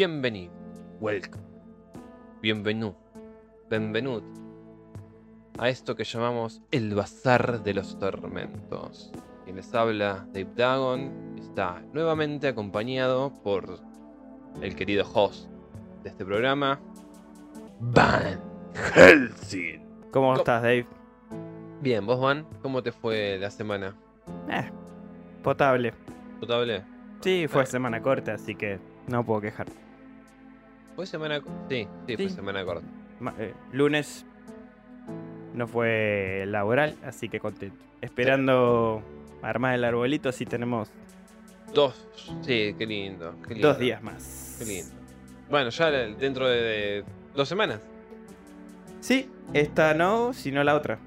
Bienvenido, welcome, bienvenido, benvenut a esto que llamamos el Bazar de los Tormentos. Quien les habla, Dave Dagon, está nuevamente acompañado por el querido host de este programa, Van Helsing. ¿Cómo estás, Dave? Bien, vos, Van, ¿cómo te fue la semana? Eh, potable. ¿Potable? Sí, fue Eh. semana corta, así que no puedo quejar. ¿Fue semana co- Sí, sí, fue Sí. semana corta. Ma- eh, lunes no fue laboral, así que contento. Esperando armar el arbolito, así tenemos Dos, sí, qué lindo. qué lindo. dos días más. Qué lindo. Bueno, ya dentro de, de dos semanas. Sí, esta no, sino la otra.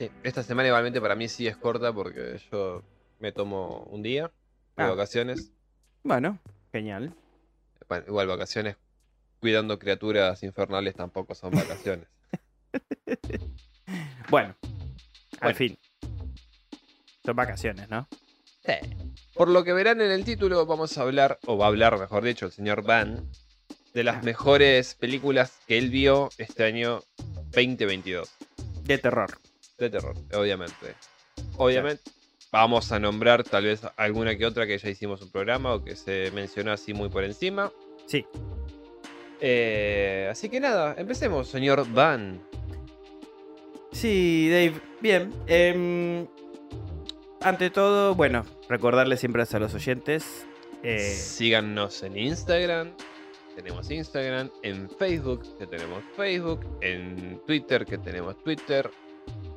Sí, Esta semana igualmente para mí sí es corta porque yo me tomo un día de Ah. vacaciones. Bueno, genial. Bueno, igual vacaciones cuidando criaturas infernales tampoco son vacaciones. Bueno, al fin. Son vacaciones, ¿no? Por lo que verán en el título vamos a hablar, o va a hablar mejor dicho, el señor Van, de las Ah. mejores películas que él vio este año 2022. De terror. De terror, obviamente. Obviamente vamos a nombrar tal vez alguna que otra que ya hicimos un programa o que se mencionó así muy por encima. Sí. Eh, así que nada, empecemos, señor Van. Sí, Dave, bien. em, ante todo, bueno, recordarles siempre a los oyentes. eh, Síganos en Instagram. Tenemos Instagram. En Facebook, que tenemos Facebook. En Twitter, que tenemos Twitter.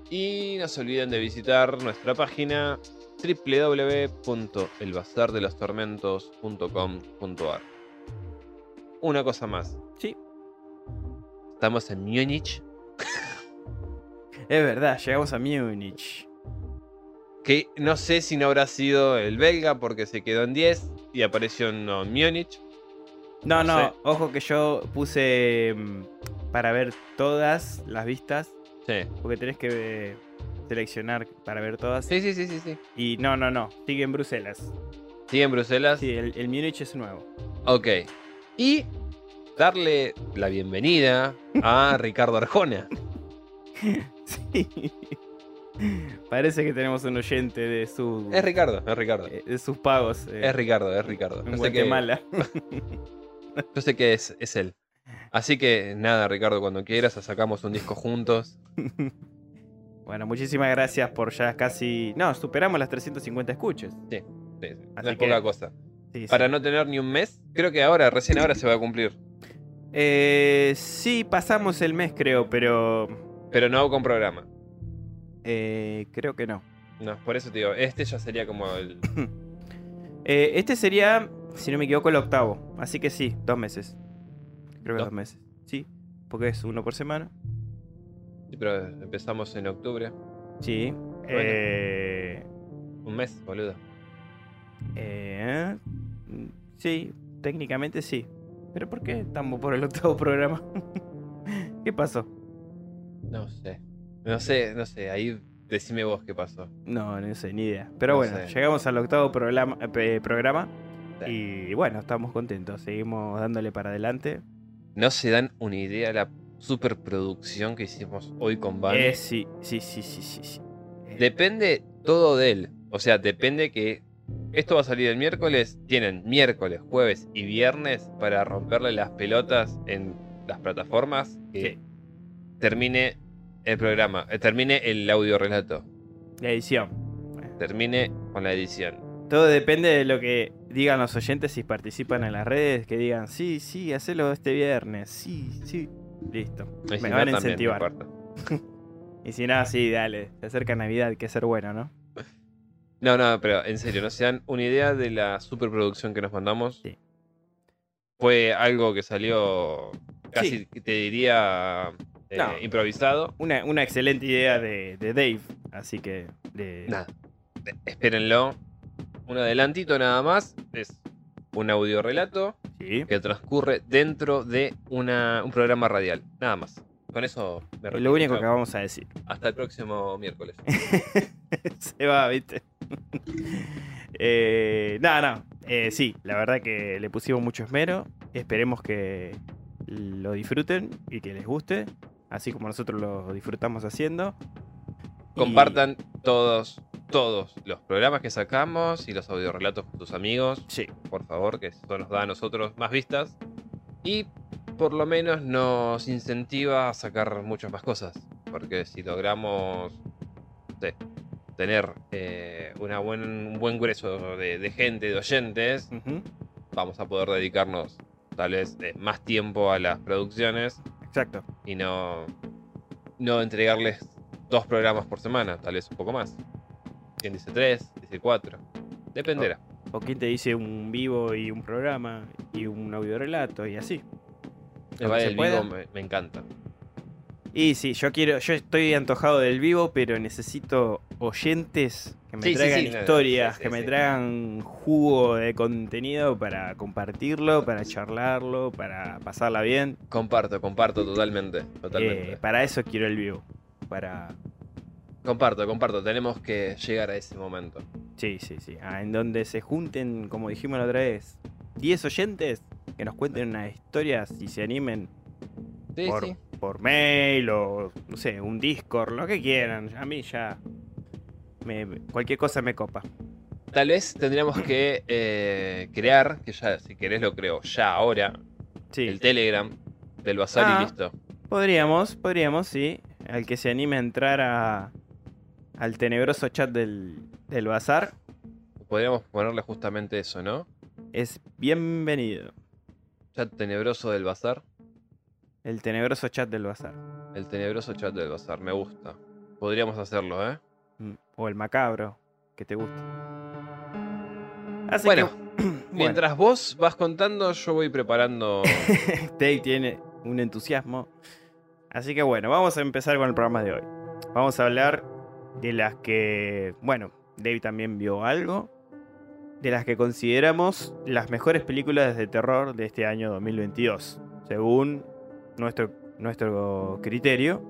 Y no se olviden de visitar nuestra página www.elbazardelostormentos.com.ar. Una cosa más. Sí. Estamos en Múnich. Es verdad, llegamos a Múnich. Que no sé si no habrá sido el belga porque se quedó en 10 y apareció en no, Múnich. No, No no, sé. ojo que yo puse mm, para ver todas las vistas, Sí. porque tenés que eh, seleccionar para ver todas. Sí, sí, sí, sí, sí. Y no, no, no, sigue en Bruselas. Sigue en Bruselas. Sí, el, el Múnich es nuevo. Ok. Y darle la bienvenida a Ricardo Arjona. Sí. Parece que tenemos un oyente de, su, Es Ricardo, es Ricardo. eh, de sus pagos eh, Es Ricardo, es Ricardo. en Yo sé que, Guatemala. yo sé que es, es él. Así que nada, Ricardo, cuando quieras sacamos un disco juntos. bueno, muchísimas gracias por ya casi... No, superamos las 350 escuchas. Sí, sí, no Así es que- poca cosa. Sí, sí. Para no tener ni un mes, creo que ahora, recién ahora se va a cumplir. Eh, sí, pasamos el mes creo, pero... Pero no con programa. eh, creo que no. No, por eso te digo, este ya sería como el. Eh, este sería, si no me equivoco, el octavo. Así que sí, dos meses. Creo que Dos. dos meses. Sí, porque es uno por semana. Sí, pero empezamos en octubre. Sí. Eh, Un mes, boludo. eh, sí, técnicamente sí. Pero ¿por qué estamos por el octavo programa? ¿Qué pasó? No sé. No sé, no sé. Ahí decime vos qué pasó. No, no sé, ni idea. Pero No bueno, sé. llegamos al octavo programa, eh, programa Sí. y bueno, estamos contentos. Seguimos dándole para adelante. No se dan una idea de la superproducción que hicimos hoy con Van. Eh, sí, sí, sí, sí, sí. sí. Depende todo de él. O sea, depende que esto va a salir el miércoles. Tienen miércoles, jueves y viernes para romperle las pelotas en las plataformas. Que Sí. termine el programa, eh, termine el audio relato, La edición. termine con la edición. Todo depende de lo que digan los oyentes si participan en las redes, que digan, sí, sí, hacelo este viernes, sí, sí. Listo. Y si Me no, van a incentivar. Y si no, sí, dale. Se acerca Navidad, hay que ser bueno, ¿no? No, no, pero en serio, no se dan una idea de la superproducción que nos mandamos. Sí. Fue algo que salió casi, Sí. te diría, eh, No. improvisado. Una, una excelente idea de, de Dave, así que... De... Nada, espérenlo. Un adelantito nada más. Es un audio relato Sí. que transcurre dentro de una, un programa radial. Nada más. Con eso me lo único que vamos a decir. Hasta el próximo miércoles. Se va, ¿viste? eh, no, no. Eh, sí, la verdad que le pusimos mucho esmero. Esperemos que lo disfruten y que les guste, así como nosotros lo disfrutamos haciendo. Y- Compartan todos, todos los programas que sacamos y los audiorelatos con tus amigos, Sí, por favor, que eso nos da a nosotros más vistas. Y por lo menos nos incentiva a sacar muchas más cosas. Porque si logramos sé, tener eh, una buen, un buen grueso de, de gente, de oyentes, vamos a poder dedicarnos tal vez eh, más tiempo a las producciones exacto. y no, no entregarles dos programas por semana, tal vez un poco más. Quien dice tres, dice cuatro. Dependerá. O quien te dice un vivo y un programa y un audiorelato y así. El se pueda. vivo, me, me encanta. Y sí, yo quiero, yo estoy antojado del vivo, pero necesito oyentes que me Sí, traigan sí, historias, que me traigan jugo de contenido para compartirlo, para charlarlo, para pasarla bien. Comparto, comparto totalmente. Totalmente. Eh, para eso quiero el vivo. Para. Comparto, comparto. Tenemos que llegar a ese momento. Sí, sí, sí. Ah, en donde se junten, como dijimos la otra vez, 10 oyentes que nos cuenten unas historias y se animen Sí, por, sí. por mail o, no sé, un Discord, lo que quieran. A mí ya. me- cualquier cosa me copa. Tal vez tendríamos que eh, crear, que ya, si querés lo creo, ya ahora, Sí. el Telegram del bazar Ah. y listo. Podríamos, podríamos, sí. Al que se anime a entrar a, al tenebroso chat del, del bazar Podríamos ponerle justamente eso, ¿no? Es bienvenido. Chat tenebroso del bazar. El tenebroso chat del bazar. El tenebroso chat del bazar, me gusta. Podríamos hacerlo, ¿eh? Mm, O el macabro, que te guste. Así Bueno, que, bueno, Mientras vos vas contando, yo voy preparando. Dave tiene un entusiasmo. Así que bueno, vamos a empezar con el programa de hoy. Vamos a hablar de las que, bueno, Dave también vio algo. De las que consideramos las mejores películas de terror de este año 2022, según nuestro, nuestro criterio.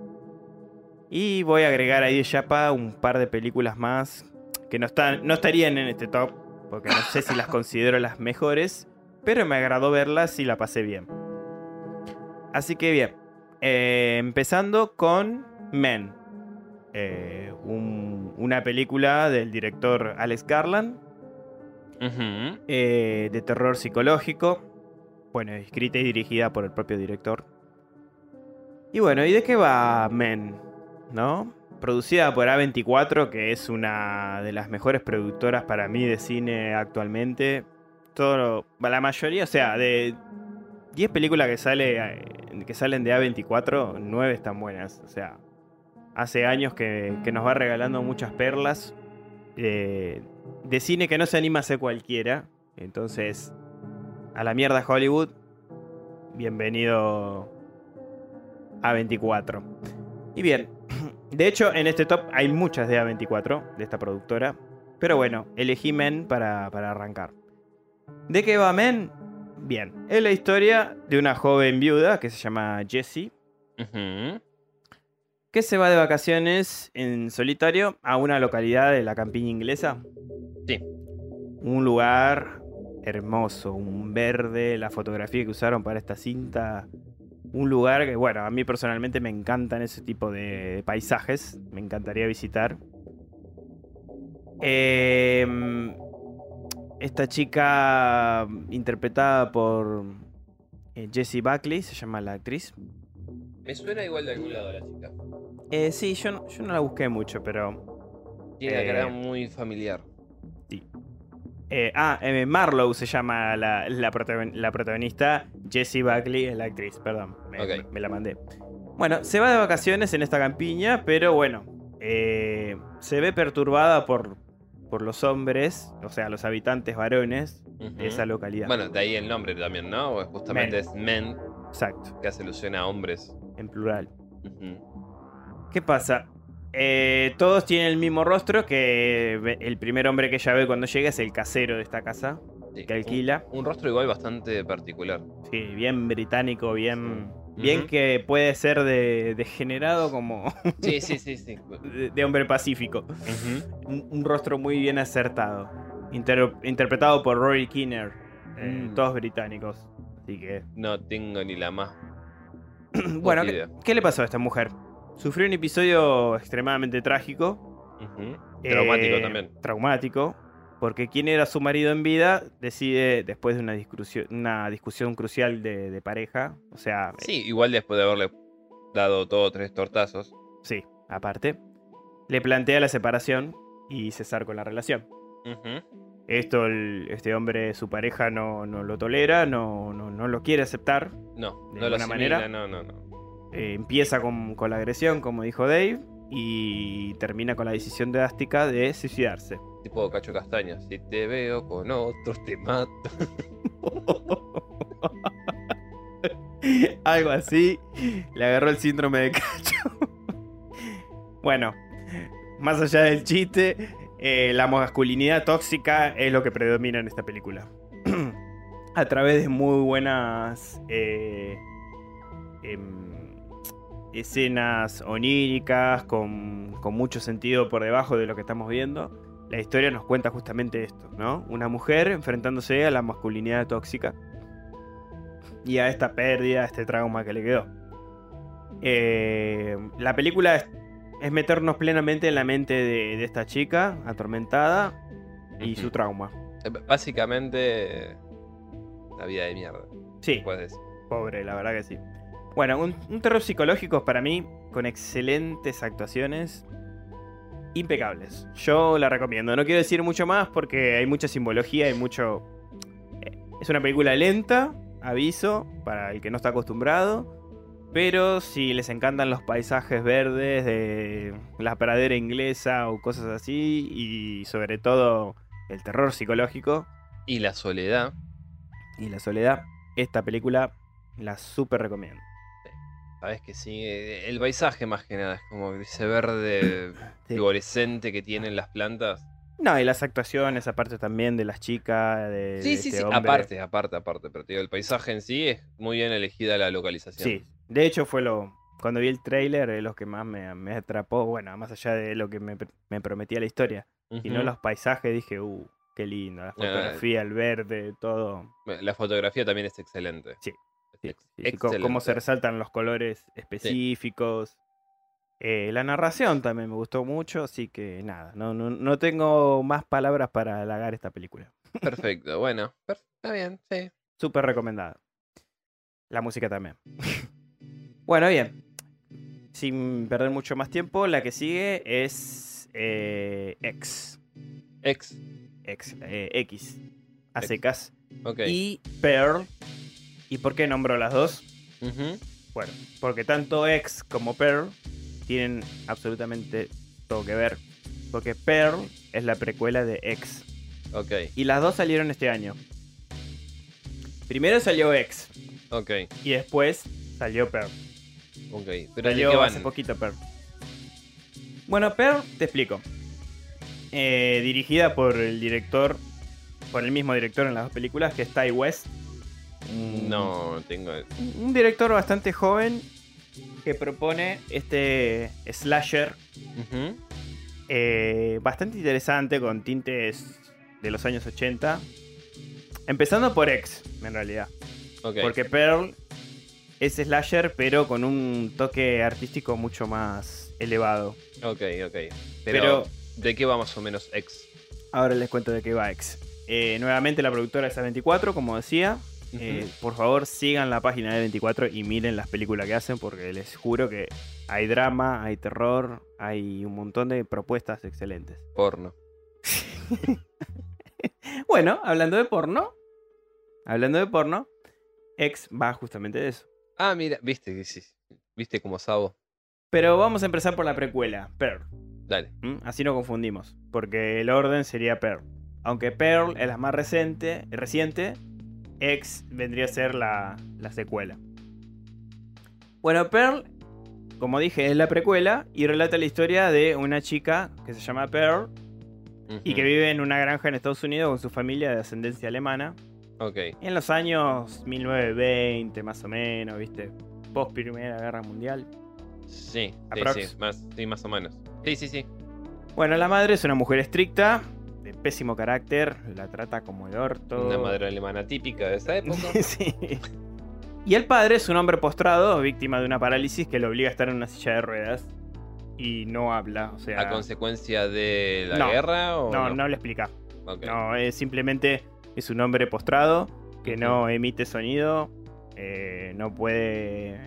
Y voy a agregar ahí de un par de películas más que no, están, no estarían en este top, porque no sé si las considero las mejores, pero me agradó verlas y la pasé bien. Así que bien, eh, empezando con Men, eh, un- una película del director Alex Garland, Eh, de terror psicológico, bueno, escrita y dirigida por el propio director. Y bueno, ¿y de qué va Men? ¿No? Producida por A24, que es una de las mejores productoras para mí de cine actualmente. Todo, la mayoría, o sea, de 10 películas que, sale, eh, que salen de A24, 9 están buenas. O sea, hace años que, que nos va regalando muchas perlas eh, de cine que no se anima a hacer cualquiera. Entonces, a la mierda Hollywood, bienvenido a 24. Y bien, de hecho en este top hay muchas de A24, de esta productora. Pero bueno, elegí Men para, para arrancar. ¿De qué va Men? Bien, es la historia de una joven viuda que se llama Jessie, Ujú. Que se va de vacaciones en solitario a una localidad de la campiña inglesa. Sí. Un lugar hermoso, un verde, la fotografía que usaron para esta cinta. Un lugar que, bueno, a mí personalmente me encantan ese tipo de paisajes. Me encantaría visitar. Em, esta chica interpretada por eh, Jessie Buckley, se llama la actriz. Me suena igual de algún lado la chica. Eh, sí, yo, no- yo no la busqué mucho, pero. Tiene la Eh. cara muy familiar. eh, ah, eh, Marlowe se llama la, la protagon- la protagonista. Jessie Buckley es la actriz, perdón. Me, Ok. me- me la mandé. Bueno, se va de vacaciones en esta campiña, pero bueno. eh, se ve perturbada por, por los hombres, o sea, los habitantes varones de esa localidad. Bueno, de ahí el nombre también, ¿no? Justamente Men. es men, Exacto, que hace alusión a hombres. En plural. ¿Qué pasa? Eh, todos tienen el mismo rostro que el primer hombre que ella ve cuando llega es el casero de esta casa, Sí, que alquila. Un, un rostro igual bastante particular. Sí, bien británico, bien, bien que puede ser de, degenerado como Sí, sí, sí, sí. de, de hombre pacífico. Un, un rostro muy bien acertado. inter- interpretado por Rory Kinner, eh, Mm. todos británicos. Así que, No tengo ni la más. bueno, ¿qué, le pasó a esta mujer? Sufrió un episodio extremadamente trágico. Ujú. Traumático eh, también. Traumático. Porque quien era su marido en vida decide, después de una discusión, una discusión crucial de, de pareja, o sea, Sí, igual después de haberle dado todos tres tortazos. sí, aparte, le plantea la separación y cesar con la relación. Ujú. Esto el- este hombre, su pareja, no, no lo tolera, no, no, no lo quiere aceptar. No, ¿De no lo manera? no, no, no. Eh, empieza con, con la agresión, como dijo Dave, y termina con la decisión drástica de suicidarse. Tipo Cacho Castaña. Si te veo con otros, te mato. Algo así. Le agarró el síndrome de cacho. bueno, más allá del chiste, eh, la masculinidad tóxica es lo que predomina en esta película. A través de muy buenas eh, em, escenas oníricas, con, con mucho sentido por debajo de lo que estamos viendo. La historia nos cuenta justamente esto, ¿no? Una mujer enfrentándose a la masculinidad tóxica y a esta pérdida, a este trauma que le quedó. Eh, la película es, meternos plenamente en la mente de, de esta chica atormentada y su trauma. Eh, Básicamente, la vida de mierda. Sí, Puedes pobre, la verdad que sí. Bueno, un, un terror psicológico para mí, con excelentes actuaciones, impecables. Yo la recomiendo. No quiero decir mucho más porque hay mucha simbología y mucho... eh, Es una película lenta, aviso, para el que no está acostumbrado. Pero si les encantan los paisajes verdes de la pradera inglesa o cosas así, y sobre todo el terror psicológico Y la soledad. y la soledad, esta película la súper recomiendo. Sabes que sí. El paisaje más que nada. Es como ese verde Sí. fluorescente que tienen las plantas. No, y las actuaciones, aparte también de las chicas, de, Sí, de sí, este sí. hombre. Aparte, aparte, aparte. Pero te digo, el paisaje en sí es muy bien elegida la localización. Sí, de hecho fue lo... Cuando vi el tráiler, es lo que más me, me atrapó, bueno, más allá de lo que me, me prometía la historia, y no los paisajes, dije, uh, qué lindo, la fotografía, el verde, todo. La fotografía también es excelente. Sí, Sí, ex- sí, co- cómo se excelente. resaltan los colores específicos. Eh, la narración también me gustó mucho, así que nada, no, no, no tengo más palabras para halagar esta película. Perfecto, bueno. per- Está bien, sí. Súper recomendada. La música también. bueno, bien. Sin perder mucho más tiempo, la que sigue es eh, X. Ex. X. eh, X. A X. secas. Ok. Y Pearl. ¿Y por qué nombro las dos? Bueno, porque tanto X como Pearl tienen absolutamente todo que ver. Porque Pearl es la precuela de X. Ok, Y las dos salieron este año. Primero salió X. ok, Y después salió Pearl. Ok. Pero ¿de qué Salió van? hace poquito Pearl. Bueno, Pearl, te explico. Eh, dirigida por el director, por el mismo director en las dos películas, que es Ty West. Un- No, tengo. Un director bastante joven que propone este slasher eh, bastante interesante con tintes de los años 80. Empezando por X, en realidad. Ok. Porque Pearl es slasher, pero con un toque artístico mucho más elevado. Ok, ok. Pero, Pero- ¿de qué va más o menos Ex? Ahora les cuento de qué va X. Eh, nuevamente la productora es A24, como decía. Eh, por favor, sigan la página de 24 y miren las películas que hacen, porque les juro que hay drama, hay terror, hay un montón de propuestas excelentes. Porno. Bueno, hablando de porno, hablando de porno, X va justamente de eso. Ah, mira, viste que sí. Viste como Sabo. Pero vamos a empezar por la precuela, Pearl. Dale. ¿m? Así no confundimos, porque el orden sería Pearl. Aunque Pearl es la más reciente, reciente X vendría a ser la, la secuela. Bueno, Pearl, como dije, es la precuela y relata la historia de una chica que se llama Pearl y que vive en una granja en Estados Unidos con su familia de ascendencia alemana. Ok. En los años 1920, más o menos, ¿viste? Post Primera Guerra Mundial. Sí, sí, sí. Más, sí, más o menos. Sí, sí, sí. Bueno, la madre es una mujer estricta, de pésimo carácter, la trata como el orto. Una madre alemana típica de esa época. sí. Y el padre es un hombre postrado, víctima de una parálisis que le obliga a estar en una silla de ruedas y no habla. O sea, ¿A consecuencia de la No. guerra o no, no le explica. No, es simplemente es un hombre postrado que no emite sonido, eh, no puede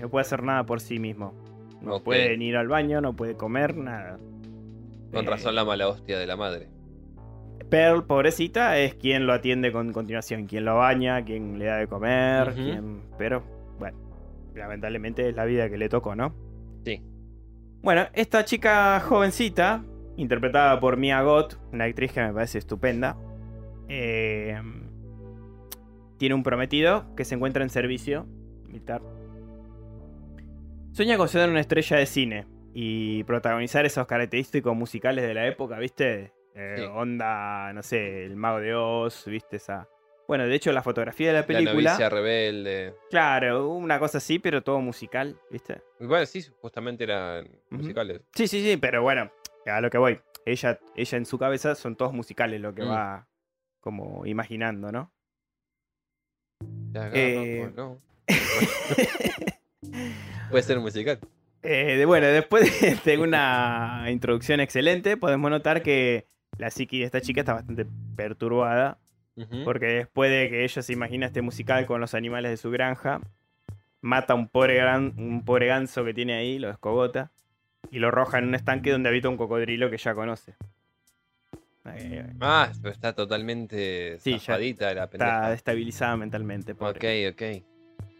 no puede hacer nada por sí mismo. No puede ni ir al baño, no puede comer, nada. Con Eh, razón la mala hostia de la madre. Pearl, pobrecita, es quien lo atiende con continuación, quien lo baña, quien le da de comer, quien... pero bueno, lamentablemente es la vida que le tocó, ¿no? Sí. Bueno, esta chica jovencita, interpretada por Mia Goth, una actriz que me parece estupenda, eh, tiene un prometido que se encuentra en servicio militar. Sueña con ser una estrella de cine y protagonizar esos característicos musicales de la época, ¿viste? Eh, Sí. Onda, no sé, El Mago de Oz, ¿viste? Esa. Bueno, de hecho, la fotografía de la La película. novicia rebelde. Claro, una cosa así, pero todo musical, ¿viste? Bueno, sí, justamente eran musicales. Sí, sí, sí, pero bueno, a lo que voy. Ella, ella en su cabeza son todos musicales lo que Mm. va como imaginando, ¿no? Eh. no. Puede ser musical. Eh, de- bueno, después de, de una introducción excelente, podemos notar que la psiqui de esta chica está bastante perturbada. Porque después de que ella se imagina este musical con los animales de su granja, mata a un pobre, gran- un pobre ganso que tiene ahí, lo escogota, y lo arroja en un estanque donde habita un cocodrilo que ya conoce. Ah, pero está totalmente Sí, zafadita la está pendeja. destabilizada mentalmente. pobre. Ok, ok.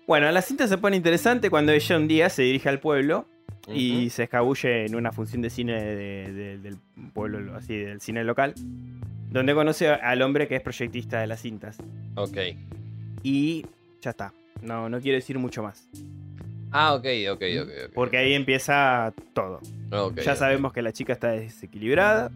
Bueno, la cinta se pone interesante cuando ella un día se dirige al pueblo y se escabulle en una función de cine de- de- del pueblo, así, del cine local, donde conoce al hombre que es proyectista de las cintas. Ok. Y ya está. No, no quiero decir mucho más. Ah, ok, ok, ok. ok. Porque ahí empieza todo. Ya sabemos que la chica está desequilibrada,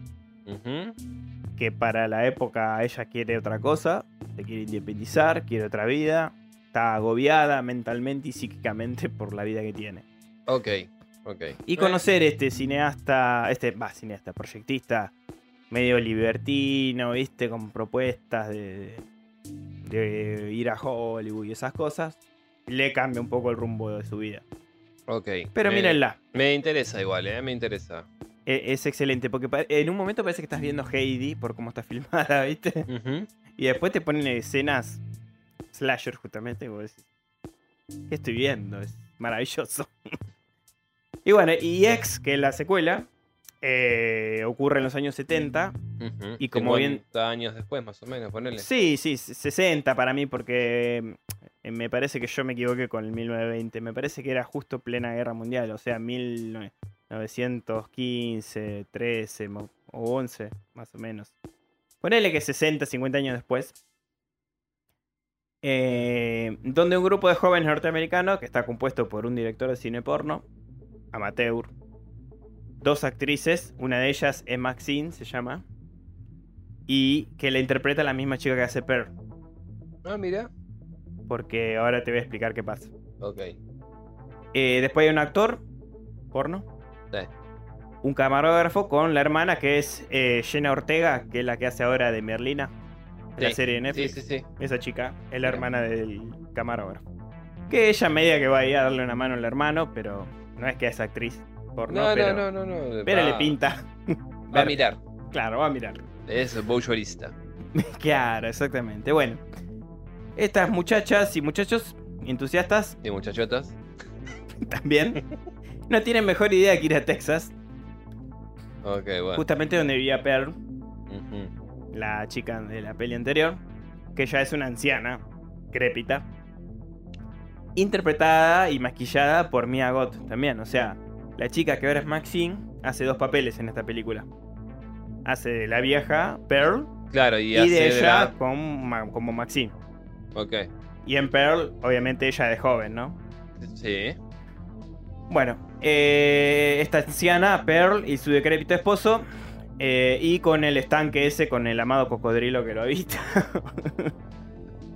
Que para la época ella quiere otra cosa, se quiere independizar, quiere otra vida, está agobiada mentalmente y psíquicamente por la vida que tiene. Ok, ok. Y conocer este cineasta, este, va, cineasta, proyectista, medio libertino, viste, con propuestas de, de ir a Hollywood y esas cosas, le cambia un poco el rumbo de su vida. Ok. Pero me, mírenla, Me interesa igual, ¿eh? Me interesa. E- es excelente, porque en un momento parece que estás viendo Heidi por cómo está filmada, viste. Y después te ponen escenas slasher justamente, y vos decís, ¿qué estoy viendo? Es maravilloso. y bueno, y X, que es la secuela, eh, ocurre en los años 70. Ujú. Y como bien- 50 años después, más o menos, ponele. Sí, sí, 60 para mí, porque eh, me parece que yo me equivoqué con el 1920. Me parece que era justo plena guerra mundial, o sea, 1915, 13 mo- o 11, más o menos. Ponele que 60, 50 años después. Eh, donde un grupo de jóvenes norteamericanos, que está compuesto por un director de cine porno, amateur, dos actrices, una de ellas es Maxine, se llama, y que la interpreta la misma chica que hace Per, Ah, mira. porque ahora te voy a explicar qué pasa. Ok. Eh, después hay un actor porno, Sí. un camarógrafo con la hermana que es eh, Jenna Ortega, que es la que hace ahora de Merlina, en la Sí. serie de Sí, Netflix. sí, sí. Esa chica es la hermana del camarógrafo. Que ella media que va a ir a darle una mano al hermano, pero no es que es actriz porno, No, pero, no, no, no, no. pero va- le pinta. Va a mirar. Claro, va a mirar. Es voyeurista. Claro, exactamente. Bueno, estas muchachas y muchachos entusiastas Y muchachotas. también no tienen mejor idea que ir a Texas, Ok, bueno. justamente donde vivía Pearl, la chica de la peli anterior, que ya es una anciana, crépita, interpretada y maquillada por Mia Goth también. O sea, la chica que ahora es Maxine hace dos papeles en esta película. Hace de la vieja Pearl Claro, y, y, hace de ella la- como Maxine. Ok. Y en Pearl, obviamente ella de joven, ¿no? Sí. Bueno, eh, esta anciana, Pearl, y su decrépito esposo, eh, y con el estanque ese, con el amado cocodrilo que lo habita.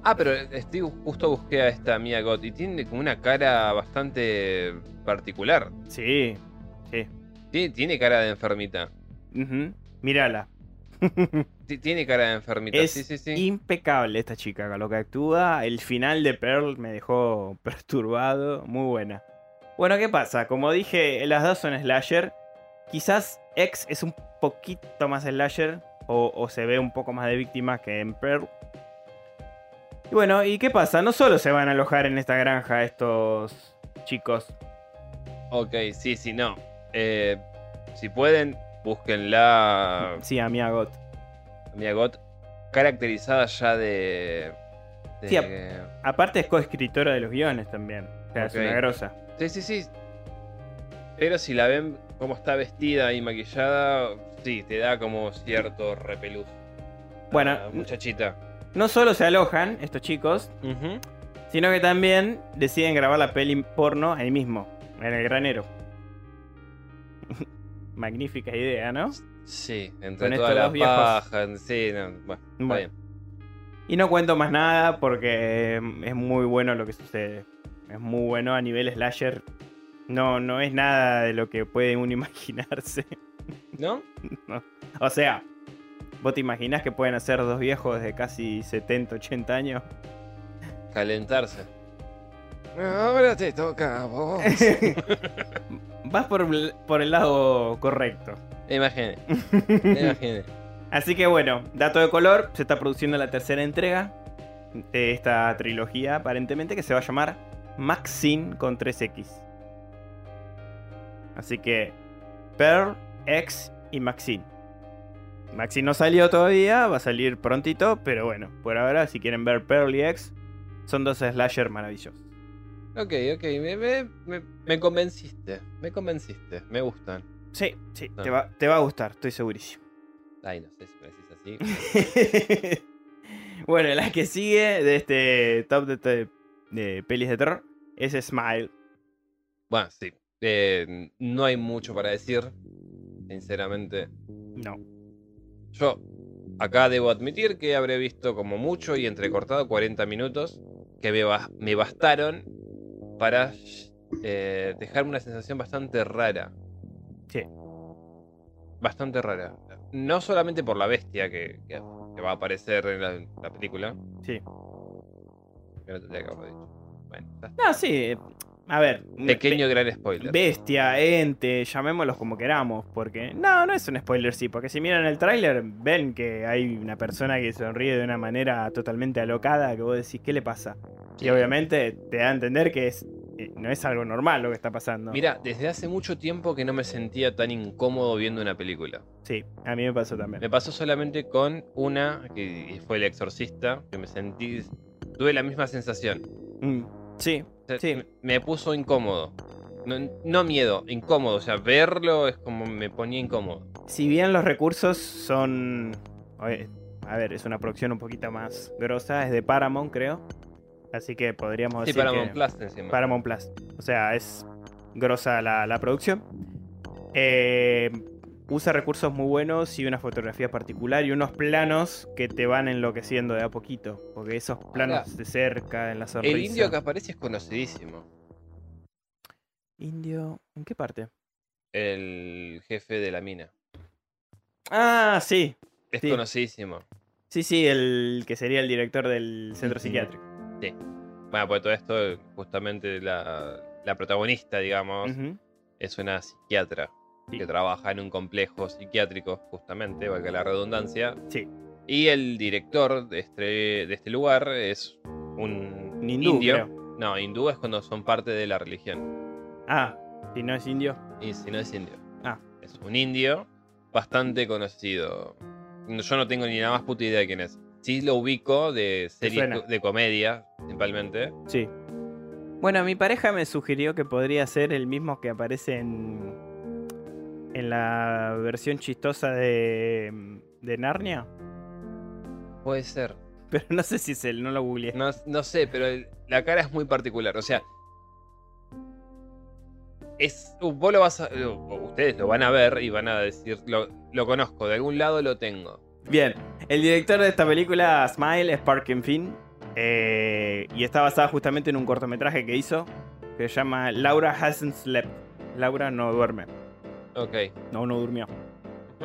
Ah, pero estoy justo busqué a esta Mia Goth y tiene como una cara bastante particular. sí, sí. Tiene, tiene cara de enfermita. Ujú. Mírala. Ti- Tiene cara de enfermita. Es sí, sí, sí. impecable esta chica lo que actúa. El final de Pearl me dejó perturbado. Muy buena. Bueno, ¿qué pasa? Como dije, las dos son slasher. Quizás X es un poquito más slasher. O, o se ve un poco más de víctima que en Pearl. Y bueno, ¿y qué pasa? No solo se van a alojar en esta granja estos chicos. Ok, sí, sí, no. Eh, si pueden, búsquenla. Sí, a Mia Goth. Mia Goth, caracterizada ya de. de- Sí, Aparte es coescritora de los guiones también. O sea, es una grosa. Sí, sí, sí. Pero si la ven como está vestida y maquillada, sí, te da como cierto repelús. Bueno, La muchachita. No solo se alojan estos chicos, sino que también deciden grabar la peli porno ahí mismo, en el granero. Magnífica idea, ¿no? Sí, entre Con toda la paja. Sí, no, bueno, está Bueno. bien. Y no cuento más nada porque mm, es muy bueno lo que sucede. Es muy bueno a nivel slasher. No, no es nada de lo que puede uno imaginarse. ¿No? O sea, ¿vos te imaginás que pueden hacer dos viejos de casi 70, 80 años? Calentarse. Ahora te toca a vos. Vas por, el- por el lado correcto. Imagine, imagine. Así que bueno, dato de color, se está produciendo la tercera entrega de esta trilogía aparentemente que se va a llamar Maxine con 3X. Así que Pearl, X y Maxine. Maxine no salió todavía, va a salir prontito, pero bueno, por ahora si quieren ver Pearl y X, son dos slasher maravillosos. Ok, ok, me, me, me, me convenciste, me convenciste, me gustan. Sí, sí, Ah. te, va, te va a gustar, estoy segurísimo. Ay, no sé si me decís así. bueno, la que sigue de este top de, de pelis de terror es Smile. Bueno, sí. eh, no hay mucho para decir, sinceramente. No. Yo acá debo admitir que habré visto como mucho y entrecortado 40 minutos que me, me bastaron para eh, dejarme una sensación bastante rara. Sí. Bastante rara. No solamente por la bestia que, que- que va a aparecer en la, la película. Sí. Que no tendría que haberlo dicho. Bueno. No, sí. A ver. pequeño gran spoiler. be- Bestia, ente, llamémoslos como queramos. Porque. No, no es un spoiler, sí. Porque si miran el tráiler, ven que hay una persona que sonríe de una manera totalmente alocada. Que vos decís, ¿qué le pasa? Y obviamente te da a entender que es, eh, no es algo normal lo que está pasando. Mira, desde hace mucho tiempo que no me sentía tan incómodo viendo una película. Sí, a mí me pasó también. Me pasó solamente con una, que fue El Exorcista, que me sentí. Tuve la misma sensación. Mm, sí, O sea, Sí. me, puso incómodo. No, no miedo, incómodo. O sea, verlo es como me ponía incómodo. si bien los recursos son. oye, A ver, es una producción un poquito más grosa, es de Paramount, creo. Así que podríamos Sí, decir. Paramount que- Plus encima. Paramount Plus. O sea, es grosa la, la producción. Eh, usa recursos muy buenos y una fotografía particular y unos planos que te van enloqueciendo de a poquito. Porque esos planos de cerca, en la sonrisa. El indio que aparece es conocidísimo. Indio. ¿En qué parte? El jefe de la mina. Ah, sí. Es Sí. conocidísimo. Sí, sí, el que sería el director del centro psiquiátrico. Bueno, pues todo esto, justamente la, la protagonista, digamos, es una psiquiatra Sí. que trabaja en un complejo psiquiátrico, justamente, valga la redundancia. Sí. Y el director de este, de este lugar es un, Un hindú, indio. creo. No, hindú es cuando son parte de la religión. Ah, si no es indio. Y si no es indio. Ah. Es un indio bastante conocido. Yo no tengo ni la más puta idea de quién es. Sí lo ubico de series de comedia, principalmente. Sí. Bueno, mi pareja me sugirió que podría ser el mismo que aparece en. En la versión chistosa de. de Narnia. Puede ser. Pero no sé si es él, no lo googleé. No, no sé, pero el- la cara es muy particular. O sea. Es, uh, vos lo vas a. Ustedes lo van a ver y van a decir. Lo, lo conozco, de algún lado lo tengo. Bien, el director de esta película, Smile, es Parkin Finn. eh, y está basada justamente en un cortometraje que hizo. Que se llama Laura Hasn't Slept. Laura no duerme. Ok. No, no durmió.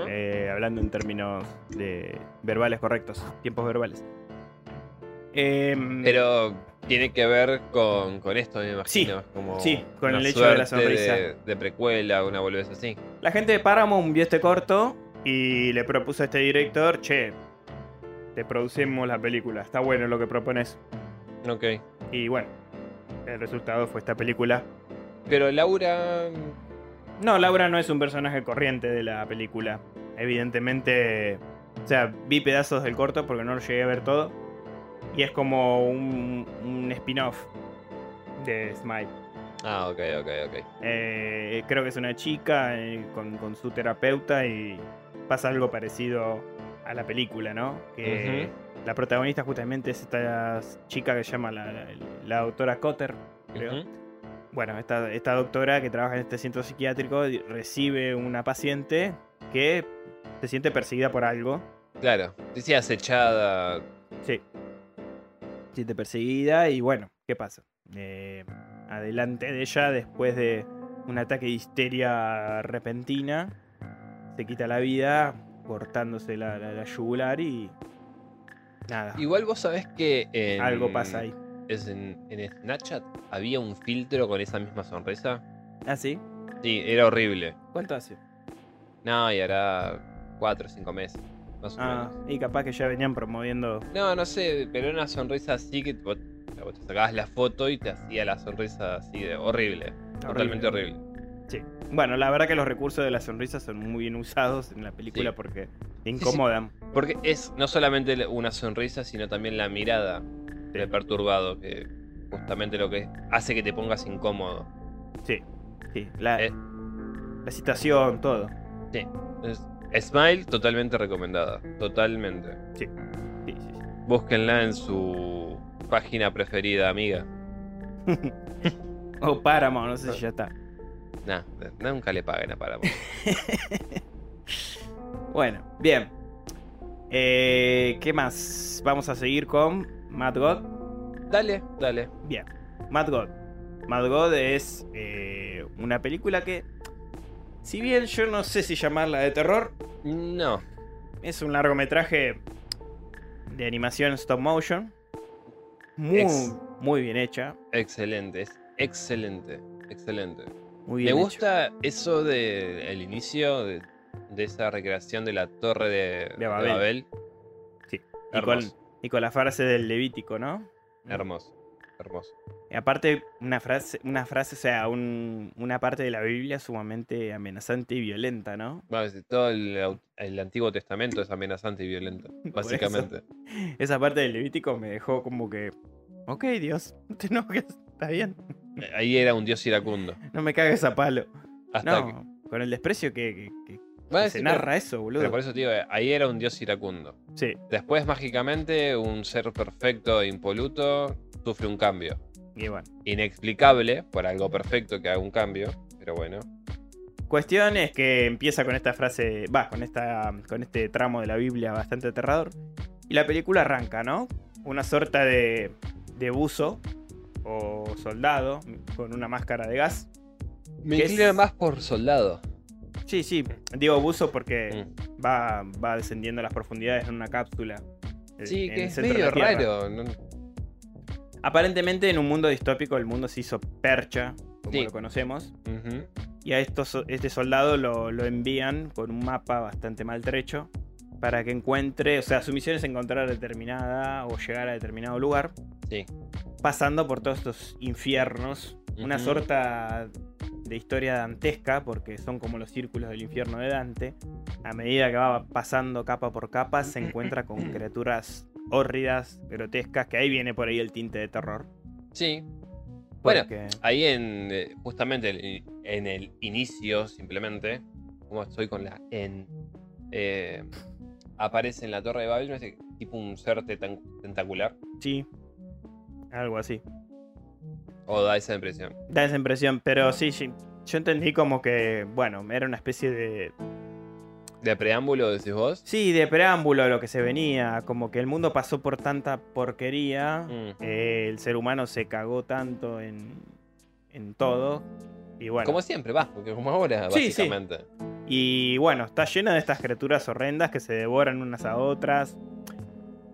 Eh, hablando en términos de verbales correctos, tiempos verbales. Em, Pero tiene que ver con, con esto, me imagino. es como sí, con el hecho de la sonrisa. De, de precuela, una boludez así. La gente de Paramount vio este corto y le propuso a este director, che, te producimos la película, está bueno lo que propones. Ok. Y bueno, el resultado fue esta película. Pero Laura. No, Laura no es un personaje corriente de la película. Evidentemente, o sea, vi pedazos del corto porque no lo llegué a ver todo. Y es como un, un spin-off de Smile. Ah, ok, ok, ok. Eh, creo que es una chica eh, con, con su terapeuta y pasa algo parecido a la película, ¿no? Que la protagonista justamente es esta chica que se llama la, la- la doctora Cotter, creo. Bueno, esta, esta doctora que trabaja en este centro psiquiátrico recibe una paciente que se siente perseguida por algo. Claro. Decía acechada. Sí. Se siente perseguida y bueno, ¿qué pasa? Eh, adelante de ella, después de un ataque de histeria repentina, se quita la vida cortándose la, la- la yugular y... Nada, Igual vos sabés que. En, algo pasa ahí. En, en Snapchat había un filtro con esa misma sonrisa. ¿Ah, sí? Sí, era horrible. ¿Cuánto hace? No, y hará 4 o 5 meses. Más o Ah, menos. y capaz que ya venían promoviendo... No, no sé, pero era una sonrisa así que vos, vos te sacabas la foto y te hacía la sonrisa así de horrible. Totalmente horrible. Sí. Bueno, la verdad que los recursos de la sonrisa son muy bien usados en la película Sí. porque te sí. incomodan. Porque es no solamente una sonrisa, sino también la mirada de perturbado, que justamente lo que hace que te pongas incómodo. Sí, sí. La, Eh. la citación, todo. Es- Smile, totalmente recomendada. Totalmente. Sí, sí, sí. Búsquenla en su página preferida, amiga. O Paramount, no sé si ya está. Nah, nunca le paguen a Paramount. Bueno, bien. Eh, ¿Qué más? Vamos a seguir con Mad God. dale, dale. Bien, Mad God. Mad God es eh, una película que, si bien yo no sé si llamarla de terror, No. es un largometraje de animación stop motion. Muy, Ex- muy bien hecha. Excelente, es excelente. Excelente. Muy Me bien gusta eso del el inicio de, de esa recreación de la torre de, De Babel. Sí. Y con, Hermoso. Y con la frase del Levítico, ¿no? Hermoso. Hermoso. Y aparte, una frase, una frase, o sea, un- una parte de la Biblia sumamente amenazante y violenta, ¿no? Bueno, todo el, Antiguo Testamento es amenazante y violento, eso. básicamente. Esa parte del Levítico me dejó como que. Ok, Dios, no te enojes, está bien. Ahí era un dios iracundo. No me cagues a palo. Hasta no, que- con el desprecio que- Bueno, que sí, se pero- narra eso, boludo. Pero por eso te digo, ahí era un dios iracundo. Sí, Después, mágicamente, un ser perfecto e impoluto sufre un cambio. y bueno. Inexplicable por algo perfecto que haga un cambio, pero bueno. Cuestión es que empieza con esta frase, va, con esta con este tramo de la Biblia bastante aterrador. Y la película arranca, ¿no? Una sorta de, de buzo o soldado con una máscara de gas. Me ¿Qué inclino es? más por soldado. Sí, sí, digo buzo porque Mm. va, va descendiendo a las profundidades en una cápsula. eh, Sí, en que el es medio raro. ¿no? Aparentemente en un mundo distópico el mundo se hizo percha, como Sí. lo conocemos. Y a estos, este soldado lo, lo envían con un mapa bastante maltrecho para que encuentre, o sea, su misión es encontrar determinada o llegar a determinado lugar, Sí. pasando por todos estos infiernos, una sorta de historia dantesca, porque son como los círculos del infierno de Dante. A medida que va pasando capa por capa, se encuentra con criaturas hórridas, grotescas, que ahí viene por ahí el tinte de terror. Sí. Bueno, ahí en eh, justamente en el inicio, simplemente, como estoy con la en, eh, aparece en la torre de Babel, no sé, tipo un ser tentacular. sí, algo así. O da esa impresión. Da esa impresión, pero sí. Yo entendí como que, bueno, era una especie de. De preámbulo, decís vos. Sí, de preámbulo a lo que se venía. Como que el mundo pasó por tanta porquería. Mm. eh, el ser humano se cagó tanto en, en todo. Y bueno. Como siempre, va, porque como ahora, Sí, sí. básicamente. Y bueno, está llena de estas criaturas horrendas que se devoran unas a otras.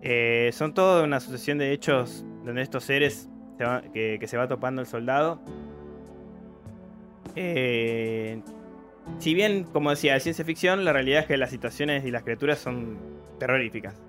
Eh, son toda una sucesión de hechos donde estos seres se va- que, que se va topando el soldado. Eh, si bien, como decía, de ciencia ficción, la realidad es que las situaciones y las criaturas son terroríficas.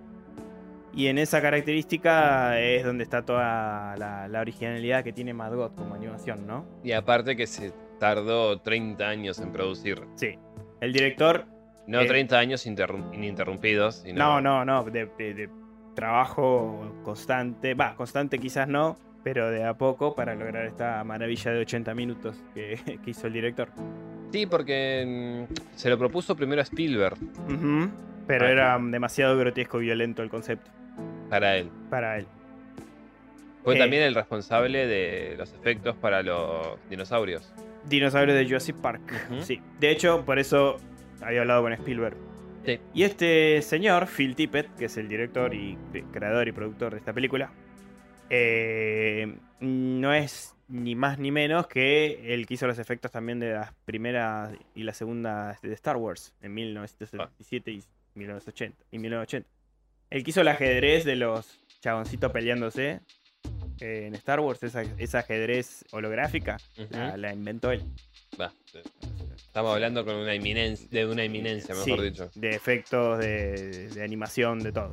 Y en esa característica es donde está toda la, la originalidad que tiene Mad God como animación, ¿no? Y aparte que se tardó 30 años en producir. Sí. El director No Eh, 30 años interrum- ininterrumpidos, sino... No, no, no, de, de- de trabajo constante, va, constante quizás no, pero de a poco para lograr esta maravilla de 80 minutos que, que hizo el director. Sí, porque mm, se lo propuso primero a Spielberg Pero Ah, era demasiado grotesco y violento el concepto para él. para él. Fue Eh. también el responsable de los efectos para los dinosaurios. Dinosaurios de Jurassic Park. Sí, de hecho, por eso había hablado con Spielberg. Sí. Y este señor, Phil Tippett, que es el director y cre- creador y productor de esta película, eh, no es ni más ni menos que el que hizo los efectos también de las primeras y la segunda de Star Wars en 1977 y 1980. Y 1980. El que hizo el ajedrez de los chaboncitos peleándose eh, en Star Wars, esa, esa ajedrez holográfica, la, la inventó él. Estamos hablando con una eminencia, de una eminencia, mejor Sí, dicho. De efectos, de, de animación, de todo.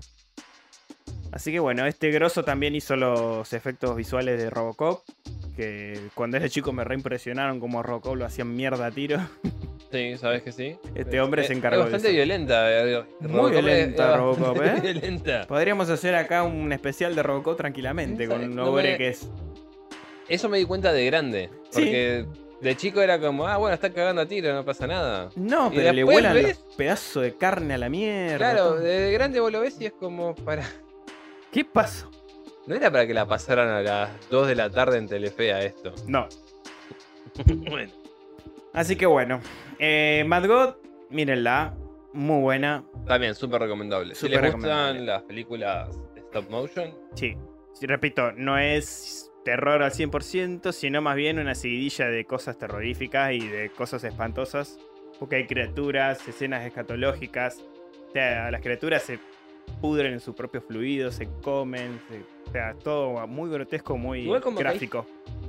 Así que bueno, este grosso también hizo los efectos visuales de Robocop. Que cuando era chico me reimpresionaron como Robocop lo hacían mierda a tiro. Sí, sabes que sí. Este hombre se encargó Es de bastante eso. violenta. eh, Muy Robocop es- violenta es Robocop, ¿eh? violenta. Podríamos hacer acá un especial de Robocop tranquilamente, con un no hombre me- que es. Eso me di cuenta de grande. Sí. Porque de chico era como, ah, bueno, está cagando a tiro, no pasa nada. No, Y pero le vuelan ves- los pedazos de carne a la mierda. Claro, todo. de grande vos lo ves y es como para. ¿Qué pasó? No era para que la pasaran a las 2 de la tarde en Telefea esto. No. bueno. Así que bueno. Eh, Mad God, mírenla. Muy buena. También, súper recomendable. si Súper les recomendable. gustan las películas de stop motion, Sí, sí, repito, no es terror al 100%, sino más bien una seguidilla de cosas terroríficas y de cosas espantosas. Porque hay criaturas, escenas escatológicas. O sea, las criaturas se pudren en sus propios fluidos, se comen. se- o sea, todo muy grotesco, muy como hay- gráfico.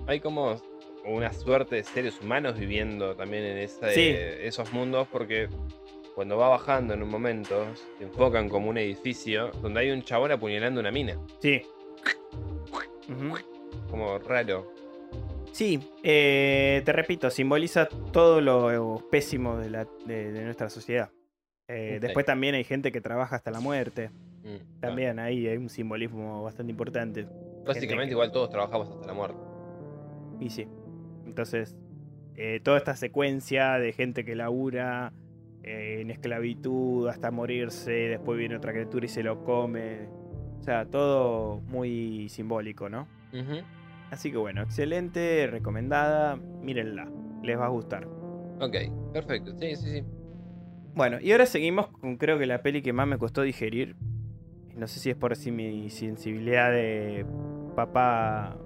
hay como una suerte de seres humanos viviendo también en esa- Sí. esos mundos porque cuando va bajando en un momento se enfocan como un edificio donde hay un chabón apuñalando una mina. Sí. Como raro. Sí, eh, te repito, simboliza todo lo pésimo de, la- de- de nuestra sociedad. Eh. Después también hay gente que trabaja hasta la muerte. Mm, También ahí hay un simbolismo bastante importante. Básicamente que- igual todos trabajamos hasta la muerte. Y sí. Entonces, eh, toda esta secuencia de gente que labura eh, en esclavitud hasta morirse, después viene otra criatura y se lo come. O sea, todo muy simbólico, ¿no? Así que bueno, excelente, recomendada, mírenla, les va a gustar. Ok, perfecto. Sí, sí, sí. Bueno, y ahora seguimos con creo que la peli que más me costó digerir. No sé si es por si mi sensibilidad de papá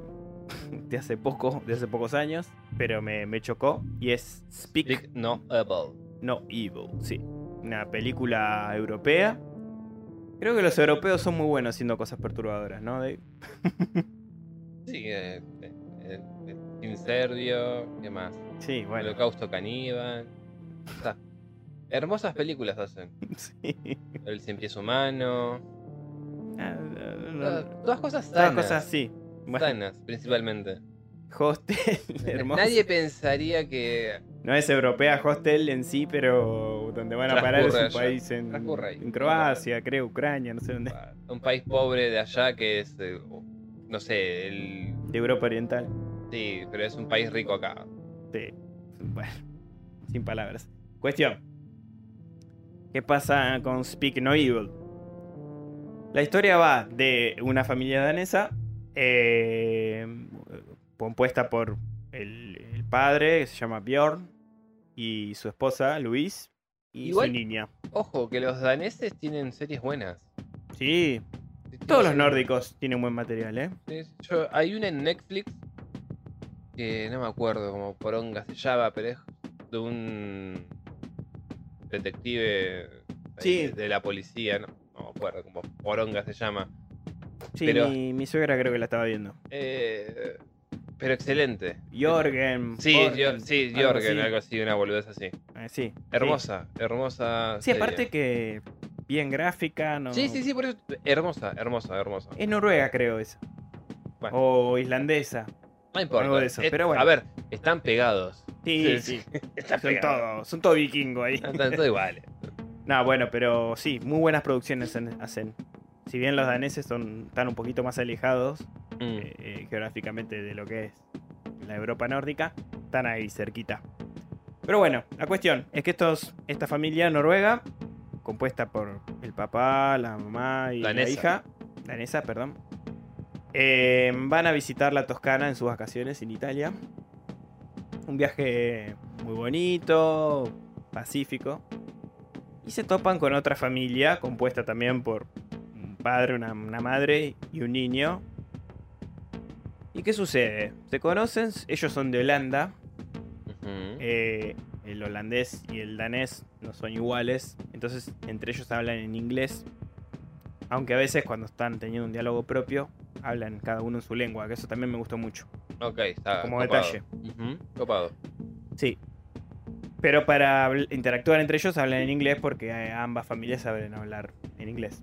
de hace poco, de hace pocos años, pero me, me chocó. Y es Speak No Apple. No Evil, sí. Una película europea. Creo que los europeos son muy buenos haciendo cosas perturbadoras, ¿no? Dave? Sí, eh, eh, eh, Incendio, ¿qué más? Sí, bueno. Holocausto Caníbal. O sea, hermosas películas hacen. Sí. El Cien Pies Humano. Ah, no, no, Todas, no. todas cosas Todas sanas. cosas así. Bueno, Sanas, principalmente. Hostel, hermoso. Nadie pensaría que No es europea Hostel en sí, pero donde van a parar es un allá. país en, en Croacia, creo, Ucrania, no sé dónde. un país pobre de allá que es, eh, no sé, el... De Europa Oriental. Sí, pero es un país rico acá. Sí. Bueno, sin palabras. Cuestión. ¿Qué pasa con Speak No Evil? La historia va de una familia danesa eh, compuesta por el, el padre, que se llama Bjorn, y su esposa, Luis, y Igual- su niña. Ojo, que los daneses tienen series buenas. Sí, todos los nórdicos tienen buen material, ¿eh? Yo- hay una en Netflix que no me acuerdo cómo poronga se llama, pero es de un detective Sí. eh, de la policía, no, no me acuerdo cómo Poronga se llama. Sí, Pero- mi, mi suegra creo que la estaba viendo. Eh, pero excelente. Jorgen. Sí, Jorgen, yo, sí, algo Jorgen, así. algo así, una boludez así. Eh, sí. Hermosa, hermosa. Sí, serie. aparte que bien gráfica, ¿no? Sí, sí, sí, por eso. Hermosa, hermosa, hermosa. Es noruega, creo, esa. Bueno. O islandesa. No importa. algo de eso, Es- pero bueno. A ver, están pegados. Sí, sí. Están Son todos, son vikingos ahí. Están todos iguales. No, bueno, pero sí, muy buenas producciones en- hacen. Si bien los daneses son, están un poquito más alejados Mm. eh, eh, geográficamente de lo que es la Europa nórdica, están ahí cerquita. Pero bueno, la cuestión es que estos, esta familia noruega, compuesta por el papá, la mamá y la hija, danesa, perdón, eh, van a visitar la Toscana en sus vacaciones en Italia. Un viaje muy bonito, pacífico. Y se topan con otra familia compuesta también por un padre, una, una madre y un niño. ¿Y qué sucede? Se conocen, ellos son de Holanda. Eh, el holandés y el danés no son iguales. Entonces entre ellos hablan en inglés. Aunque a veces cuando están teniendo un diálogo propio, hablan cada uno en su lengua. Que eso también me gustó mucho. Ok, está. como copado. detalle. Copado. Sí. Pero para interactuar entre ellos hablan en inglés porque eh, ambas familias saben hablar en inglés.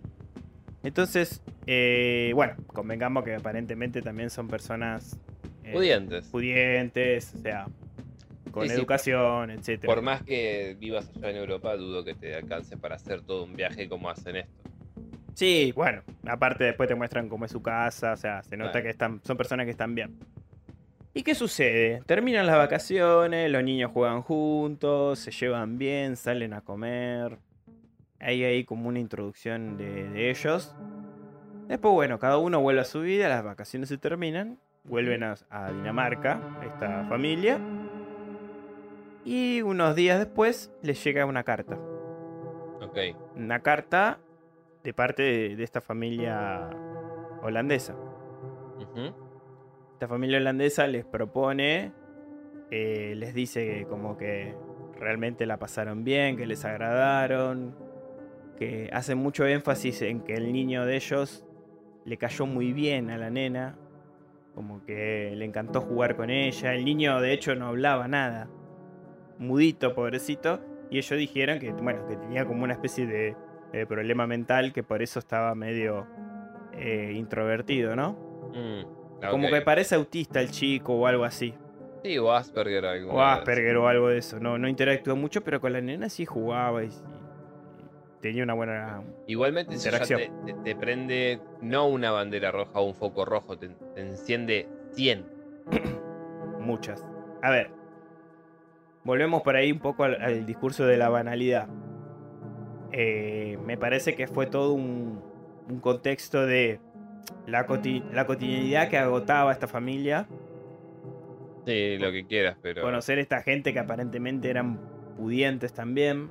Entonces, eh, bueno, convengamos que aparentemente también son personas eh, Pudientes. pudientes, o sea, con Sí, sí. educación, etc. Por más que vivas allá en Europa, dudo que te alcance para hacer todo un viaje como hacen esto. Sí, bueno, aparte después te muestran cómo es su casa, o sea, se nota Claro. que están, son personas que están bien. ¿Y qué sucede? Terminan las vacaciones, los niños juegan juntos, se llevan bien, salen a comer. Hay ahí como una introducción de, de ellos. Después, bueno, cada uno vuelve a su vida, las vacaciones se terminan, vuelven a, a Dinamarca, esta familia. Y unos días después les llega una carta Ok. una carta de parte de, de esta familia holandesa. Esta familia holandesa les propone, eh, les dice que como que realmente la pasaron bien, que les agradaron, que hacen mucho énfasis en que el niño de ellos le cayó muy bien a la nena, como que le encantó jugar con ella. El niño de hecho no hablaba nada, mudito, pobrecito, y ellos dijeron que, bueno, que tenía como una especie de, de problema mental, que por eso estaba medio eh, introvertido, ¿no? Mm, Como que parece autista el chico o algo así. Sí, o Asperger algo. O Asperger o algo de eso. No, no interactuó mucho, pero con la nena sí jugaba y, y tenía una buena... Igualmente, eso ya Interacción. te, te- te prende no una bandera roja o un foco rojo, te, te enciende 100. Muchas. A ver. Volvemos por ahí un poco al, al discurso de la banalidad. Eh, me parece que fue todo un, un contexto de la, coti- la cotidianidad que agotaba a esta familia. Sí, lo que quieras, pero. Conocer esta gente que aparentemente eran pudientes también.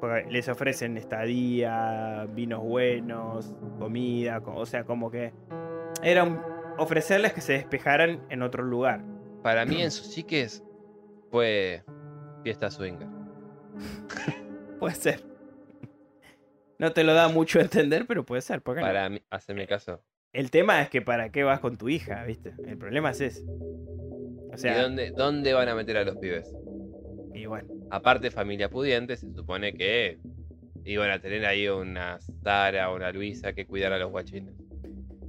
Porque les ofrecen estadía, vinos buenos, comida, co- o sea, como que era un- ofrecerles que se despejaran en otro lugar. Para mí, en sus psiques, fue fiesta swinger. Puede ser. No te lo da mucho a entender, pero puede ser. ¿por qué no? Para mí, haceme caso. El tema es que para qué vas con tu hija, ¿viste? El problema es ese. O ¿Y sea, dónde, dónde van a meter a los pibes? y bueno. Aparte, familia pudiente, se supone que iban a tener ahí una Sara o una Luisa que cuidar a los guachines.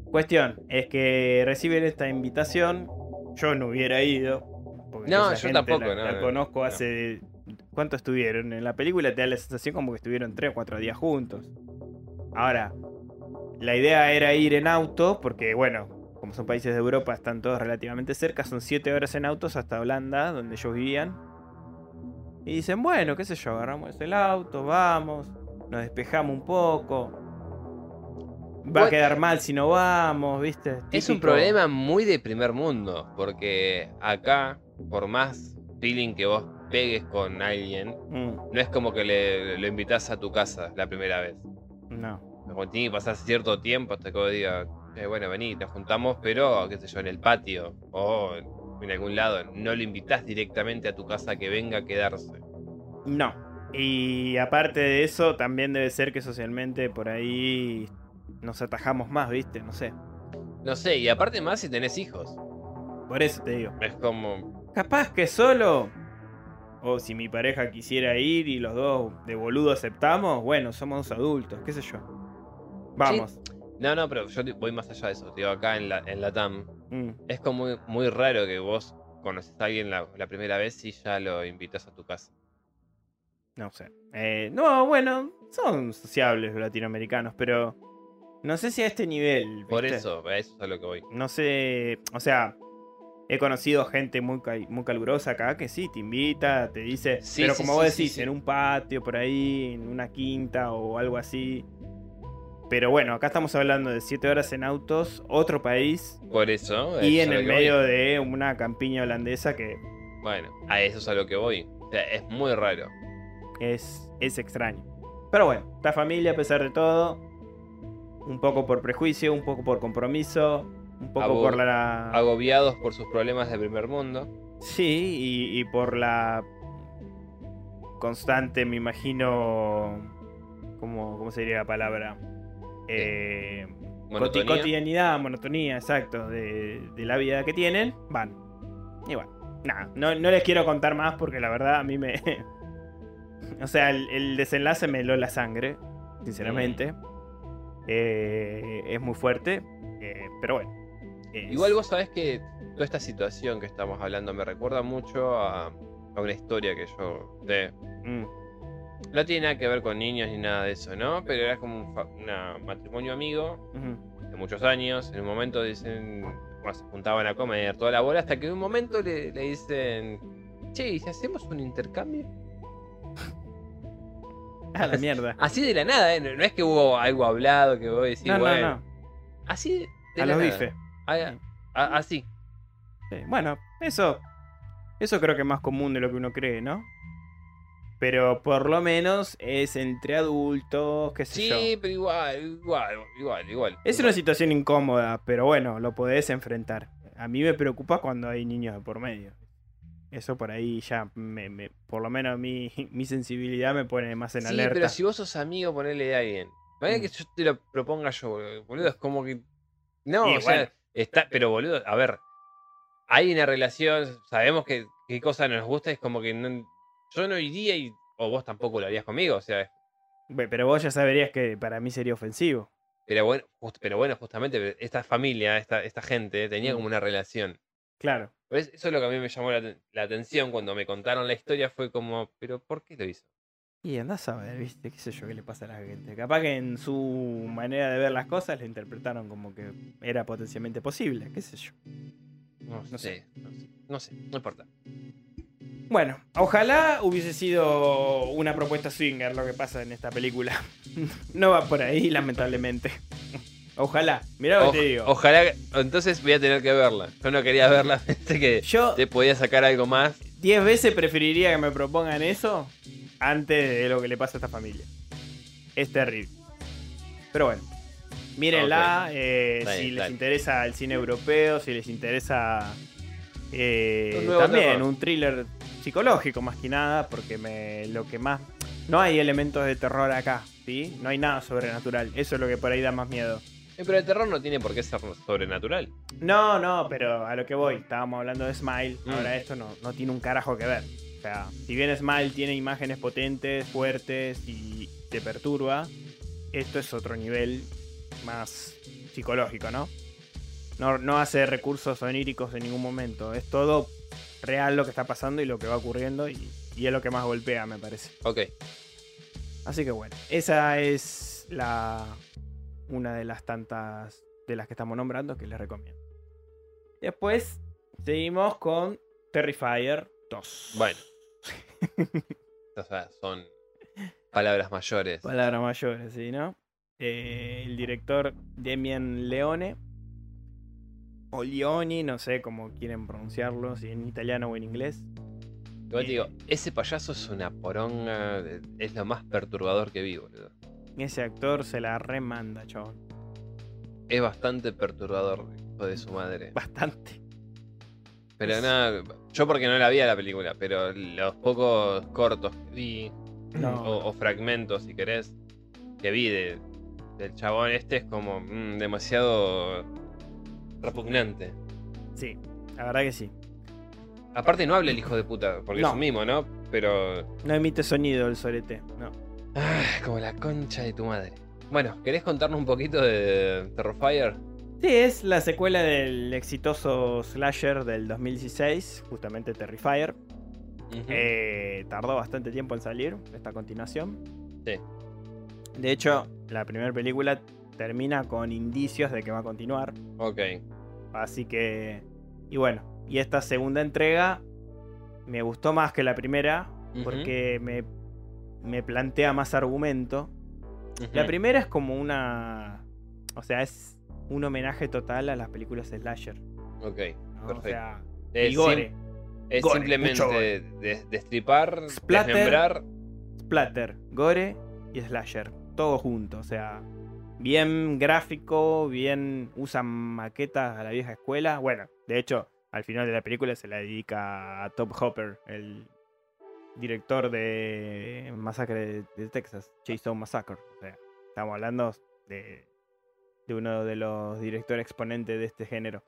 Cuestión, es que reciben esta invitación. Yo no hubiera ido. porque No, yo tampoco, la, no, la no, conozco no. hace. ¿Cuánto estuvieron? En la película te da la sensación como que estuvieron 3 o 4 días juntos. Ahora, la idea era ir en auto, porque bueno, como son países de Europa, están todos relativamente cerca, son 7 horas en autos hasta Holanda, donde ellos vivían. Y dicen, bueno, qué sé yo, agarramos el auto, vamos, nos despejamos un poco. Va a quedar mal si no vamos, ¿viste? Es un problema muy de primer mundo, porque acá, por más feeling que vos pegues con alguien, Mm, no es como que le, lo invitas a tu casa la primera vez. no. Como tiene que pasar cierto tiempo hasta que vos digas, "Eh, bueno, vení, nos juntamos, pero, qué sé yo, en el patio o en algún lado. No lo invitas directamente a tu casa a que venga a quedarse. No. Y aparte de eso, también debe ser que socialmente por ahí nos atajamos más, ¿viste? No sé. No sé, y aparte más si tenés hijos. Por eso te digo. Es como. Capaz que solo. O si mi pareja quisiera ir y los dos de boludo aceptamos, bueno, somos adultos, qué sé yo. Vamos. No, no, pero yo voy más allá de eso. Digo, acá en la, en la TAM. Mm. Es como muy, muy raro que vos conoces a alguien la, la primera vez y ya lo invitas a tu casa. No sé. Eh, no, bueno, son sociables los latinoamericanos, pero no sé si a este nivel. Por eso, a eso es a lo que voy. No sé, o sea, he conocido gente muy, muy calurosa acá que sí, te invita, te dice, Sí, pero sí, como sí, vos decís, en un patio por ahí, en una quinta o algo así. Pero bueno, acá estamos hablando de 7 horas en autos, otro país Por eso. y en el medio voy. de una campiña holandesa que Bueno, a eso es a lo que voy. O sea, es muy raro. es, es extraño. Pero bueno, esta familia a pesar de todo, un poco por prejuicio, un poco por compromiso, un poco por la... Agobiados por sus problemas de primer mundo. Sí, y, y por la constante, me imagino, ¿cómo, cómo sería la palabra? Eh, Monotonía. cotidianidad, monotonía, exacto, de, de la vida que tienen, van. Y bueno, nada, no, no les quiero contar más porque la verdad a mí me... o sea, el, el desenlace me heló la sangre, sinceramente. Mm. Eh, es muy fuerte, eh, pero bueno. Es- Igual vos sabés que toda esta situación que estamos hablando me recuerda mucho a, a una historia que yo sé. Mm, No tiene nada que ver con niños ni nada de eso, ¿no? Pero era como un una matrimonio amigo de muchos años. En un momento dicen, bueno, se juntaban a comer toda la bola, hasta que en un momento le, le dicen, che, ¿y si hacemos un intercambio? Ah, la mierda. Así de la nada, ¿eh? No, es que hubo algo hablado que vos decís, no, no, bueno. no. Así de, de A la los nada. A- a- así. Sí, Bueno, eso. Eso creo que es más común de lo que uno cree, ¿no? Pero por lo menos es entre adultos, qué sé Sí, yo. pero igual, igual, igual, igual. Es igual. una situación incómoda, pero bueno, lo podés enfrentar. A mí me preocupa cuando hay niños de por medio. Eso por ahí ya, me, me- por lo menos mi, mi sensibilidad me pone más en Sí, alerta. pero si vos sos amigo, ponele de alguien. Vaya Mm. que yo te lo proponga yo, boludo. Es como que. No, Y o sea. Está. Pero boludo, a ver. Hay una relación, sabemos que qué cosa nos gusta, es como que no- yo no iría y. O vos tampoco lo harías conmigo, o sea. Pero vos ya saberías que para mí sería ofensivo. Pero bueno, just- pero bueno justamente esta familia, esta, esta gente, tenía Mm. como una relación. Claro. Eso es lo que a mí me llamó la atención cuando me contaron la historia, fue como, pero ¿por qué lo hizo? Y andás a ver, viste, qué sé yo, qué le pasa a la gente. Capaz que en su manera de ver las cosas le interpretaron como que era potencialmente posible, qué sé yo. No, No sé, no sé, no sé, no importa. Bueno, ojalá hubiese sido una propuesta swinger lo que pasa en esta película. no va por ahí, lamentablemente. Ojalá, mirá lo que te digo. Ojalá, entonces voy a tener que verla. Yo no quería verla, pensé que Yo te podía sacar algo más. 10 veces preferiría que me propongan eso antes de lo que le pasa a esta familia. Es terrible. Pero bueno, mírenla. eh, si les dale. interesa el cine europeo, si les interesa eh, también terror. un thriller psicológico más que nada, porque me, lo que más... No hay elementos de terror acá, ¿sí? No hay nada sobrenatural. Eso es lo que por ahí da más miedo. Eh, Pero el terror no tiene por qué ser sobrenatural. No, no, pero a lo que voy, estábamos hablando de Smile, Mm. ahora esto no, no tiene un carajo que ver. O sea, si bien Smile tiene imágenes potentes, fuertes y te perturba, esto es otro nivel más psicológico, ¿no? No, no hace recursos oníricos en ningún momento, es todo real lo que está pasando y lo que va ocurriendo y, y es lo que más golpea, me parece. Ok. Así que bueno, esa es la una de las tantas de las que estamos nombrando que les recomiendo. Después seguimos con Terrifier 2. Bueno. O sea, son palabras mayores. Palabras mayores, ¿sí, no? Eh, el director Demian Leone. O Leoni, no sé cómo quieren pronunciarlo, si en italiano o en inglés. Igual te digo, ese payaso es una poronga. eh, Es lo más perturbador que vi, boludo. Ese actor se la remanda, chabón. Es bastante perturbador, hijo de su madre. Bastante. Pero nada, yo porque no la vi a la película, pero los pocos cortos que vi, No. o, o fragmentos, si querés, que vi de- del chabón este es como mm, demasiado repugnante. Sí, la verdad que sí. Aparte no habla el hijo de puta, porque No. es un mimo, ¿no? Pero... No emite sonido el sorete, no. ah, como la concha de tu madre. Bueno, ¿querés contarnos un poquito de Terrifier? Sí, es la secuela del exitoso slasher del 2016, justamente Terrifier. Eh, tardó bastante tiempo en salir esta continuación. Sí. De hecho, la primera película termina con indicios de que va a continuar. Ok. Así que. Y bueno, y esta segunda entrega me gustó más que la primera porque me, me plantea más argumento. La primera es como una. O sea, es un homenaje total a las películas slasher. Ok, ¿no? O perfecto. sea, Es y gore, sim- Es Gore, simplemente de- destripar, Splatter. desmembrar. splatter, gore y slasher. Todo junto. O sea, bien gráfico, bien. Usan maquetas a la vieja escuela. Bueno, de hecho, al final de la película se la dedica a Top Hopper, el director de Masacre de, de Texas, Chainsaw Massacre. O sea, estamos hablando de, de uno de los directores exponentes de este género.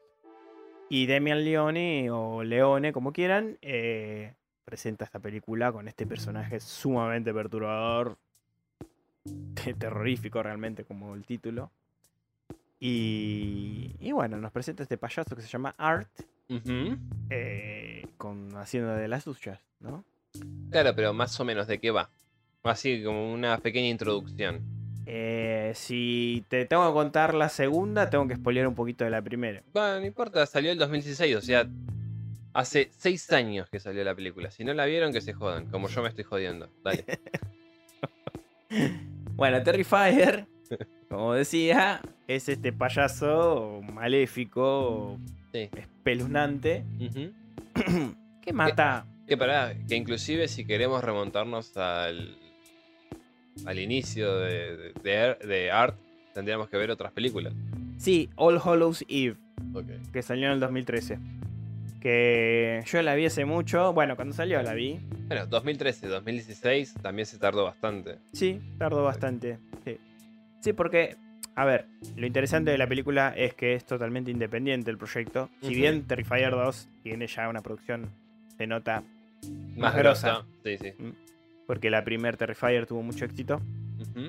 Y Demian Leone, o Leone, como quieran, eh, presenta esta película con este personaje sumamente perturbador, te- terrorífico realmente, como el título. Y, y bueno, nos presenta este payaso que se llama Art, eh, con, haciendo de las suyas, ¿no? Claro, pero más o menos de qué va. Así como una pequeña introducción. Eh, si te tengo que contar la segunda, tengo que spoilear un poquito de la primera. Bueno, no importa, salió el 2016, o sea, hace seis años que salió la película. Si no la vieron, que se jodan, como yo me estoy jodiendo. Dale. Bueno, Terrifier, como decía, es este payaso maléfico, Sí. espeluznante, Ujú. que mata. Que pará, que inclusive si queremos remontarnos al, al inicio de, de, de Art, tendríamos que ver otras películas. Sí, All Hallows Eve, que salió en el 2013. Que yo la vi hace mucho. Bueno, cuando salió la vi. Bueno, 2013, 2016 también se tardó bastante. Sí, tardó bastante. Sí. sí, porque, a ver, lo interesante de la película es que es totalmente independiente el proyecto. Si bien Terrifier 2 tiene ya una producción, se nota, Más, Más grosa. Sí, sí. Porque la primer Terrifier tuvo mucho éxito.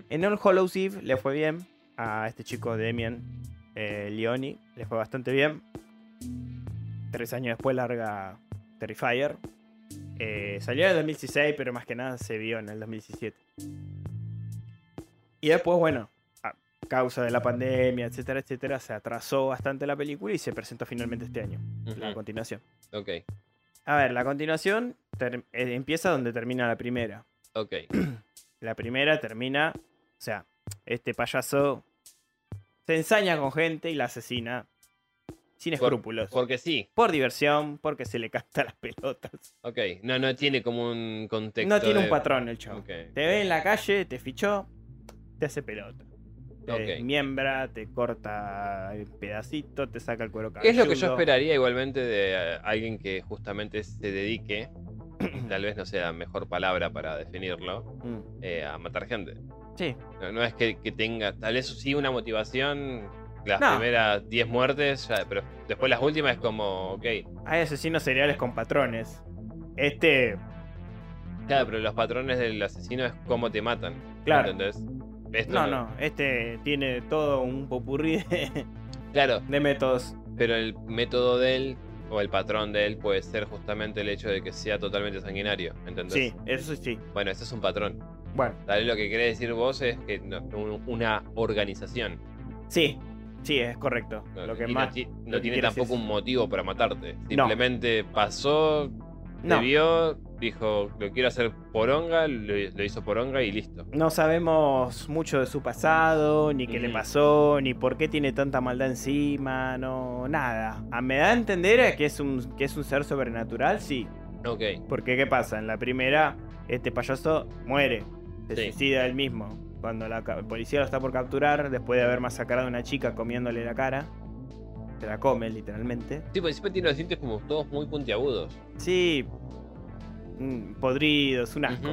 En All Hallows Eve le fue bien a este chico Demian eh, Leoni, le fue bastante bien. Tres años después larga Terrifier. Eh, salió en el 2016, pero más que nada se vio en el 2017. Y después, bueno, a causa de la pandemia, etcétera, etcétera, se atrasó bastante la película y se presentó finalmente este año, la Ujú. continuación. Ok, A ver, la continuación eh, empieza donde termina la primera. ok. La primera termina, o sea, este payaso se ensaña con gente y la asesina sin Por- escrúpulos. Por, Porque sí, diversión, porque se le canta las pelotas. ok. No, no tiene como un contexto. No tiene de- un patrón el chavo. Ok. Te ve en la calle, te fichó, te hace pelota. Te Ok. desmiembra, te corta en pedacito, te saca el cuero ¿Qué es lo que yo cabelludo. esperaría igualmente de eh, alguien que justamente se dedique, tal vez no sea mejor palabra para definirlo, Mm, eh, a matar gente? Sí, No, no es que, que tenga, tal vez sí una motivación, las No. primeras 10 muertes, ya, pero después las últimas es como, ok, hay asesinos seriales con patrones. Este, claro, pero los patrones del asesino es cómo te matan. Claro. ¿Entendés? Esto no, no, este tiene todo un popurrí de, Claro, de métodos. pero el método de él o el patrón de él puede ser justamente el hecho de que sea totalmente sanguinario. ¿Entendés? Sí, eso sí. Bueno, ese es un patrón. Bueno, Tal vez lo que querés decir vos es que no- una organización. sí, sí, es correcto. No, Lo que más. no, tiene tampoco un motivo para matarte. Simplemente pasó, No, te vio, dijo, lo quiero hacer poronga, lo, lo hizo poronga y listo. no sabemos mucho de su pasado, ni qué le pasó, ni por qué tiene tanta maldad encima, no, nada. Ah, Me da a entender que es un, que es un ser sobrenatural, sí. Ok, Porque, ¿qué pasa? En la primera, este payaso muere, se Sí. suicida él mismo. Cuando la ca- policía lo está por capturar, después de haber masacrado a una chica comiéndole la cara, se la come literalmente. sí, porque siempre tiene los dientes como todos muy puntiagudos. Sí, mm, podridos, un asco.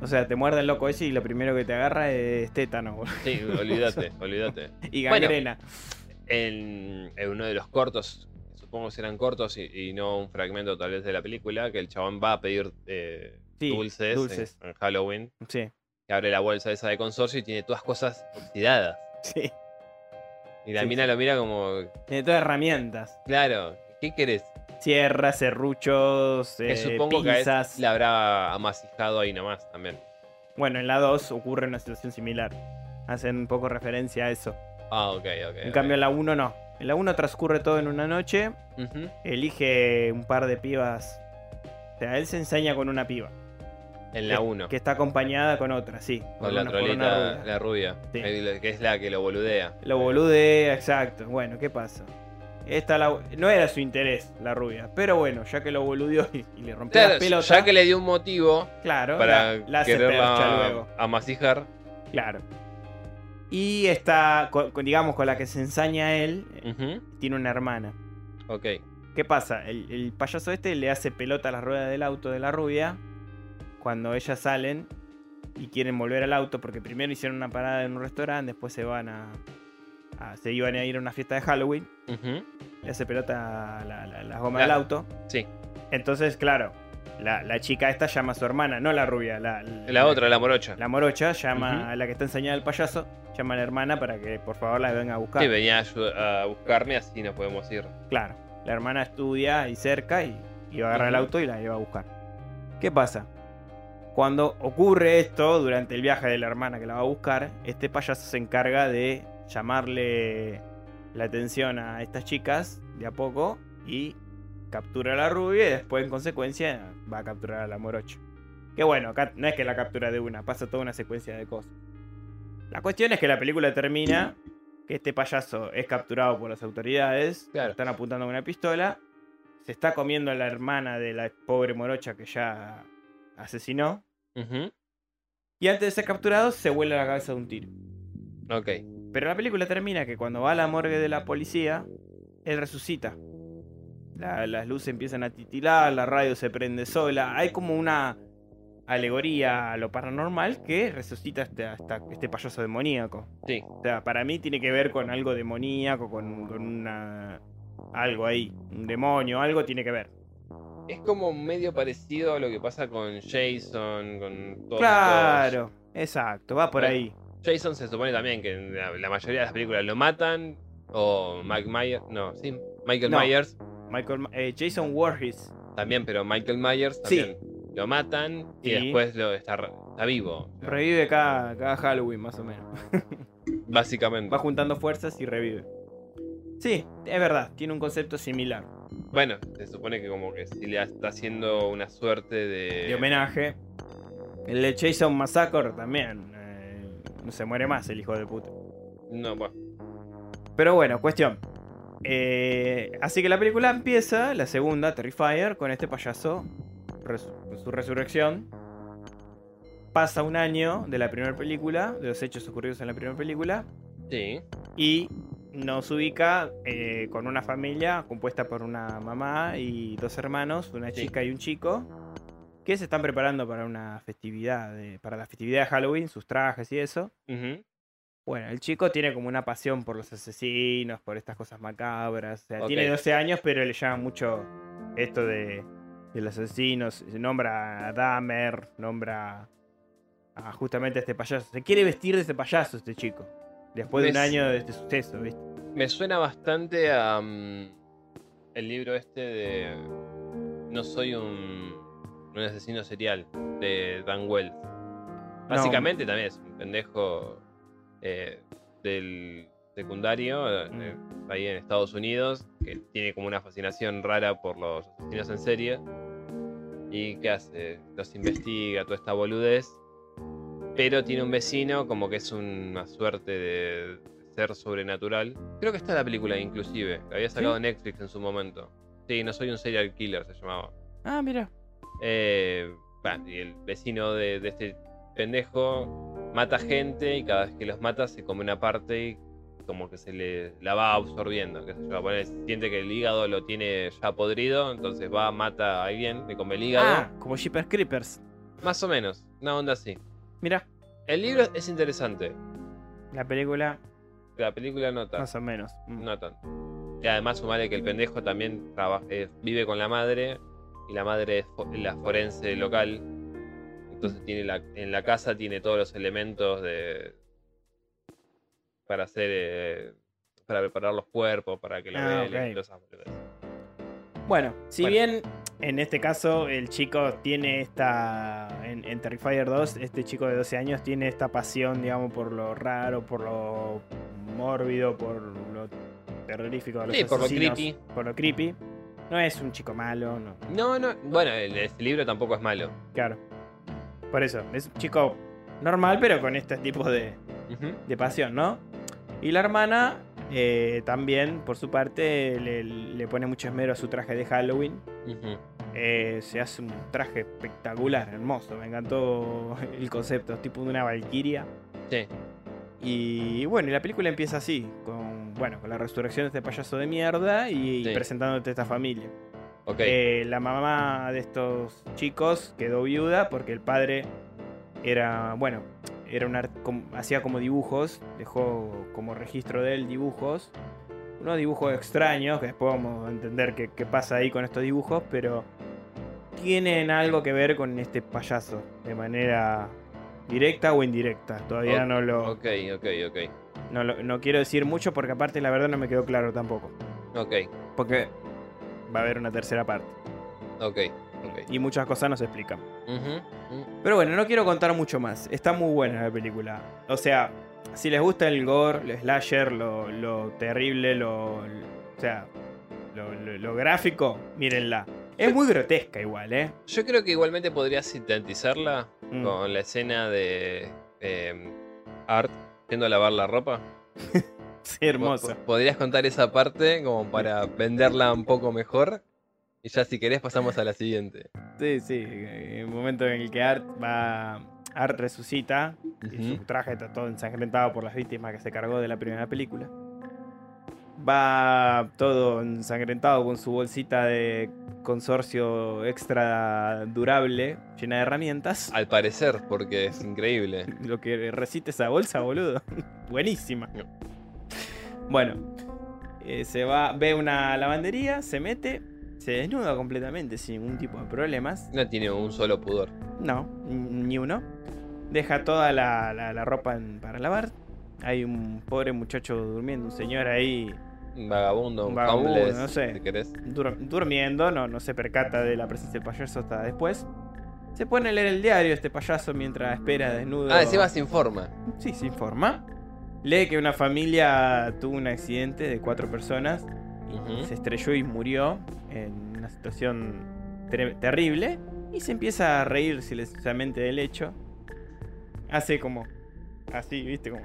O sea, te muerde el loco ese y lo primero que te agarra es tétano, boludo. Sí, olvídate, olvídate. Y Bueno, gangrena. En, en uno de los cortos, supongo que serán cortos y, y no un fragmento tal vez de la película, que el chabón va a pedir eh, Sí, dulces, en- dulces. En, Halloween, Sí, que abre la bolsa esa de consorcio y tiene todas cosas oxidadas. sí. Y la Sí, mina sí. lo mira como, Tiene todas herramientas. claro, ¿qué querés? Sierras, serruchos, Que eh, supongo que pinzas. le habrá amasijado ahí nomás también. Bueno, en la 2 ocurre una situación similar. Hacen un poco referencia a eso. Ah, ok, ok. En cambio, en la 1 no. En la 1 transcurre todo en una noche. Elige un par de pibas. O sea, él se enseña con una piba. En la que- 1. Que está acompañada con otra, sí. Con la trolita, rubia. la rubia. Sí. Que es la que lo boludea. Lo boludea, exacto. Bueno, ¿qué pasa? Esta la- no era su interés, la rubia. Pero bueno, ya que lo boludeó y, y le rompió Claro, las pelotas. ya que le dio un motivo Claro, para la, la quererla luego. amasijar. Claro. Y esta, con- digamos, con la que se ensaña él, eh, tiene una hermana. Ok. ¿Qué pasa? El, el payaso este le hace pelota a las ruedas del auto de la rubia cuando ellas salen y quieren volver al auto porque primero hicieron una parada en un restaurante, después se van a, a- se iban a ir a una fiesta de Halloween, le hace pelota la, la- las gomas Claro. del auto. Sí. Entonces, claro, la, la chica esta llama a su hermana, no la rubia, la, La otra, la morocha. La morocha llama a la que está enseñada el payaso, llama a la hermana para que por favor la venga a buscar. Sí, venía a, a buscarme, así nos podemos ir. Claro, la hermana estudia ahí cerca y, y va a agarrar el auto y la lleva a buscar. ¿Qué pasa? Cuando ocurre esto, durante el viaje de la hermana que la va a buscar, este payaso se encarga de llamarle la atención a estas chicas de a poco y captura a la rubia y después en consecuencia va a capturar a la morocha. Que bueno, acá no es que la captura de una, pasa toda una secuencia de cosas. La cuestión es que la película termina que este payaso es capturado por las autoridades, Claro. están apuntando con una pistola, se está comiendo a la hermana de la pobre morocha que ya asesinó, y antes de ser capturado se vuela la cabeza de un tiro. Ok. Pero la película termina que cuando va a la morgue de la policía, él resucita. La- las luces empiezan a titilar, la radio se prende sola. Hay como una alegoría a lo paranormal que resucita este, hasta este payaso demoníaco. Sí. O sea, para mí tiene que ver con algo demoníaco, con, con una. algo ahí. Un demonio, algo tiene que ver. Es como medio parecido a lo que pasa con Jason, con todos Claro, exacto, va por Bueno. ahí. Jason se supone también que en la, la mayoría de las películas lo matan. O Mike Myers. No, sí. Michael No. Myers Michael, eh, Jason Voorhees. también, pero Michael Myers Sí. también. Lo matan y Sí. después lo está, está vivo. Revive cada, cada Halloween, más o menos. Básicamente. Va juntando fuerzas y revive. Sí, es verdad, tiene un concepto similar. Bueno, se supone que como que si le está haciendo una suerte de. De homenaje. El de Jason Massacre también. eh, no se muere más el hijo de puta. No, bueno. Pero bueno, cuestión. Eh, así que la película empieza, la segunda, Terrifier, con este payaso, res- su resurrección. Pasa un año de la primera película, de los hechos ocurridos en la primera película, Sí. y nos ubica eh, con una familia compuesta por una mamá y dos hermanos, una Sí. chica y un chico, que se están preparando para una festividad, de- para la festividad de Halloween, sus trajes y eso. Bueno, el chico tiene como una pasión por los asesinos, por estas cosas macabras. O sea, tiene 12 años, pero le llama mucho esto de, de los asesinos. Se nombra a Dahmer, nombra a justamente a este payaso. Se quiere vestir de este payaso este chico. Después de un Me- año de este suceso, ¿viste? Me suena bastante a. mm, el libro este de. No soy un. Un asesino serial. De Dan Wells. Básicamente también es un pendejo. eh, del secundario. eh, ahí en Estados Unidos. Que tiene como una fascinación rara por los asesinos en serie. ¿Y qué hace? Los investiga, toda esta boludez. Pero tiene un vecino como que es una suerte de ser sobrenatural. Creo que está en la película inclusive. La había sacado ¿Sí? Netflix en su momento. Sí, no soy un serial killer, se llamaba. Ah, mira. Eh, bueno, y el vecino de, de este pendejo mata gente y cada vez que los mata se come una parte y como que se le la va absorbiendo. qué sé yo. Bueno, siente que el hígado lo tiene ya podrido, entonces va, mata a alguien, le come el hígado. Ah, como Jeepers Creepers. Más o menos, una onda así. Mira, El libro es interesante. la película La película no tanto. más o menos. Mm. No tanto. Y además sumale que el pendejo también trabaja, eh, vive con la madre y la madre es fo- la forense local. Entonces tiene la, en la casa tiene todos los elementos de para hacer eh, para preparar los cuerpos, para que lo Ah, velen ok. y todas esas boludeces. Bueno, si Bueno. bien en este caso el chico tiene esta. En, en Terrifier 2, este chico de 12 años tiene esta pasión, digamos, por lo raro, por lo mórbido, por lo terrorífico de los Sí, por lo creepy. Por lo creepy. No es un chico malo, no. No, no, bueno, el, este libro tampoco es malo. Claro. Por eso, es un chico normal, pero con este tipo de, de pasión, ¿no? Y la hermana eh, también, por su parte, le, le pone mucho esmero a su traje de Halloween. Ujú. Eh, se hace un traje espectacular, hermoso. Me encantó el concepto, es tipo de una valquiria. Sí. Y bueno, y la película empieza así, con, bueno, con la resurrección de este payaso de mierda y, Sí. presentándote a esta familia. Ok. Eh, la mamá de estos chicos quedó viuda porque el padre era, bueno, era un art- com- hacía como dibujos, dejó como registro de él dibujos, unos dibujos extraños, que después vamos a entender qué, qué pasa ahí con estos dibujos, pero tienen algo que ver con este payaso, de manera directa o indirecta. Todavía no lo, Ok, ok, ok. no lo- no quiero decir mucho porque aparte la verdad no me quedó claro tampoco. Ok, Porque va a haber una tercera parte. ok, ok. Y muchas cosas no se explican. Pero bueno, no quiero contar mucho más. Está muy buena la película. O sea, si les gusta el gore, el slasher, lo, lo terrible, lo, o sea, lo, lo- gráfico, mírenla. Es muy grotesca igual, ¿eh? Yo creo que igualmente podrías sintetizarla Mm. con la escena de eh, Art yendo a lavar la ropa. Sí, hermosa. Po- ¿Podrías contar esa parte como para venderla un poco mejor? Y ya si querés pasamos a la siguiente. Sí, sí. En el momento en el que Art va. Art resucita. Y su traje está todo ensangrentado por las víctimas que se cargó de la primera película. Va todo ensangrentado con su bolsita de consorcio extra durable, llena de herramientas. Al parecer, porque es increíble. Lo que recita esa bolsa, boludo. Buenísima. No. Bueno, eh, se va, ve una lavandería, se mete, se desnuda completamente sin ningún tipo de problemas. No tiene un solo pudor. No, ni uno. Deja toda la, la- la ropa en- para lavar. Hay un pobre muchacho durmiendo, un señor ahí Un vagabundo, Un un, vagabundo, homeless, no sé. si querés. dur- durmiendo, no, no se percata de la presencia del payaso hasta después. Se pone a leer el diario este payaso mientras espera desnudo. Ah, encima se informa. Sí, se informa. Lee que una familia tuvo un accidente de cuatro personas. Se estrelló y murió en una situación ter- terrible. Y se empieza a reír silenciosamente del hecho. Hace como. Así, viste, como.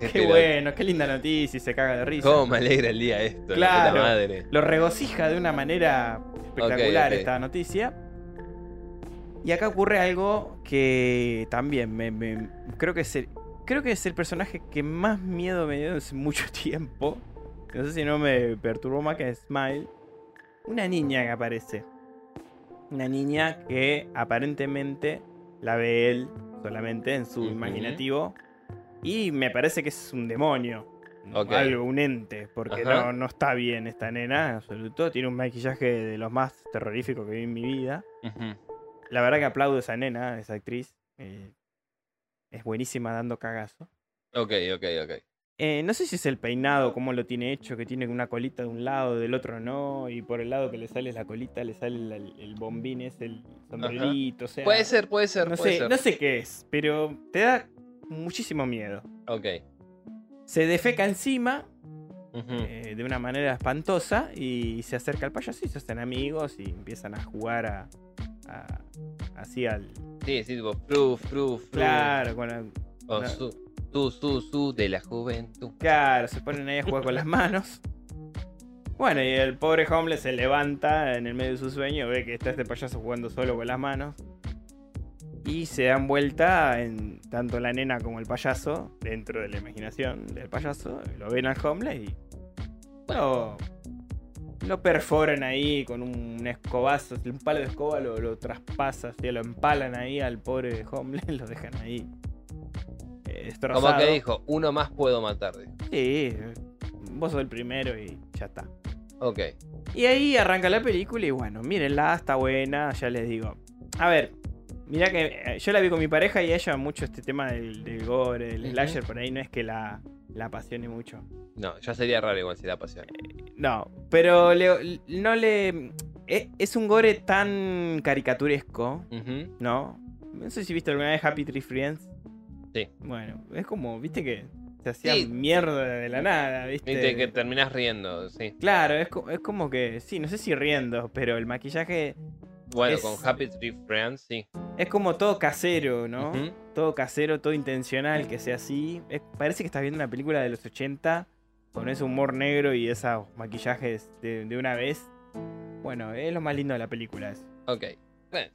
Qué bueno, qué linda noticia y se caga de risa. ¿Cómo me alegra el día esto? la Claro. puta madre. Lo regocija de una manera espectacular esta noticia. Y acá ocurre algo que también me, me- creo que es el, creo que es el personaje que más miedo me dio hace mucho tiempo. No sé si no me perturbó más que Smile. Una niña que aparece. Una niña que aparentemente la ve él solamente en su imaginativo. Y me parece que es un demonio. Algo, un ente. Porque no, no está bien esta nena en absoluto. Tiene un maquillaje de los más terroríficos que vi en mi vida. La verdad que aplaudo a esa nena, a esa actriz. Eh, es buenísima dando cagazo. Ok, ok, ok. Eh, no sé si es el peinado, cómo lo tiene hecho, que tiene una colita de un lado, del otro no, y por el lado que le sale la colita le sale la- el, bombín, es el sombrerito, o sea... Puede ser, puede ser, no puede sé, ser. no sé qué es, pero te da muchísimo miedo. Ok. Se defeca encima eh, de una manera espantosa y se acerca al payaso y se hacen amigos y empiezan a jugar a, a- así al... Sí, sí, tipo, fru, fru, fru. Claro, con la- O la- su, su, su, su de la juventud. Claro, se ponen ahí a jugar con las manos. Bueno, y el pobre Homeless se levanta en el medio de su sueño, ve que está este payaso jugando solo con las manos. Y se dan vuelta en tanto la nena como el payaso, dentro de la imaginación del payaso. Lo ven al Homeless y. Lo, lo perforan ahí con un escobazo, un palo de escoba lo, lo traspasa, lo empalan ahí al pobre Homeland, lo dejan ahí destrozado. Como que dijo, uno más puedo matar. dijo. Sí, vos sos el primero y ya está. Ok. Y ahí arranca la película y bueno, mírenla, está buena, ya les digo. A ver, mira que eh, yo la vi con mi pareja y ella mucho este tema del, del gore, del slasher, por ahí no es que la, la apasione mucho. No, ya sería raro igual si la apasiona. No, pero le- no le... Es, es un gore tan caricaturesco. ¿no? No sé si viste alguna vez Happy Tree Friends. Sí. Bueno, es como, viste que se hacía Sí. mierda de la nada, ¿viste? Viste que terminás riendo, sí. Claro, es, es como que, sí, no sé si riendo, pero el maquillaje Bueno, Es- con Happy Tree Friends, sí. es como todo casero, ¿no? Ujú. Todo casero, todo intencional, que sea así. Es- parece que estás viendo una película de los 80 con ese humor negro y esos maquillajes de, de una vez. Bueno, es lo más lindo de la película. eso. Ok. Bueno,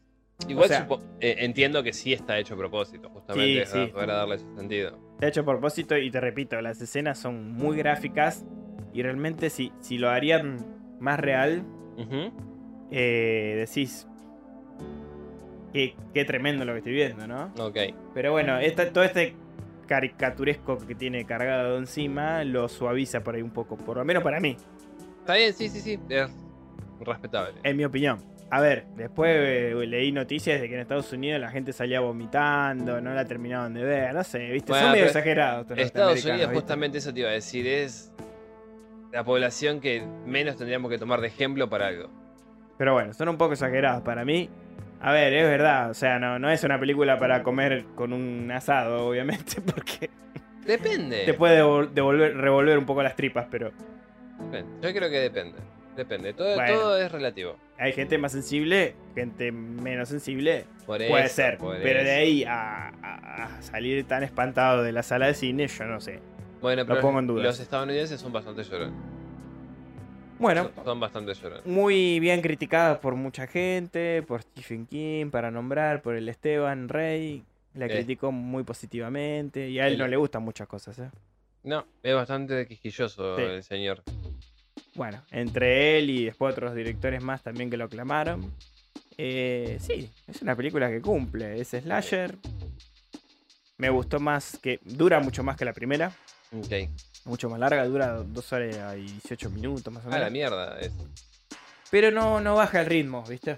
igual O sea- supo- eh, entiendo que sí está hecho a propósito, justamente Sí, sí. para darle ese sentido. Está hecho a propósito y te repito, las escenas son muy gráficas y realmente si, si lo harían más real, eh, decís, qué, qué tremendo lo que estoy viendo, ¿no? Ok. Pero bueno, esta, todo este caricaturesco que tiene cargado encima lo suaviza por ahí un poco, por lo menos para mí, Está bien, sí, sí, sí. Es respetable. en mi opinión. A ver, después eh, leí noticias de que en Estados Unidos la gente salía vomitando, no la terminaban de ver, no sé, ¿viste? Bueno, Son medio exagerados. Estados Unidos, ¿viste? justamente eso te iba a decir, es la población que menos tendríamos que tomar de ejemplo para algo. Pero bueno, son un poco exagerados para mí. A ver, es verdad, o sea, no, no es una película para comer con un asado, obviamente, porque Depende. te puede devol- devolver, revolver un poco las tripas, pero. Yo creo que depende. Depende. Todo, Bueno. todo es relativo. hay gente más sensible, gente menos sensible, Por puede eso, ser. por Pero de ahí a, a- a salir tan espantado de la sala de cine, yo no sé. Bueno, lo pero pongo en dudas. los estadounidenses son bastante llorones. Bueno, Son- son bastante llorones. muy bien criticada por mucha gente, por Stephen King, para nombrar, por el Esteban Rey. La Eh. criticó muy positivamente y a él El- no le gustan muchas cosas, ¿eh? No, es bastante quisquilloso Sí. el señor. Bueno, entre él y después otros directores más también que lo aclamaron. Eh, sí, es una película que cumple. Es slasher. Me gustó más que. Dura mucho más que la primera. Ok. Mucho más larga, dura 2 horas y 18 minutos más o Ah, la menos. mierda. Es. Pero no, no baja el ritmo, ¿viste?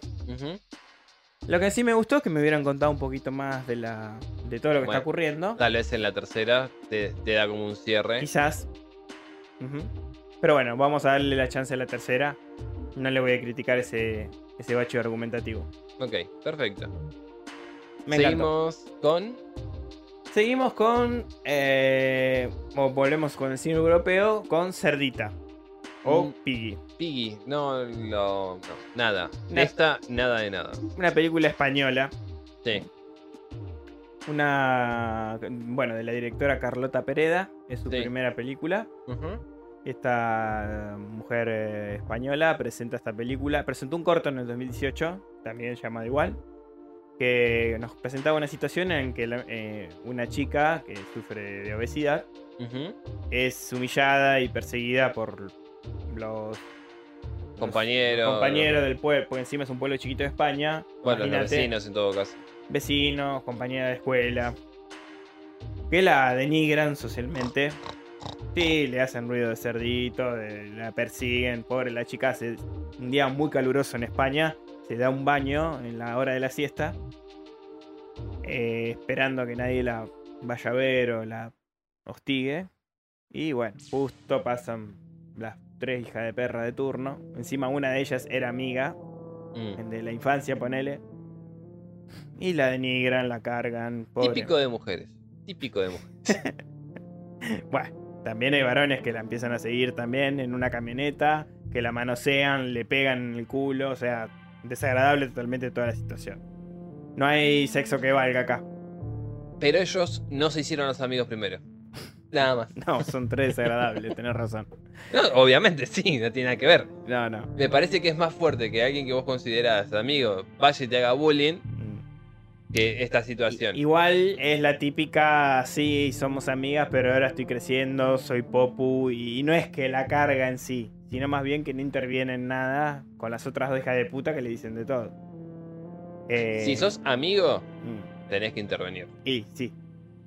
Lo que sí me gustó es que me hubieran contado un poquito más de la. de todo lo que Bueno. está ocurriendo. Tal vez en la tercera te, te da como un cierre. Quizás. Ujú. Pero bueno, vamos a darle la chance a la tercera. No le voy a criticar ese, ese bache argumentativo. Ok, perfecto. Me encantó. Seguimos con. Seguimos con. eh, o volvemos con el cine europeo con Cerdita. O Mm. Piggy. Piggy. No, lo. No, nada. Na- Esta, nada de nada. Una película española. Sí. Una. Bueno, de la directora Carlota Pereda. Es su Sí. primera película. Ujú. Esta mujer eh, española presenta esta película. Presentó un corto en el 2018, también llamado igual. Que nos presentaba una situación en que la- eh, una chica que sufre de obesidad es humillada y perseguida por los Compañero. los compañeros del pueblo, porque encima es un pueblo chiquito de España. Bueno, los vecinos en todo caso. vecinos, compañeras de escuela, que la denigran socialmente. Sí, le hacen ruido de cerdito, de- la persiguen, pobre la chica, hace un día muy caluroso en España, se da un baño en la hora de la siesta, eh, esperando que nadie la vaya a ver o la hostigue. Y bueno, justo pasan las tres hijas de perra de turno. Encima una de ellas era amiga Mm. de la infancia, ponele. Y la denigran, la cargan. Pobre. Típico de mujeres. Típico de mujeres. Bueno, también hay varones que la empiezan a seguir también en una camioneta, que la manosean, le pegan en el culo, o sea, desagradable totalmente toda la situación. No hay sexo que valga acá. Pero ellos no se hicieron los amigos primero. Nada más. No, son tres desagradables, tenés razón. No, obviamente sí, no tiene nada que ver. No, no. Me parece que es más fuerte que alguien que vos considerás amigo vaya y te haga bullying. Que esta situación. Igual es la típica, sí, somos amigas, pero ahora estoy creciendo, soy popu, y, y no es que la carga en sí, sino más bien que no interviene en nada con las otras dos hijas de puta que le dicen de todo. Eh, Si sos amigo, mm, tenés que intervenir. Y sí,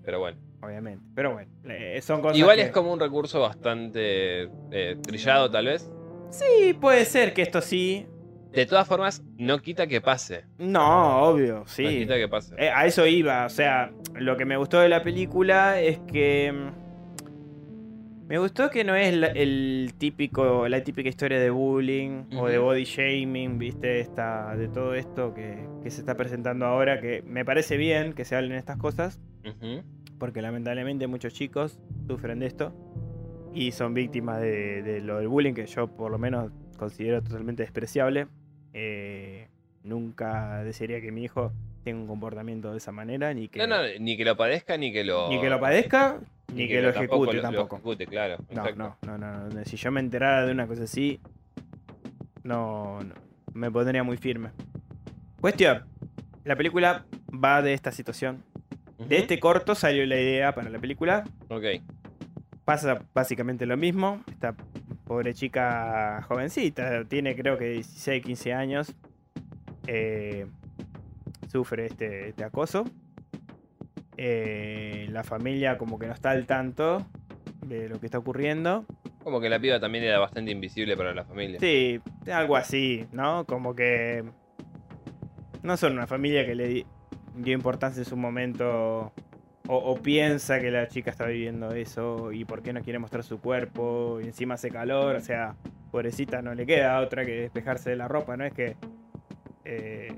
Pero bueno. obviamente. Pero bueno, eh, son cosas. Igual que- es como un recurso bastante eh, trillado, tal vez. Sí, puede ser que esto sí. De todas formas, no quita que pase. No, obvio, No sí. quita que pase. Eh, a eso iba, o sea, lo que me gustó de la película es que mm, me gustó que no es la, el típico, la típica historia de bullying o de body shaming, viste, esta, de todo esto que, que se está presentando ahora, que me parece bien que se hablen estas cosas, porque lamentablemente muchos chicos sufren de esto y son víctimas de, de lo del bullying que yo por lo menos considero totalmente despreciable. Eh, nunca desearía que mi hijo tenga un comportamiento de esa manera, ni que, No, no, ni que lo padezca, ni que lo. ni que lo padezca, ni, que, lo ejecute lo tampoco. ejecute, claro. No, no, no, no, no. Si yo me enterara de una cosa así, no, no, me pondría muy firme. Cuestión. La película va de esta situación. De este corto salió la idea para la película. Ok. Pasa básicamente lo mismo. Esta pobre chica jovencita, tiene creo que 16, 15 años. eh, sufre este, este acoso. Eh, la familia como que no está al tanto de lo que está ocurriendo. Como que la piba también era bastante invisible para la familia. Sí, algo así, ¿no? Como que no son una familia que le di- dio importancia en su momento o, o piensa que la chica está viviendo eso y por qué no quiere mostrar su cuerpo y encima hace calor, o sea, pobrecita no le queda otra que despejarse de la ropa, no es que eh,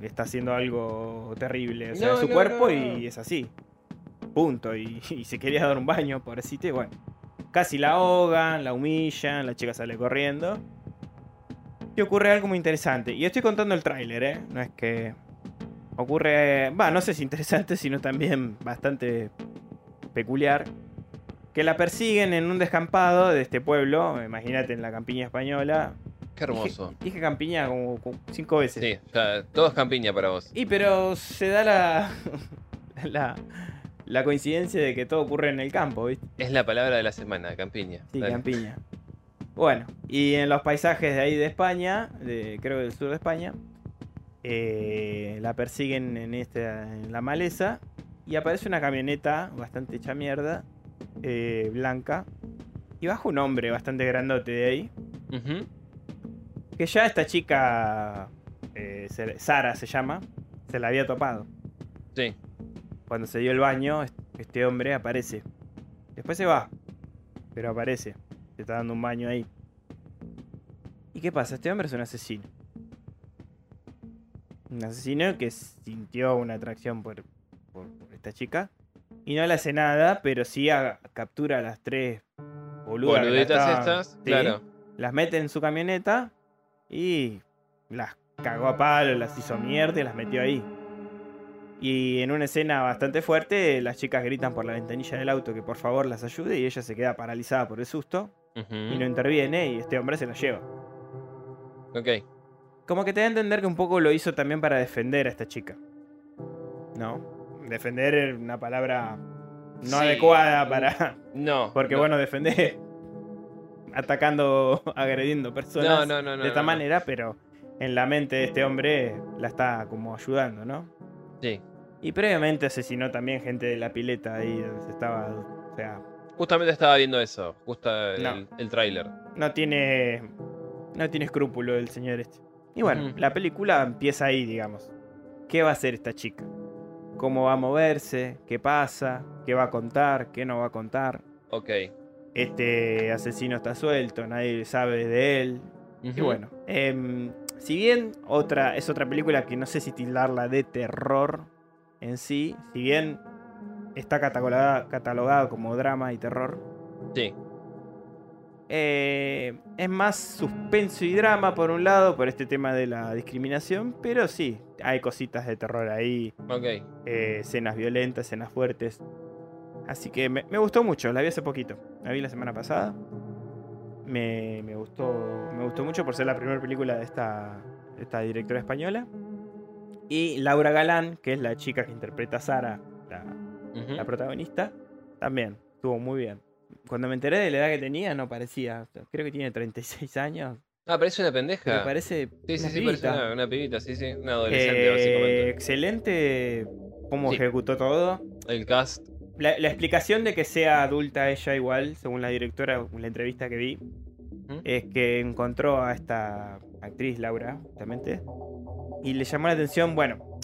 está haciendo algo terrible, o sea, No, es su no, cuerpo no, y es así, punto, y, y se quería dar un baño, pobrecita, y bueno, casi la ahogan, la humillan, la chica sale corriendo. Y ocurre algo muy interesante. Y estoy contando el tráiler, ¿eh? No es que ocurre, va, no sé si interesante, sino también bastante peculiar. Que la persiguen en un descampado de este pueblo, imagínate en la campiña española. Qué hermoso. Dije, dije campiña como, como cinco veces. Sí, ya, todo es campiña para vos. Y pero se da la, la, la coincidencia de que todo ocurre en el campo, ¿viste? Es la palabra de la semana, campiña. Sí, Dale. campiña. Bueno, y en los paisajes de ahí de España, de, creo del sur de España, eh, la persiguen en, este, en la maleza y aparece una camioneta bastante hecha mierda, eh, blanca, y baja un hombre bastante grandote de ahí, que ya esta chica, eh, Sara se llama, se la había topado. Sí. Cuando se dio el baño, est- este hombre aparece. Después se va, pero aparece. Se está dando un baño ahí. ¿Y qué pasa? Este hombre es un asesino. Un asesino que sintió una atracción por, por- por esta chica. Y no le hace nada, pero sí a- captura a las tres boludas. Boluditas estaban- estas, Sí, claro. Las mete en su camioneta y las cagó a palo, las hizo mierda y las metió ahí. Y en una escena bastante fuerte, las chicas gritan por la ventanilla del auto que por favor las ayude y ella se queda paralizada por el susto Ujú. y no interviene y este hombre se la lleva. Ok. Como que te da a entender que un poco lo hizo también para defender a esta chica. ¿No? Defender es una palabra no Sí. adecuada para... No. Porque no. bueno, defender atacando, agrediendo personas No, no, no, no. de esta manera, pero en la mente de este hombre la está como ayudando, ¿no? Sí. Y previamente asesinó también gente de la pileta ahí donde se estaba. O sea, Justamente estaba viendo eso. Justo el, el tráiler. no tiene. No tiene escrúpulo el señor este. Y bueno, la película empieza ahí, digamos. ¿Qué va a hacer esta chica? ¿Cómo va a moverse? ¿Qué pasa? ¿Qué va a contar? ¿Qué no va a contar? Ok. Este asesino está suelto, nadie sabe de él. Y bueno, em, si bien otra es otra película que no sé si tildarla de terror en sí, si bien está catalogada, catalogada como drama y terror, Sí. Eh, es más suspenso y drama por un lado, por este tema de la discriminación, pero sí, hay cositas de terror ahí, Ok. eh, escenas violentas, escenas fuertes. Así que me, me gustó mucho, la vi hace poquito, la vi la semana pasada. Me, me gustó, me gustó mucho por ser la primera película de esta, de esta directora española. Y Laura Galán, que es la chica que interpreta a Sara, la, la protagonista, también estuvo muy bien. Cuando me enteré de la edad que tenía, no parecía. Creo que tiene 36 años. Ah, parece una Me pendeja. parece. Sí, sí, una sí, parece pibita. una, una pibita, sí, sí. Una adolescente, Eh, básicamente. excelente cómo Sí. ejecutó todo. El cast. La, la explicación de que sea adulta ella igual, según la directora, la entrevista que vi, ¿Mm? es que encontró a esta actriz, Laura, justamente, y le llamó la atención, bueno,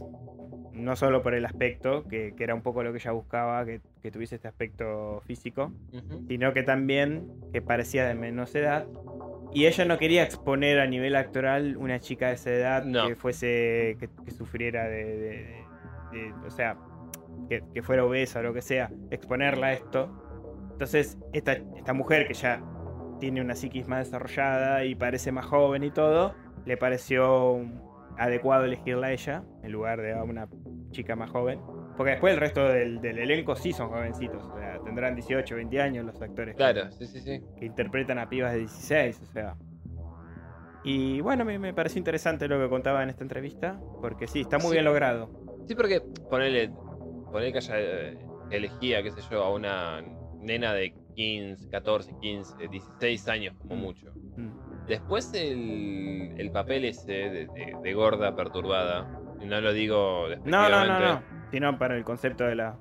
no solo por el aspecto, que, que era un poco lo que ella buscaba, que, que tuviese este aspecto físico, sino que también que parecía de menos edad. Y ella no quería exponer a nivel actoral una chica de esa edad No. que fuese, que, que sufriera de, de- de- de- o sea, que, que fuera obesa o lo que sea, exponerla a esto. Entonces, esta, esta mujer que ya tiene una psiquis más desarrollada y parece más joven y todo, le pareció adecuado elegirla a ella en lugar de a una chica más joven. Porque después el resto del, del elenco sí son jovencitos, o sea, tendrán 18, 20 años los actores que- Claro, sí, sí, sí. que interpretan a pibas de 16, o sea. Y bueno, me, me pareció interesante lo que contaba en esta entrevista, porque sí, está muy Sí. bien logrado. Sí, porque ponele, ponele que haya eh, que elegía, qué sé yo, a una nena de 15, 14, 15, 16 años como Mm. mucho. Después el, el papel ese de, de- de gorda perturbada, no lo digo No, no, no, no. Sino para el concepto de la.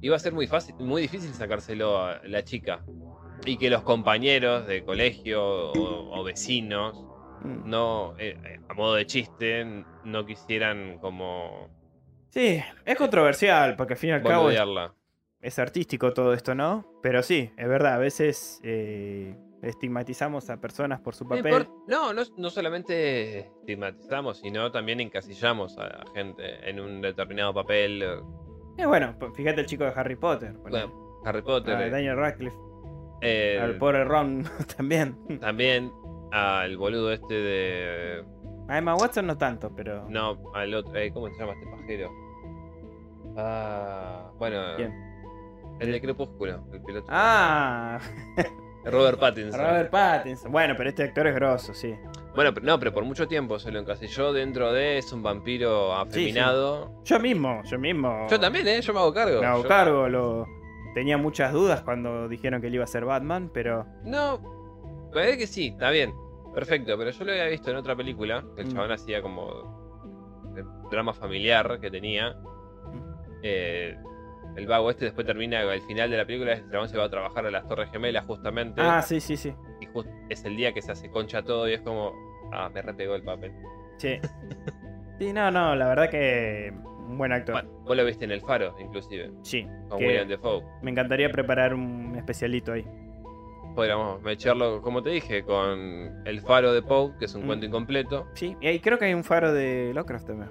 iba a ser muy fácil, muy difícil sacárselo a la chica. Y que los compañeros de colegio o, o vecinos, Mm. no, eh, eh, a modo de chiste, no quisieran como Sí, es controversial, porque al fin y al cabo es, es artístico todo esto, ¿no? Pero sí, es verdad, a veces eh, estigmatizamos a personas por su papel. no, no, no solamente estigmatizamos, sino también encasillamos a la gente en un determinado papel. eh, Eh, bueno, p- fíjate el chico de Harry Potter. Bueno, Harry Potter. a eh, Daniel Radcliffe, al pobre Ron también. también al boludo este de. A Emma Watson no tanto, pero. No, al otro. eh, ¿Cómo se llama este pajero? Ah. Bueno. ¿Quién? El de Crepúsculo, el piloto. Ah, Robert Pattinson. Robert Pattinson. Bueno, pero este actor es grosso, sí. Bueno, pero no, pero por mucho tiempo se lo encasilló dentro de. Es un vampiro afeminado. Yo mismo, yo mismo. Yo también, ¿eh? Yo me hago cargo. Me hago Yo- cargo, lo... tenía muchas dudas cuando dijeron que él iba a ser Batman, pero. No, parece que sí, está bien. Perfecto, pero yo lo había visto en otra película, que el Mm. chabón hacía como de drama familiar que tenía. Eh, el vago este después termina, al final de la película, el chabón se va a trabajar a las Torres Gemelas justamente. Ah, sí, sí, sí. Y just- es el día que se hace concha todo y es como, ah, me repegó el papel. Sí. Sí, no, no, la verdad que. Un buen actor. Bueno, vos lo viste en El Faro, inclusive, Sí. con William Defoe. Me encantaría preparar un especialito ahí. Podríamos mecharlo, como te dije, con El Faro de Poe, que es un Mm. cuento incompleto. Sí, y ahí creo que hay un faro de Lovecraft también.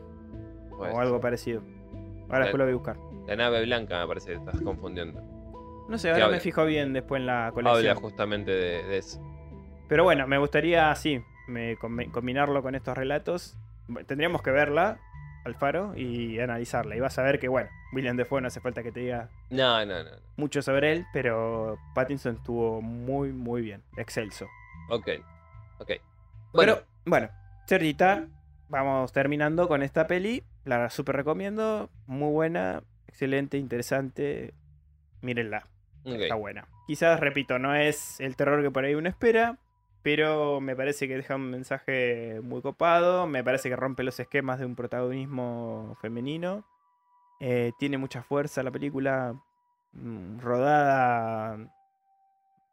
Pues, O algo parecido. Ahora después lo voy a buscar. La nave blanca me parece que estás confundiendo. No sé, ahora habla. me fijo bien después en la Habla colección. justamente de, de eso. Pero bueno, me gustaría, sí, me, combinarlo con estos relatos. Tendríamos que verla, Alfaro, y analizarla. Y vas a ver que, bueno, William Defoe no hace falta que te diga No, no, no. no. mucho sobre él, pero Pattinson estuvo muy, muy bien. Excelso. Ok. Ok. Bueno, Pero, bueno, Cerdita, vamos terminando con esta peli. La super recomiendo. Muy buena, excelente, interesante. Mírenla. Está buena. Quizás, repito, no es el terror que por ahí uno espera, pero me parece que deja un mensaje muy copado, me parece que rompe los esquemas de un protagonismo femenino. Eh, tiene mucha fuerza la película, mm, rodada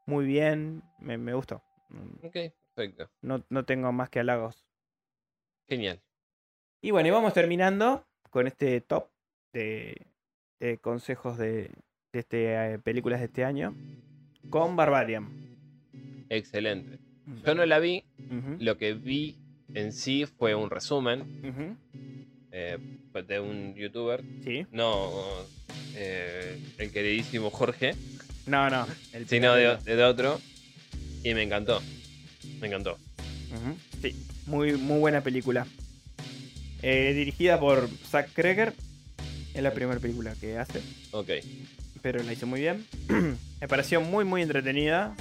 muy bien, me, me gustó. Mm, Ok, perfecto. No, no tengo más que halagos. Genial. Y bueno, y vamos terminando con este top de, de consejos de, de este, eh, películas de este año con Barbarian. Excelente. Yo no la vi. Lo que vi en sí fue un resumen eh, de un youtuber. Sí. No eh, el queridísimo Jorge, No, no. el sino de, de otro. Y me encantó. Me encantó. Sí, muy, muy buena película. Eh, dirigida por Zack Kreger. Es la primera película que hace, Ok. pero la hizo muy bien. Me pareció muy, muy entretenida.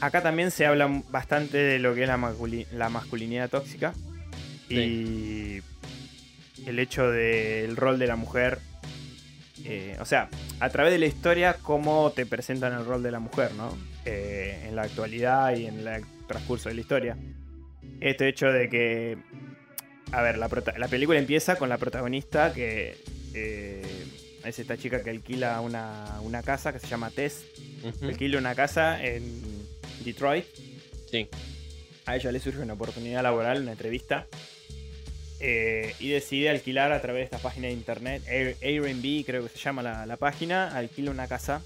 Acá también se habla bastante de lo que es la masculinidad tóxica. Y el hecho del rol de la mujer. eh, o sea, a través de la historia cómo te presentan el rol de la mujer, ¿no? Eh, en la actualidad y en el transcurso de la historia. Este hecho de que, a ver, la, la película empieza con la protagonista que eh, es esta chica que alquila una, una casa que se llama Tess. Alquila una casa en Detroit. Sí. A ella le surge una oportunidad laboral, una entrevista. eh, y decide alquilar a través de esta página de internet, Air- Airbnb creo que se llama la, la página, alquila una casa.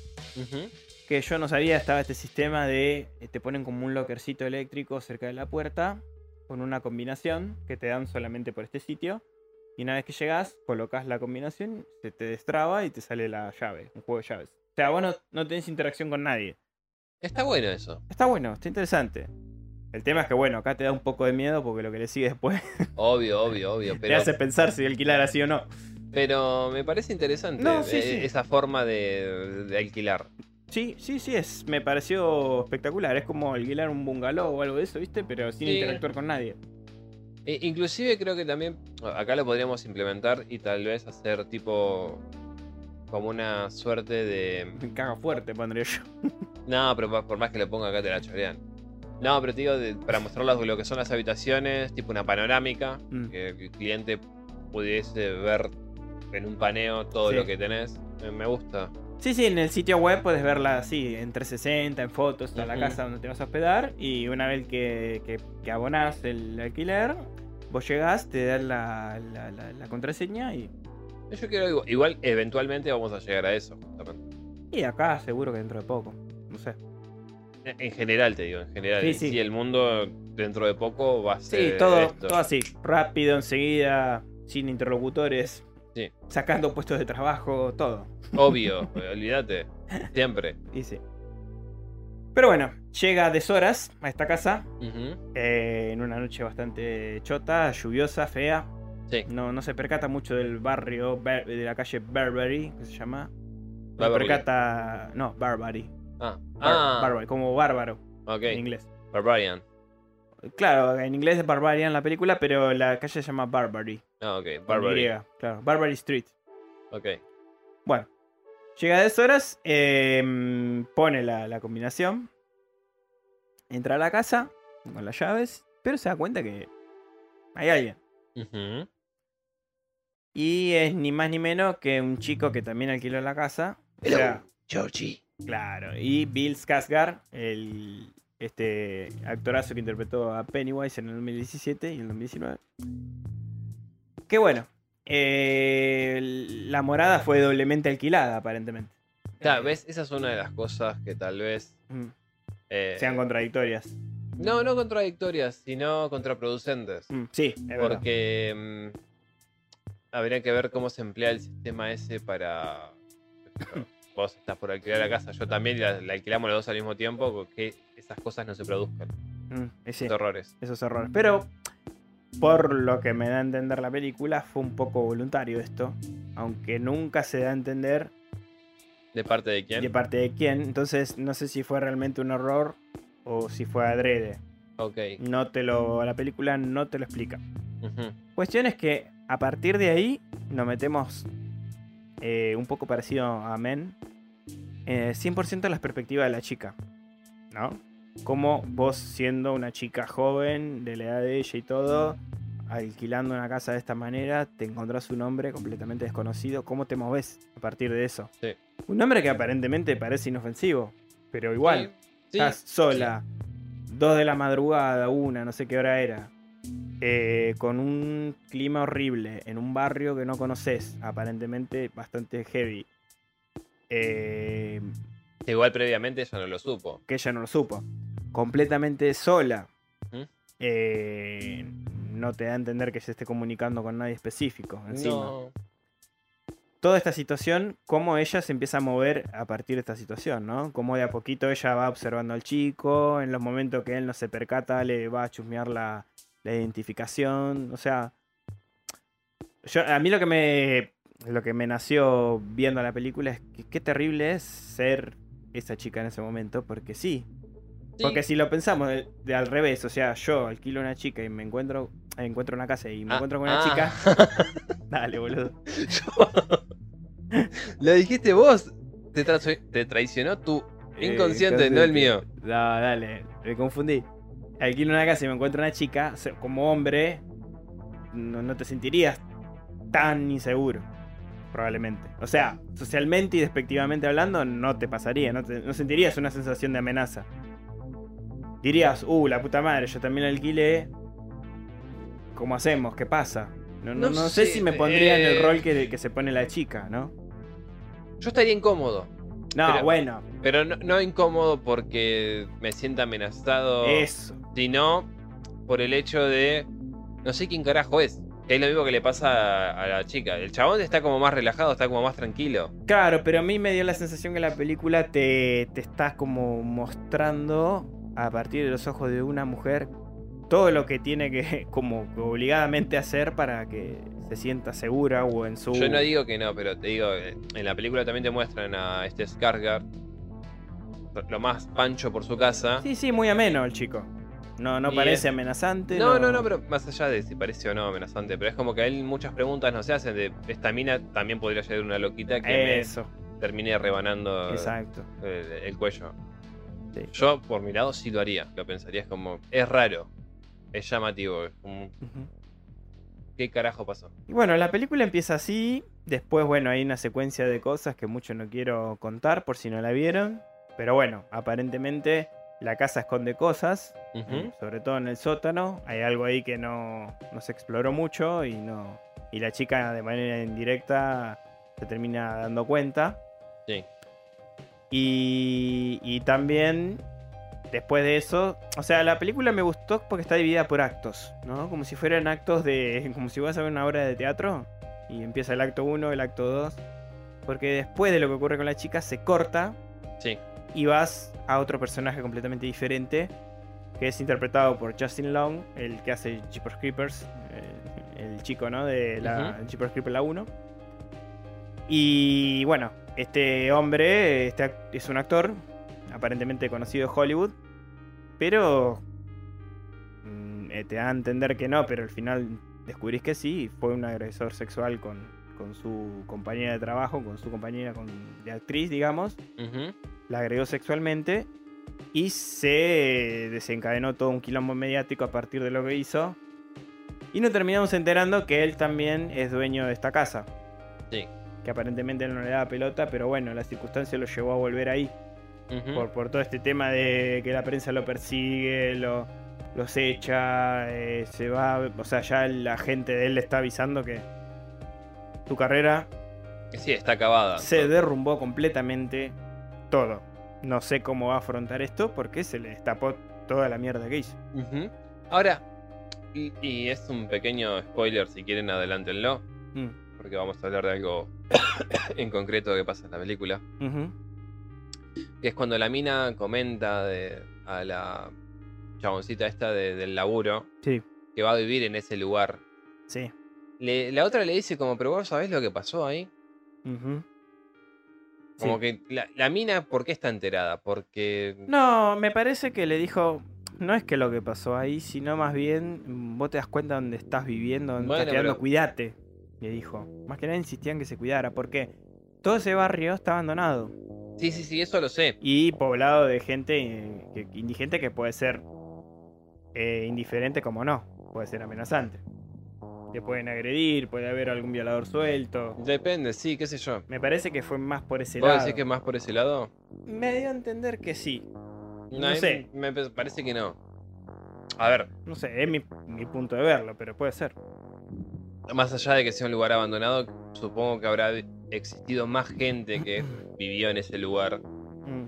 Que yo no sabía, estaba este sistema de, eh, te ponen como un lockercito eléctrico cerca de la puerta, con una combinación que te dan solamente por este sitio. Y una vez que llegas, colocas la combinación, se te destraba y te sale la llave, un juego de llaves. O sea, vos no, no tenés interacción con nadie. Está bueno eso. Está bueno, está interesante. El tema es que, bueno, acá te da un poco de miedo porque lo que le sigue después Obvio, obvio, obvio. te Pero, hace pensar si alquilar así o no. pero me parece interesante No, sí, eh, sí. esa forma de, de alquilar. Sí, sí, sí, es, me pareció espectacular. Es como alquilar un bungalow o algo de eso, ¿viste? Pero sin Sí. interactuar con nadie. E- inclusive creo que también acá lo podríamos implementar y tal vez hacer tipo como una suerte de... Caga fuerte, pondría yo. No, pero por más que lo ponga acá te la chorean. No, pero te digo, de- para mostrar las- lo que son las habitaciones, tipo una panorámica, Mm. que el cliente pudiese ver en un paneo todo Sí. lo que tenés. Me, me gusta. Sí, sí, en el sitio web puedes verla así, en 360, en fotos, está la casa donde te vas a hospedar. Y una vez que, que, que abonás el alquiler, vos llegás, te dan la, la, la- la contraseña y, Yo quiero igual, eventualmente vamos a llegar a eso, justamente. y acá seguro que dentro de poco. No sé. En en general te digo, en general. Sí, sí. sí, el mundo dentro de poco va a ser Sí, todo, esto. todo así, rápido, enseguida, sin interlocutores, Sí. sacando puestos de trabajo, todo. Obvio, olvídate. Siempre. Y sí. Pero bueno, llega a deshoras a esta casa, eh, en una noche bastante chota, lluviosa, fea. Sí. No, no se percata mucho del barrio, Bar- de la calle Barbary, que se llama. No se Barbary. percata. No, Barbary. Ah, Bar- ah Barbary, como bárbaro ok. en inglés. Barbarian. Claro, en inglés es Barbarian la película, pero la calle se llama Barbary. Ah, ok. Barbary. Y, claro, Barbary Street. Ok. Bueno, llega a deshoras, eh, pone la, la combinación, entra a la casa con las llaves, pero se da cuenta que hay alguien. Y es ni más ni menos que un chico que también alquiló la casa. O sea, Georgie. claro. Y Bill Skarsgård, el este actorazo que interpretó a Pennywise en el 2017 y en el 2019. Que bueno, eh, la morada fue doblemente alquilada aparentemente. Claro, ¿ves? Esa es una de las cosas que tal vez. Mm, eh, Sean contradictorias. No, no contradictorias, sino contraproducentes. Mm, sí, es verdad. Porque mm, habría que ver cómo se emplea el sistema ese para. Vos estás por alquilar la casa, yo también, y la, la alquilamos los dos al mismo tiempo, que esas cosas no se produzcan. Mm, Esos errores. esos errores. Pero, por lo que me da a entender la película, fue un poco voluntario esto. Aunque nunca se da a entender ¿De parte de quién? de parte de quién. Entonces, no sé si fue realmente un error o si fue adrede. Ok. No te lo. La película no te lo explica. Ujú. Cuestión es que a partir de ahí nos metemos eh, un poco parecido a Men. eh, 100% a la perspectiva de la chica. ¿No? Como vos siendo una chica joven, de la edad de ella y todo, alquilando una casa de esta manera, te encontrás un hombre completamente desconocido. ¿Cómo te moves a partir de eso? Sí. Un hombre que aparentemente parece inofensivo, pero igual. Sí, Estás sola, dos de la madrugada, una, no sé qué hora era. eh, con un clima horrible, en un barrio que no conoces, aparentemente bastante heavy. eh. Igual previamente ella no lo supo. que ella no lo supo. Completamente sola. Eh, no te da a entender que se esté comunicando con nadie específico. Encima. No. toda esta situación, cómo ella se empieza a mover a partir de esta situación, ¿no? Cómo de a poquito ella va observando al chico, en los momentos que él no se percata, le va a chusmear la, la identificación, o sea... Yo, a mí lo que me lo que me nació viendo la película es que qué terrible es ser esa chica en ese momento, porque sí. Sí. Porque si lo pensamos de, de al revés, o sea, yo alquilo una chica y me encuentro encuentro una casa y me Ah, encuentro con una ah. chica, dale, boludo. Lo dijiste vos. Te, tra- te traicionó tu Eh, inconsciente, no el mío. No, dale, me confundí. Alquilo una casa y me encuentro una chica, como hombre, no, no te sentirías tan inseguro. Probablemente. O sea, socialmente y despectivamente hablando, no te pasaría, no, te- no sentirías una sensación de amenaza. Dirías, uh, la puta madre, yo también la alquilé. ¿Cómo hacemos? ¿Qué pasa? No, no, No sé sé, si me pondría en el eh. rol que, que se pone la chica, ¿no? Yo estaría incómodo. No, Pero- bueno, Pero no, no incómodo porque me sienta amenazado. eso. Sino por el hecho de. No sé quién carajo es. Que es lo mismo que le pasa a, a la chica. El chabón está como más relajado, está como más tranquilo. Claro, pero a mí me dio la sensación que la película te, te está como mostrando a partir de los ojos de una mujer todo lo que tiene que como obligadamente hacer para que se sienta segura o en su... Yo no digo que no, pero te digo, eh, en la película también te muestran a este Skarsgård lo más pancho por su casa. Sí, sí, muy ameno el chico. No, no Y parece es- amenazante. No, no, no, pero más allá de si parece o no amenazante, pero es como que a él muchas preguntas no se hacen de esta mina también podría ser una loquita que Eso, me termine rebanando exacto. el, el cuello. Sí. Yo, por mi lado, sí lo haría. Lo pensaría, es como, es raro, es llamativo, es como, Ujú. ¿qué carajo pasó? Y bueno, la película empieza así. Después, bueno, hay una secuencia de cosas que mucho no quiero contar por si no la vieron. Pero bueno, aparentemente la casa esconde cosas. Sobre todo en el sótano. Hay algo ahí que no, no se exploró mucho y no. Y la chica de manera indirecta se termina dando cuenta. Sí. Y, y también, después de eso, o sea, la película me gustó porque está dividida por actos, ¿no? Como si fueran actos de, como si vas a ver una obra de teatro y empieza el acto 1, el acto 2. Porque después de lo que ocurre con la chica se corta Sí. y vas a otro personaje completamente diferente, que es interpretado por Justin Long, el que hace Jeepers Creepers, el, el chico, ¿no? De la Jeepers Creepers la 1. Y bueno, este hombre este es un actor, aparentemente conocido en Hollywood, pero mm, eh, te da a entender que no, pero al final descubrís que sí, fue un agresor sexual con, con su compañera de trabajo, con su compañera con- de actriz, digamos la agregó sexualmente y se desencadenó todo un quilombo mediático a partir de lo que hizo. Y nos terminamos enterando que él también es dueño de esta casa. Sí. Que aparentemente él no le daba pelota, pero bueno, la circunstancia lo llevó a volver ahí. Por, por todo este tema de que la prensa lo persigue, lo, los echa, eh, se va. O sea, ya la gente de él le está avisando que tu carrera Sí, está acabada. se derrumbó completamente todo. No sé cómo va a afrontar esto porque se le destapó toda la mierda que hizo. Ahora, y, y es un pequeño spoiler, si quieren adelántenlo, Mm, porque vamos a hablar de algo en concreto que pasa en la película. Que es cuando la mina comenta de, a la chaboncita esta de- del laburo Sí, que va a vivir en ese lugar. sí. Le- la otra le dice como, pero vos sabés lo que pasó ahí. Como Sí. que la, la mina, ¿por qué está enterada? Porque... No, me parece que le dijo. No es que lo que pasó ahí, sino más bien mm, vos te das cuenta dónde estás viviendo, dónde Bueno, estás quedando, pero- cuídate. Le dijo. Más que nada insistían que se cuidara, porque todo ese barrio está abandonado. Sí, sí, sí, eso lo sé. Y poblado de gente eh, indigente que puede ser eh, indiferente como no. Puede ser amenazante. Te pueden agredir, puede haber algún violador suelto. Depende, sí, qué sé yo. Me parece que fue más por ese ¿Vos lado. decís que más por ese lado? Me dio a entender que sí. No sé. Me parece que no. A ver, No sé, es mi, mi punto de verlo, pero puede ser. Más allá de que sea un lugar abandonado, supongo que habrá existido más gente que vivió en ese lugar Mm.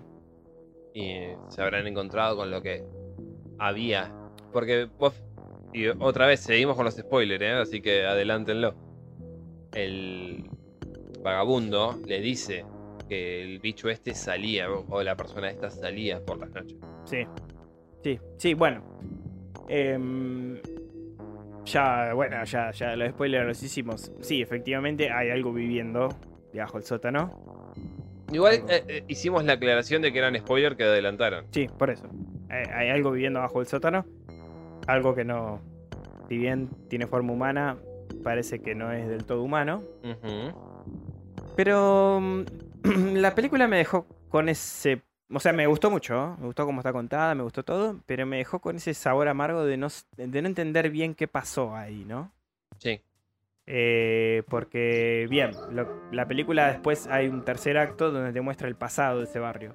y se habrán encontrado con lo que había. Porque vos, y otra vez seguimos con los spoilers, ¿eh? así que adelántenlo. El vagabundo le dice que el bicho este salía, o la persona esta salía por las noches. Sí. Sí, sí, bueno. Em, ya, bueno, ya, ya los spoilers los hicimos. Sí, efectivamente hay algo viviendo debajo del sótano. Igual eh, eh, hicimos la aclaración de que eran spoilers que adelantaron. Sí, por eso. Hay, hay algo viviendo bajo el sótano. Algo que no. Si bien tiene forma humana, parece que no es del todo humano. Pero mm, la película me dejó con ese. O sea, me gustó mucho, me gustó cómo está contada, me gustó todo, pero me dejó con ese sabor amargo de no, de no entender bien qué pasó ahí, ¿no? Sí. Eh, porque, bien, lo- la película después hay un tercer acto donde te muestra el pasado de ese barrio.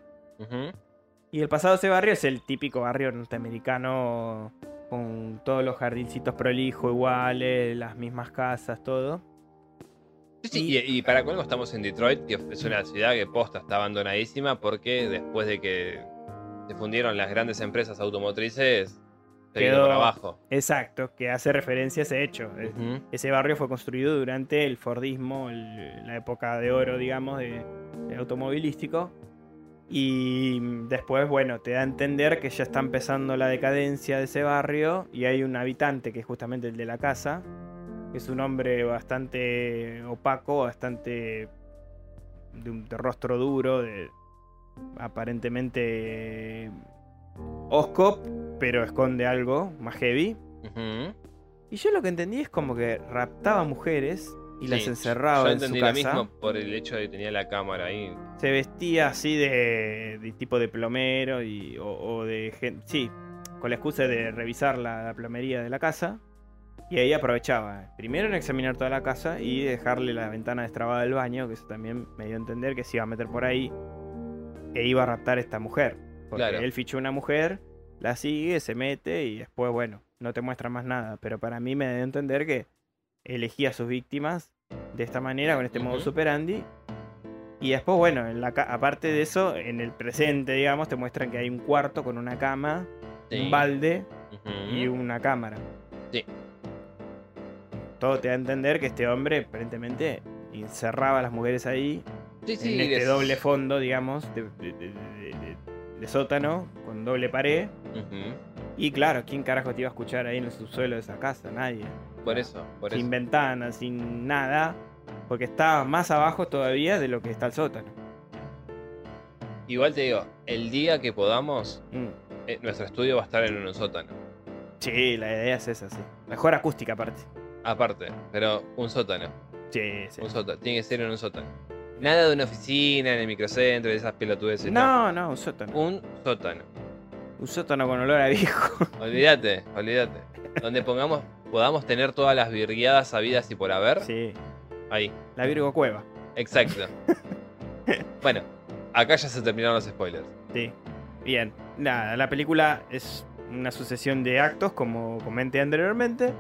Y el pasado de ese barrio es el típico barrio norteamericano con todos los jardincitos prolijos iguales, las mismas casas, todo. Sí, sí, y, y para colmo estamos en Detroit, que es una ciudad que posta está abandonadísima porque después de que se fundieron las grandes empresas automotrices, se Quedó- para abajo. Exacto, que hace referencia a ese hecho. Ese barrio fue construido durante el Fordismo, el- la época de oro, digamos, de, de automovilístico. Y después, bueno, te da a entender que ya está empezando la decadencia de ese barrio y hay un habitante que es justamente el de la casa, es un hombre bastante opaco, bastante de un de rostro duro, de aparentemente osco, pero esconde algo más heavy. Y yo lo que entendí es como que raptaba mujeres y las encerraba Yo en su entendí casa. lo mismo por el hecho de que tenía la cámara ahí. Se vestía así de, de tipo de plomero y, o, o de gente. Sí, con la excusa de revisar la, la plomería de la casa. Y ahí aprovechaba. Primero en examinar toda la casa y dejarle la ventana destrabada del baño, que eso también me dio a entender que se iba a meter por ahí e iba a raptar a esta mujer. Porque Claro. él fichó una mujer, la sigue, se mete y después, bueno, no te muestra más nada. Pero para mí me dio a entender que elegía a sus víctimas de esta manera, con este modo Ujú. superandi. Y después, bueno, en la ca- aparte de eso, en el presente, digamos, te muestran que hay un cuarto con una cama, Sí. un balde y una cámara. Sí. Todo te da a entender que este hombre aparentemente encerraba a las mujeres ahí Sí, sí, en este doble fondo, digamos, de, de- de- de- de- de sótano, con doble pared. Y claro, ¿quién carajo te iba a escuchar ahí en el subsuelo de esa casa? Nadie. Por eso, por sin eso. ventanas, sin nada, porque está más abajo todavía de lo que está el sótano. Igual te digo, el día que podamos, Mm. eh, nuestro estudio va a estar en un sótano. Sí, la idea es esa, sí. Mejor acústica aparte. Aparte, pero un sótano. Sí, sí. Un sótano. Tiene que ser en un sótano. Nada de una oficina en el microcentro, de esas pelotudeces. No, no, un sótano. Un sótano. Un sótano con olor a viejo. Olvídate, olvídate. Donde pongamos, podamos tener todas las virgueadas sabidas y por haber. Sí, Ahí. la Virgo Cueva. Exacto. bueno, acá ya se terminaron los spoilers. Sí. Bien. Nada, la película es una sucesión de actos, como comenté anteriormente.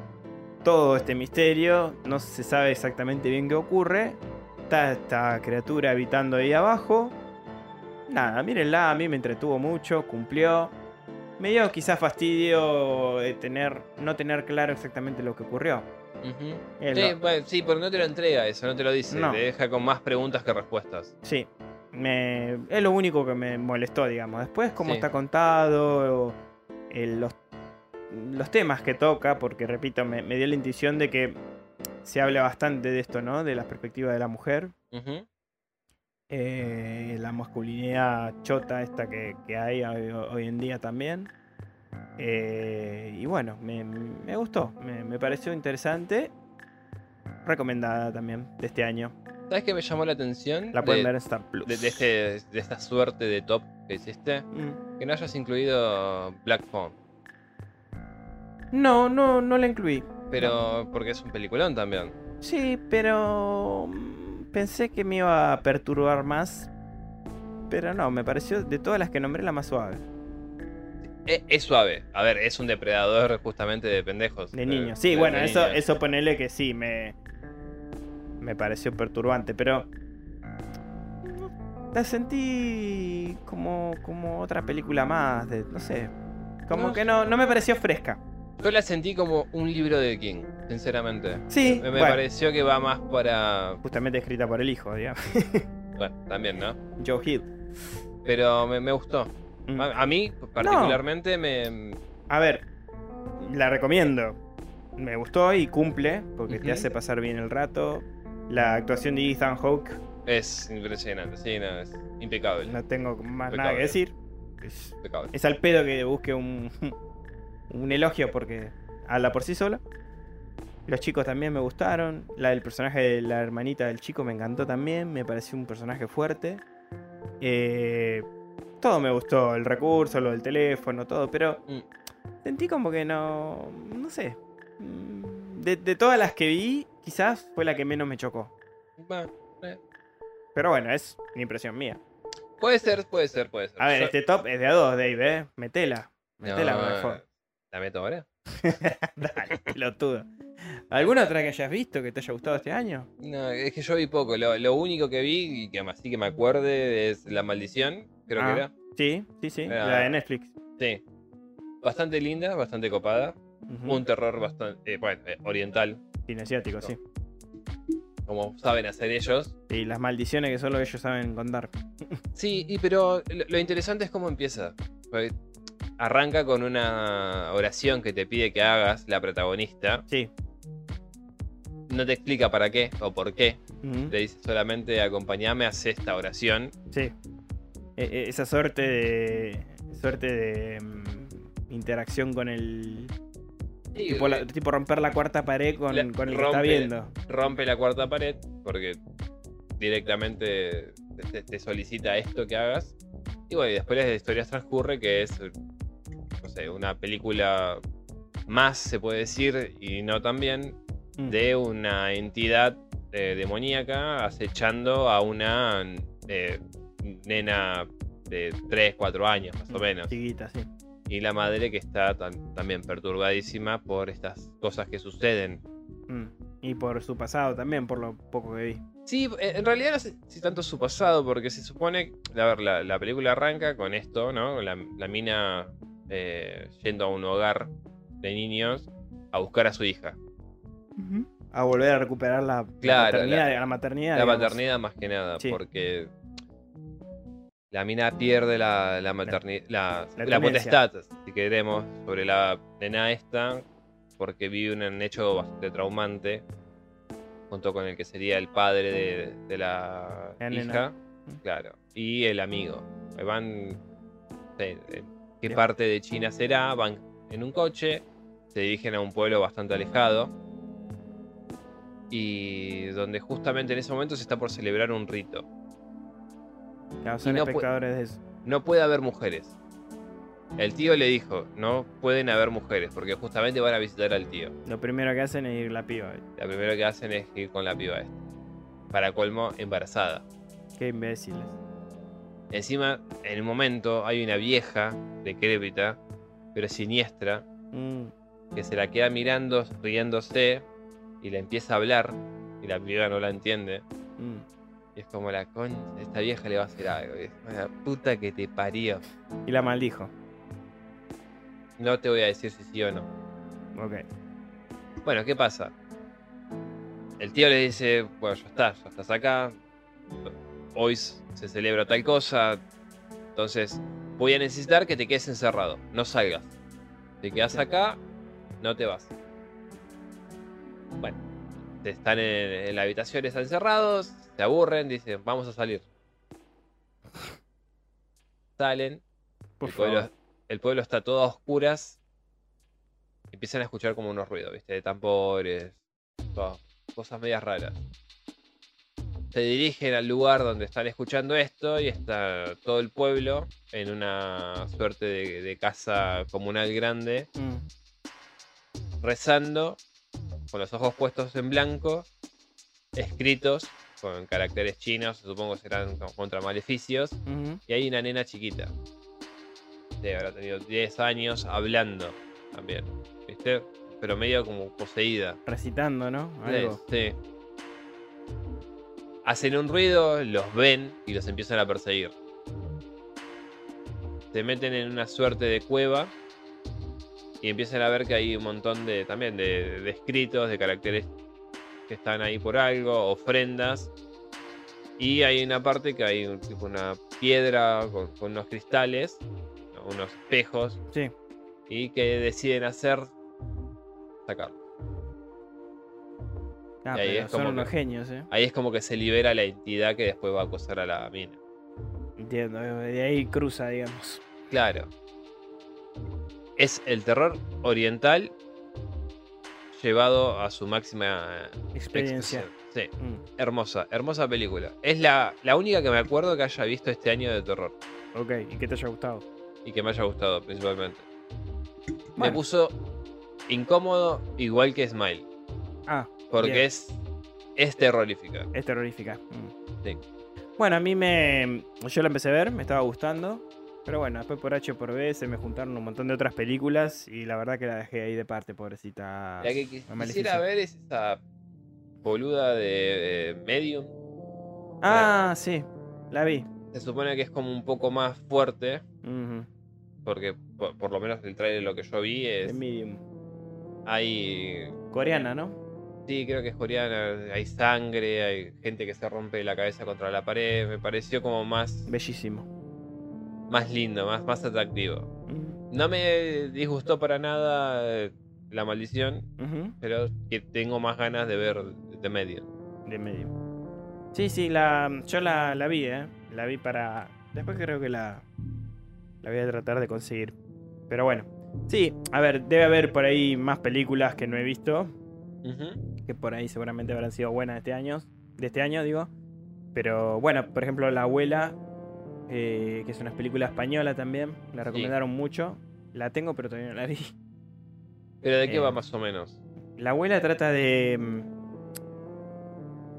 Todo este misterio, no se sabe exactamente bien qué ocurre. Está esta criatura habitando ahí abajo. Nada, mírenla, a mí me entretuvo mucho, cumplió. Me dio quizás fastidio de tener, no tener claro exactamente lo que ocurrió. Sí, lo- bueno, sí, pero no te lo entrega eso, no te lo dice. No. Te deja con más preguntas que respuestas. Sí, me, es lo único que me molestó, digamos. Después, cómo Sí. está contado, el- los, los temas que toca, porque repito, me, me dio la intuición de que se habla bastante de esto, ¿no? De la perspectiva de la mujer, eh, la masculinidad chota esta que, que hay hoy, hoy en día también. Eh, y bueno, me, me gustó, me, me pareció interesante. Recomendada también de este año. ¿Sabes qué me llamó la atención? La pueden de, ver en Star Plus. de, de este, de esta suerte de top que hiciste. Mm. Que no hayas incluido Black Phone. No, no, no la incluí. Pero porque es un peliculón también. Sí, pero mm, pensé que me iba a perturbar más. Pero no, me pareció de todas las que nombré la más suave. Es, es suave. A ver, es un depredador justamente de pendejos. De niños. Sí, de- bueno, de eso, niños. eso ponele que sí, me, me pareció perturbante, pero la sentí como, como otra película más, de, no sé. Como No que no, no me pareció fresca. Yo la sentí como un libro de King, sinceramente. Sí, Me, me bueno, pareció que va más para. justamente escrita por el hijo, digamos. Bueno, también, ¿no? Joe Hill. Pero me, me gustó. Mm. A, a mí, particularmente, me. A ver, la recomiendo. Me gustó y cumple, porque te hace pasar bien el rato. La actuación de Ethan Hawke, Es impresionante, sí, no, es impecable. no tengo más Impecable. nada que decir. Es, impecable. es al pedo que busque un, un elogio porque habla por sí solo. Los chicos también me gustaron. La del personaje de la hermanita del chico me encantó también. Me pareció un personaje fuerte. Eh, todo me gustó. El recurso, lo del teléfono, todo. Pero Mm. sentí como que no. No sé. Mm, De, de todas las que vi, quizás fue la que menos me chocó. Bueno, eh, Pero bueno, es una impresión mía. puede ser, puede ser, puede ser. A ver, este top es de a dos, Dave, ¿eh? Metela. Metela, No, favor. ¿La meto ahora? Dale, pelotudo. ¿Alguna otra que hayas visto que te haya gustado este año? No, es que yo vi poco. Lo, lo único que vi, y que así que me acuerde, es La Maldición, creo Ah. que era. Sí, sí, sí. Ah. La de Netflix. Sí. Bastante linda, bastante copada. Un terror bastante, eh, bueno, eh, oriental, Cine asiático, sí. como saben hacer ellos. Y las maldiciones que solo ellos saben contar. Sí, y, pero lo, lo interesante es cómo empieza. Porque Arranca con una oración que te pide que hagas la protagonista. Sí. No te explica para qué o por qué. Le dice solamente acompáñame a hacer esta oración. Sí. E- e- esa suerte de. suerte de. mm, interacción con el. Tipo, la- tipo romper la cuarta pared con, La- con el que está viendo. rompe la cuarta pared porque directamente te, te solicita esto que hagas. Y bueno, y después la historia transcurre que es, no sé, una película más, se puede decir, y no también, Mm. de una entidad eh, demoníaca acechando a una eh, nena de 3, 4 años más o menos. Chiquita, sí. Y la madre que está tan- también perturbadísima por estas cosas que suceden. Mm. Y por su pasado también, por lo poco que vi. Sí, eh, en realidad no sé si tanto su pasado, porque se supone. A ver, la, la película arranca con esto, ¿no? La, la mina eh, yendo a un hogar de niños a buscar a su hija. A volver a recuperar la, paternidad, la- la, maternidad. La maternidad más que nada, Sí. porque la mina pierde la, la maternidad, la, la la tenencia. potestad, si queremos, sobre la nena esta, porque vive un hecho bastante traumante, junto con el que sería el padre de, de la La nena. hija, Mm. claro, y el amigo. Van, sé, eh, qué Bien. parte de China será, van en un coche, se dirigen a un pueblo bastante alejado. Y donde justamente en ese momento se está por celebrar un rito. Claro, son no espectadores de eso. No puede haber mujeres. El tío le dijo, no pueden haber mujeres, porque justamente van a visitar al tío. Lo primero que hacen es ir la piba. Lo primero que hacen es ir con la piba esta. Para colmo, embarazada. Qué imbéciles. Encima, en un momento, hay una vieja, decrépita, pero siniestra, Mm. que se la queda mirando, riéndose, y le empieza a hablar, y la piba no la entiende. Mm. Y es como la con, esta vieja le va a hacer algo. y es, La puta que te parió. Y la maldijo. No te voy a decir si sí o no. Ok. Bueno, ¿qué pasa? El tío le dice, bueno, ya está, ya estás acá. Hoy se celebra tal cosa. Entonces, voy a necesitar que te quedes encerrado. No salgas. Te quedas acá, no te vas. Bueno, están en, en la habitación, están encerrados, se aburren, dicen, vamos a salir. Salen, el pueblo, favor. el pueblo está todo a oscuras. Empiezan a escuchar como unos ruidos, ¿viste? De tambores, todas cosas medias raras. Se dirigen al lugar donde están escuchando esto y está todo el pueblo en una suerte de, de casa comunal grande, Mm. rezando, con los ojos puestos en blanco, escritos con caracteres chinos, supongo que serán contra maleficios, y hay una nena chiquita. Sí, habrá tenido 10 años hablando también. ¿Viste? Pero medio como poseída. Recitando, ¿no? Algo. Sí. Hacen un ruido, los ven y los empiezan a perseguir. Se meten en una suerte de cueva y empiezan a ver que hay un montón de también de, de escritos, de caracteres que están ahí por algo, ofrendas. Y hay una parte que hay un, tipo una piedra con, con unos cristales, unos espejos, Sí. y que deciden hacer sacar. Ah, Y ahí pero es son como unos que- genios, ¿eh? Ahí es como que se libera la entidad que después va a acosar a la mina. Entiendo. De ahí cruza, digamos. Claro. Es el terror oriental llevado a su máxima Experiencia. expresión. Sí, Mm, hermosa, hermosa película. Es la, la única que me acuerdo que haya visto este año de terror ok, y que te haya gustado. y que me haya gustado principalmente. Me puso incómodo igual que Smile, Ah, porque Bien. es, es terrorífica. es terrorífica. Mm. Sí. Bueno, a mí me. Yo la empecé a ver, me estaba gustando. Pero bueno, después por H por B se me juntaron un montón de otras películas y la verdad que la dejé ahí de parte, pobrecita. La que quis- quisiera ver es esa boluda de, de Medium. Ah, sí, la vi. Se supone que es como un poco más fuerte, porque por, por lo menos el trailer lo que yo vi es... Medium. Hay... Coreana, ¿no? Sí, creo que es coreana, hay sangre, hay gente que se rompe la cabeza contra la pared, me pareció como más, Bellísimo. más lindo, más, más atractivo. No me disgustó para nada eh, la maldición, pero que tengo más ganas de ver de medio. The Medium. Sí, sí, la, yo la, la vi, ¿eh? La vi para. Después creo que la. La voy a tratar de conseguir. Pero bueno. Sí, a ver, debe haber por ahí más películas que no he visto. Que por ahí seguramente habrán sido buenas de este año, de este año digo. Pero bueno, por ejemplo, La Abuela, eh, que es una película española también, la recomendaron mucho. La tengo, pero todavía no la vi. Pero de qué Eh, va más o menos. La Abuela trata de mm,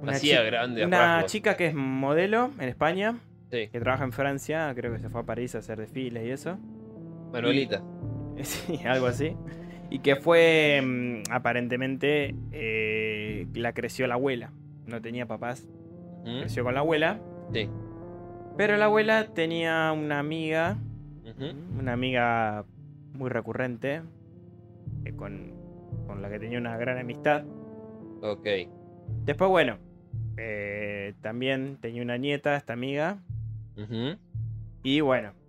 una, Así a chi- grandes una chica que es modelo en España, Sí, que trabaja en Francia, creo que se fue a París a hacer desfiles y eso. Manuelita. Sí, algo así. Y que fue, mm, aparentemente, eh, la creció la abuela. No tenía papás, Ujú. creció con la abuela. Sí. Pero la abuela tenía una amiga, una amiga muy recurrente, eh, con, con la que tenía una gran amistad. Ok. Después, bueno, eh, también tenía una nieta, esta amiga. Y bueno, mm,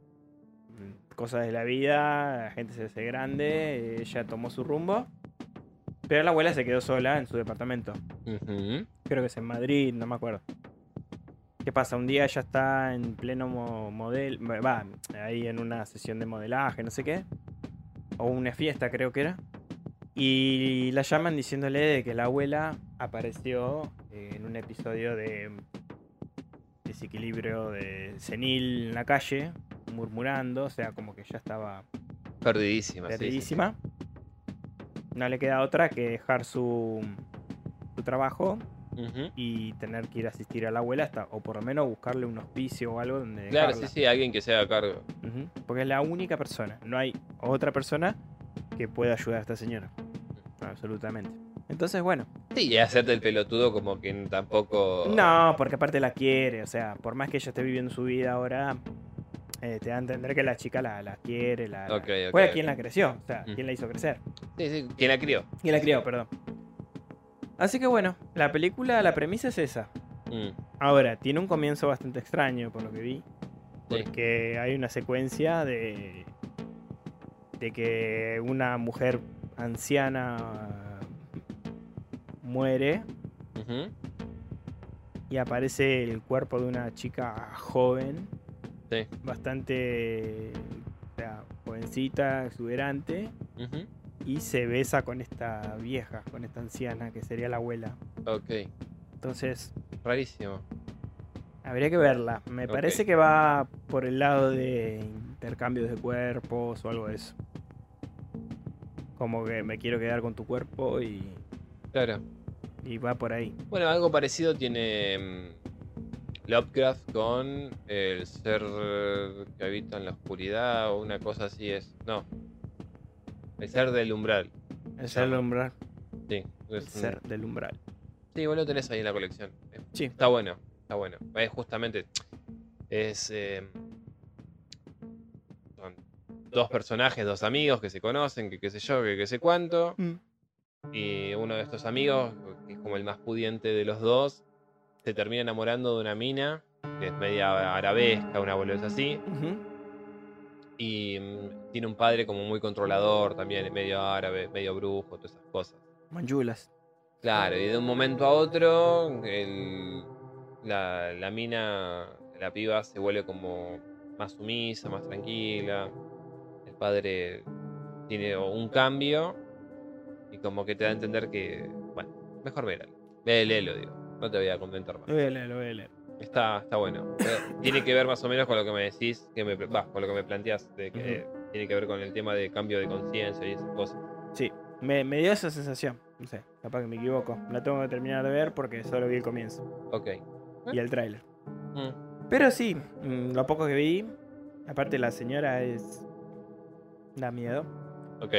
cosas de la vida, la gente se hace grande, ella tomó su rumbo. Pero la abuela se quedó sola en su departamento. Creo que es en Madrid, no me acuerdo. ¿Qué pasa? Un día ella está en pleno modelo, va, ahí en una sesión de modelaje, no sé qué. O una fiesta creo que era. Y la llaman diciéndole de que la abuela apareció eh, en un episodio de desequilibrio de senil en la calle, murmurando, o sea, como que ya estaba Perdidísima. sí, sí, sí. perdidísima. No le queda otra que dejar su, su trabajo y tener que ir a asistir a la abuela hasta, o por lo menos buscarle un hospicio o algo donde Claro, dejarla. sí, sí, alguien que se haga cargo. Porque es la única persona, no hay otra persona que pueda ayudar a esta señora. Absolutamente. Entonces, bueno. Sí, y hacerte el pelotudo como que tampoco. No, porque aparte la quiere, o sea, por más que ella esté viviendo su vida ahora, eh, te da a entender que la chica la, la quiere, la, la- Ok, ok, fue a ok. quien la creció, o sea, Mm. quien la hizo crecer. Sí, sí, ¿quién la crió? Quien la crió, perdón. Así que bueno, la película, la premisa es esa. Mm, Ahora, tiene un comienzo bastante extraño, por lo que vi. Sí. Porque hay una secuencia de. de que una mujer anciana muere ujú. y aparece el cuerpo de una chica joven, Sí. bastante. o sea, jovencita, exuberante, y se besa con esta vieja, con esta anciana que sería la abuela. Ok, Entonces, rarísimo. Habría que verla. Me parece que va por el lado de intercambios de cuerpos o algo de eso. Como que me quiero quedar con tu cuerpo y, Claro. y va por ahí. Bueno, algo parecido tiene mm, Lovecraft con el ser que habita en la oscuridad o una cosa así es. No. El ser del umbral. El ser del umbral. Sí, El un- ser del umbral. sí, vos lo tenés ahí en la colección. Sí. Está bueno, está bueno. Es justamente. Es. eh, son dos personajes, dos amigos que se conocen, que qué sé yo, que qué sé cuánto. Y uno de estos amigos, que es como el más pudiente de los dos, se termina enamorando de una mina, que es media arabesca, una boludez así. Y mm, tiene un padre como muy controlador también, medio árabe, medio brujo, todas esas cosas. Manjulas. Claro, y de un momento a otro, el- la, la mina, la piba se vuelve como más sumisa, más tranquila. El padre tiene un cambio Y como que te da a entender que. Bueno, mejor verlo. Ve, léelo, digo. No te voy a comentar más. Lo voy a leer, lo voy a leer. Está, está bueno. Eh, Tiene que ver más o menos con lo que me decís, que me, con lo que me planteas, de que tiene que ver con el tema de cambio de conciencia y esas cosas. Sí, me, me dio esa sensación. No sé, capaz que me equivoco. La tengo que terminar de ver porque solo vi el comienzo Ok. y el tráiler. Mm, Pero sí, mm, lo poco que vi, aparte la señora es... da miedo. ok.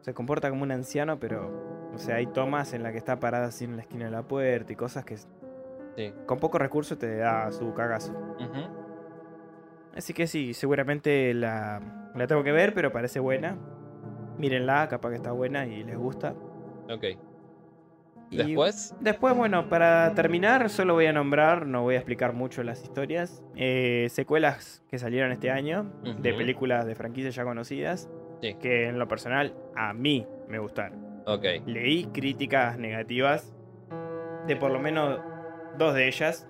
Se comporta como un anciano, pero... O sea, hay tomas en las que está parada así en la esquina de la puerta y cosas que Sí. con pocos recursos te da su cagazo. Así que sí, seguramente la, la tengo que ver, pero parece buena. Mírenla, capaz que está buena y les gusta. Ok. Y Después. Después, bueno, para terminar, solo voy a nombrar, no voy a explicar mucho las historias, eh, secuelas que salieron este año de películas de franquicias ya conocidas, Sí. que en lo personal a mí me gustaron. Ok. Leí críticas negativas de por lo menos dos de ellas,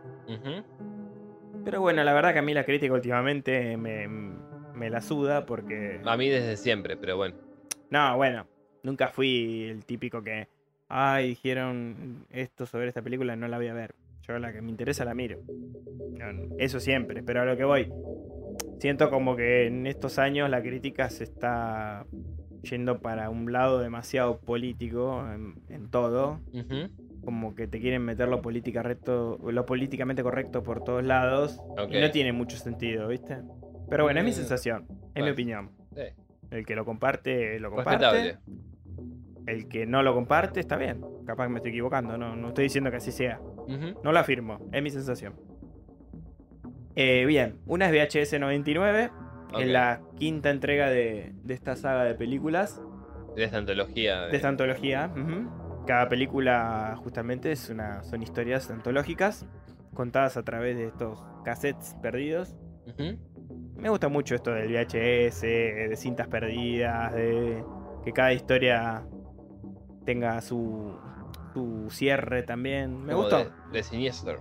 pero bueno, la verdad que a mí la crítica últimamente me, me la suda porque... A mí desde siempre, pero bueno. No, bueno, nunca fui el típico que, ay, dijeron esto sobre esta película, no la voy a ver. Yo la que me interesa la miro. Eso siempre, pero a lo que voy. Siento como que en estos años la crítica se está yendo para un lado demasiado político en, en todo. Como que te quieren meter lo, política recto, lo políticamente correcto por todos lados. Y no tiene mucho sentido, ¿viste? Pero bueno, es mi Mm, sensación, es mi opinión. Sí. El que lo comparte, lo comparte. Respetable. El que no lo comparte, está bien. Capaz que me estoy equivocando, no, no estoy diciendo que así sea. No lo afirmo, es mi sensación. Eh, bien, una es VHS 99, En la quinta entrega de, de esta saga de películas, De esta antología. de esta antología. Cada película justamente es una, son historias antológicas contadas a través de estos cassettes perdidos. Me gusta mucho esto del VHS, de cintas perdidas, de que cada historia tenga su, su cierre también. Me Como gustó. De, de Sinister.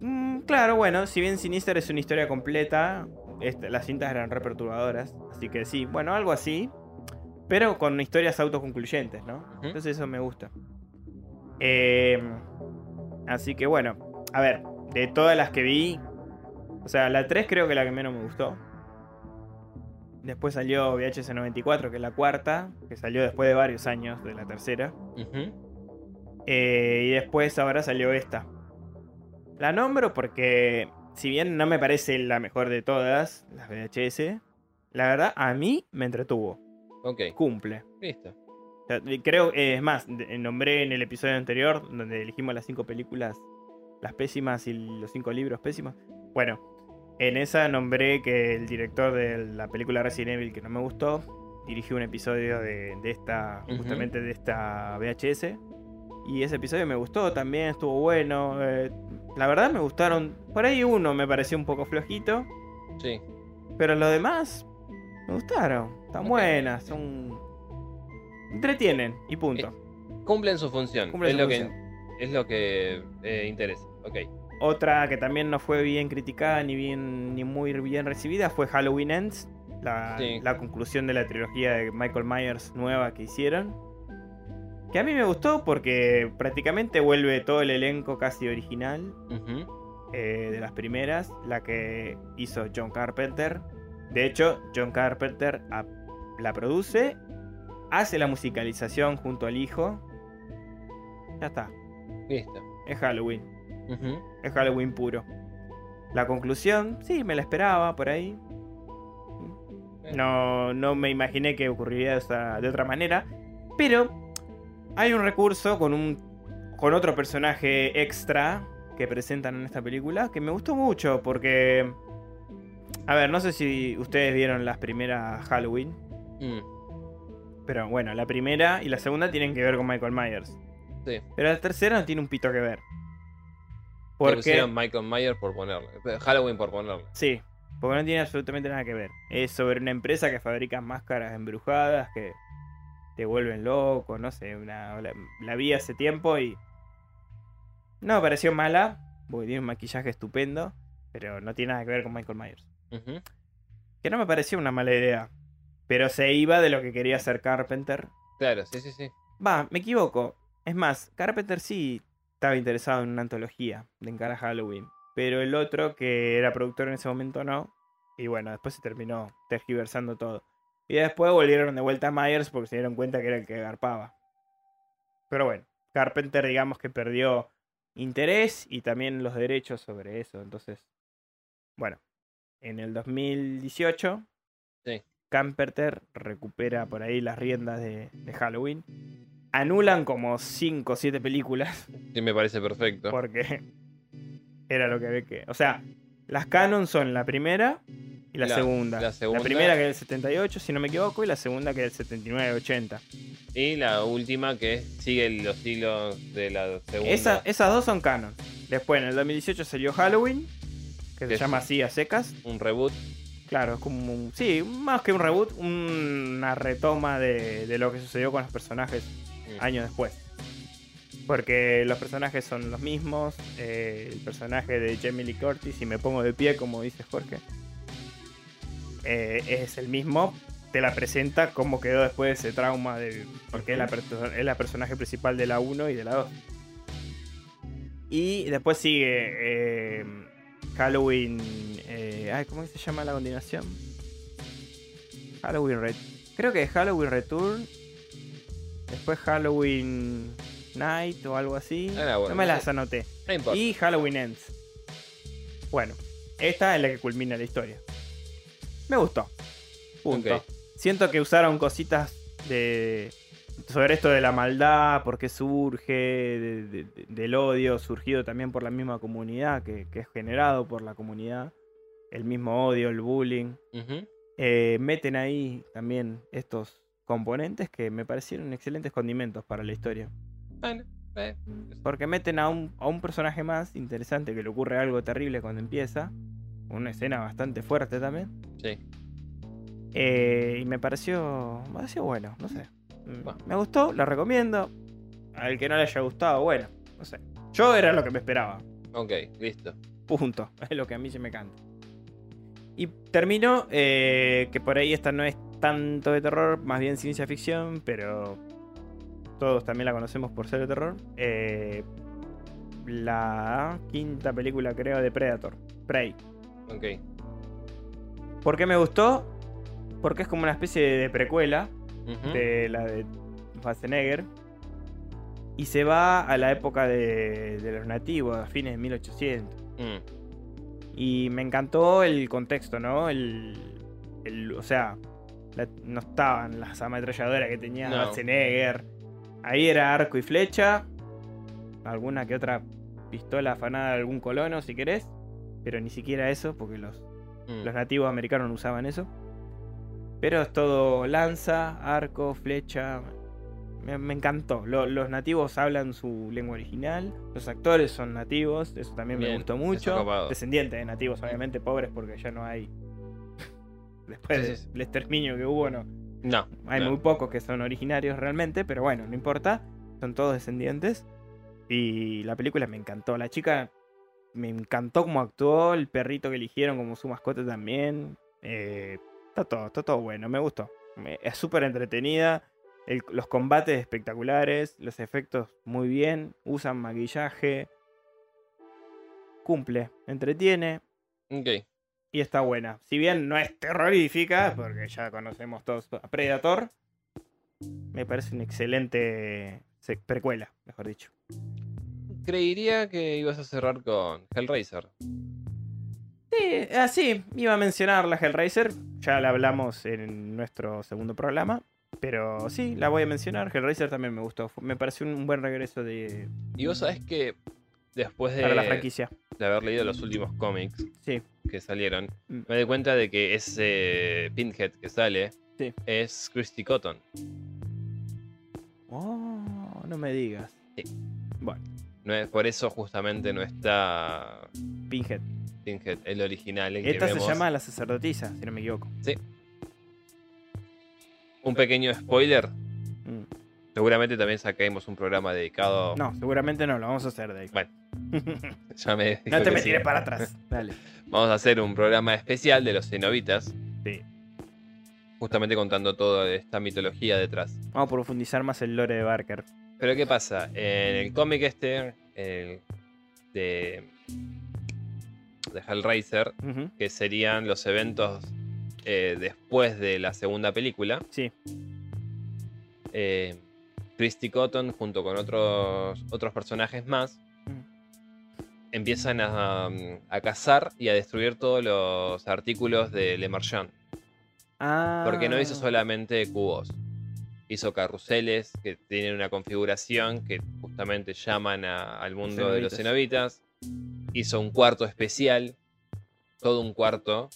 Mm, claro, bueno, si bien Sinister es una historia completa, este, las cintas eran re perturbadoras. Así que sí, bueno, algo así. Pero con historias autoconcluyentes, ¿no? Entonces eso me gusta. Eh, así que bueno, a ver, de todas las que vi, o sea, la 3 creo que la que menos me gustó. Después salió VHS 94, que es la cuarta, que salió después de varios años de la tercera. Eh, y después ahora salió esta. La nombro porque, si bien no me parece la mejor de todas, las VHS, la verdad a mí me entretuvo. Ok. Cumple. Listo. Creo, eh, es más, nombré en el episodio anterior, donde elegimos las cinco películas, las pésimas y los cinco libros pésimos. Bueno, en esa nombré que el director de la película Resident Evil, que no me gustó, dirigió un episodio de, de esta, justamente de esta VHS. Y ese episodio me gustó también, estuvo bueno. eh, la verdad me gustaron. Por ahí uno me pareció un poco flojito. Sí. Pero los demás me gustaron. Están buenas, son. Entretienen y punto. Cumplen su función. Cumplen es, su lo que, es lo que eh, interesa. Ok. Otra que también no fue bien criticada ni bien ni muy bien recibida fue Halloween Ends, la, Sí. la conclusión de la trilogía de Michael Myers nueva que hicieron. Que a mí me gustó porque prácticamente vuelve todo el elenco casi original eh, de las primeras, la que hizo John Carpenter. De hecho, John Carpenter a- la produce, hace la musicalización junto al hijo. Ya está, Listo. es Halloween. Es Halloween puro. La conclusión, sí, me la esperaba por ahí. No, no me imaginé que ocurriría de, esa- de otra manera. Pero hay un recurso con un. con otro personaje extra que presentan en esta película que me gustó mucho. Porque. A ver, no sé si ustedes vieron las primeras Halloween. Mm. Pero bueno, la primera y la segunda tienen que ver con Michael Myers. Sí. Pero la tercera no tiene un pito que ver. Porque. Michael Myers por ponerle. Halloween por ponerle. Sí, porque no tiene absolutamente nada que ver. Es sobre una empresa que fabrica máscaras embrujadas que te vuelven loco, no sé, una, la, la vi hace tiempo y no me pareció mala, porque tiene un maquillaje estupendo, pero no tiene nada que ver con Michael Myers. Que no me pareció una mala idea, pero se iba de lo que quería hacer Carpenter Claro, sí, sí, sí. Va, me equivoco. Es más, Carpenter sí estaba interesado en una antología de encara Halloween. Pero el otro, que era productor en ese momento, no. Y bueno, después se terminó tergiversando todo. Y después volvieron de vuelta a Myers porque se dieron cuenta que era el que garpaba. Pero bueno, Carpenter digamos que perdió interés y también los derechos sobre eso. Entonces, bueno, en el 2018, Sí. Carpenter recupera por ahí las riendas de, de Halloween. Anulan como 5 o 7 películas Sí, me parece perfecto. porque era lo que había que... O sea, las canon son la primera y la, La- segunda. la segunda- primera que es del 78, si no me equivoco, y la segunda que es del 79-80. Y la última que sigue los hilos de la segunda. Esa- esas dos son canon. Después, en el 2018 salió Halloween, que se llama así a secas. Un reboot. Claro, es como un... Sí, más que un reboot, una retoma de, de lo que sucedió con los personajes años después. Porque los personajes son los mismos. eh, el personaje de Jamie Lee Curtis, y me pongo de pie, como dice Jorge, eh, es el mismo. Te la presenta cómo quedó después de ese trauma. De, porque es la, es la personaje principal de la 1 y de la 2. Y después sigue eh, Halloween. ay, ¿Cómo se llama la continuación? Halloween Red. Creo que es Halloween Return. Después Halloween Night o algo así. Ah, bueno, no me las anoté. No. Y Halloween Ends. Bueno, esta es la que culmina la historia. Me gustó. Punto. Siento que usaron cositas de. Sobre esto de la maldad, por qué surge, de- de- de- del odio surgido también por la misma comunidad, que, que es generado por la comunidad. El mismo odio, el bullying. Eh, meten ahí también estos componentes que me parecieron excelentes condimentos para la historia. Bueno, eh, Porque meten a un, a un personaje más interesante que le ocurre algo terrible cuando empieza. Una escena bastante fuerte también. sí. Eh, y me pareció, me pareció bueno, no sé. Mm, Bueno. Me gustó, la recomiendo. Al que no le haya gustado, bueno, no sé. Yo era lo que me esperaba. Ok, listo. Punto. Es lo que a mí se me canta. Y termino, eh, que por ahí esta no es tanto de terror, más bien ciencia ficción, pero todos también la conocemos por ser de terror. Eh, la quinta película, creo, de Predator, Prey. Ok. ¿Por qué me gustó? Porque es como una especie de precuela de la de Schwarzenegger. Y se va a la época de, de los nativos, a fines de 1800. Mm, Y me encantó el contexto, ¿no? El, el- o sea, la- no estaban las ametralladoras que tenía No. Schwarzenegger. Ahí era arco y flecha. Alguna que otra pistola afanada de algún colono, si querés. Pero ni siquiera eso, porque los, mm. los nativos americanos no usaban eso. Pero es todo lanza, arco, flecha. Me, me encantó. Lo- los nativos hablan su lengua original. Los actores son nativos. Eso también me gustó mucho. Descendientes de nativos, obviamente pobres, porque ya no hay. Después sí, sí. del exterminio que hubo, no. No. Hay no. muy pocos que son originarios realmente, pero bueno, no importa. Son todos descendientes. Y la película me encantó. La chica me encantó cómo actuó. El perrito que eligieron como su mascota también. Eh, está todo, está todo bueno. Me gustó. Me- es súper entretenida. el- los combates espectaculares. Los efectos muy bien. Usan maquillaje. Cumple. Entretiene. Ok. Y está buena. Si bien no es terrorífica, porque ya conocemos todos a Predator, me parece una excelente precuela, mejor dicho. Creería que ibas a cerrar con Hellraiser. Sí, así, iba a mencionar la Hellraiser, ya la hablamos en nuestro segundo programa, pero sí, la voy a mencionar. Hellraiser también me gustó, me pareció un buen regreso de, Y vos sabés que después de, para la franquicia. de haber leído los últimos cómics Sí, que salieron, Mm. me di cuenta de que ese Pinhead que sale Sí. es Christy Cotton. oh, no me digas. Sí. Bueno, No es, por eso justamente no está Pinhead. Pinhead, el original. El que Esta se vemos. llama La Sacerdotisa, si no me equivoco. Un pequeño spoiler. Mm. Seguramente también saquemos un programa dedicado. No, seguramente no, lo vamos a hacer de ahí. Bueno, Ya me No te que me sí. tires para atrás. Dale. Vamos a hacer un programa especial de los cenobitas. Sí. justamente contando toda esta mitología detrás. Vamos a profundizar más el lore de Barker. Pero ¿qué pasa? En el cómic este el de, de Hellraiser, Ujú, que serían los eventos eh, después de la segunda película, Sí. eh, Christy Cotton junto con otros, otros personajes más Mm. empiezan a, a cazar y a destruir todos los artículos de Le Marchand. Ah. Porque no hizo solamente cubos. Hizo carruseles que tienen una configuración que justamente llaman a- al mundo de los cenobitas. Hizo un cuarto especial. Todo un cuarto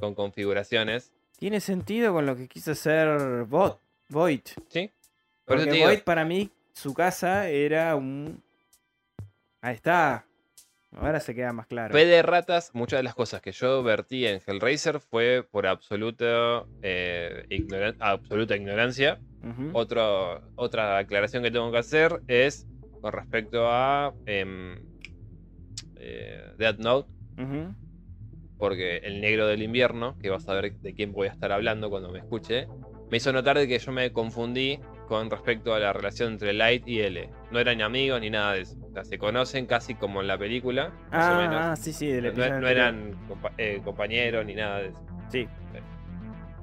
con configuraciones. Tiene sentido con lo que quiso hacer Bot, Void. ¿Sí? Porque Void para mí, su casa era un. Ahí está. Ahora se queda más claro. Fe de ratas, muchas de las cosas que yo vertí en Hellraiser fue por eh, ignoran- absoluta ignorancia. Otro- otra aclaración que tengo que hacer es con respecto a em, eh, Death Note, porque el negro del invierno, que vas a ver de quién voy a estar hablando cuando me escuche, me hizo notar de que yo me confundí con respecto a la relación entre Light y L. No eran amigos ni nada de eso. O sea, se conocen casi como en la película, más o menos. Ah, ah, sí, sí, No, no eran compa- eh, compañeros ni nada de eso. Sí.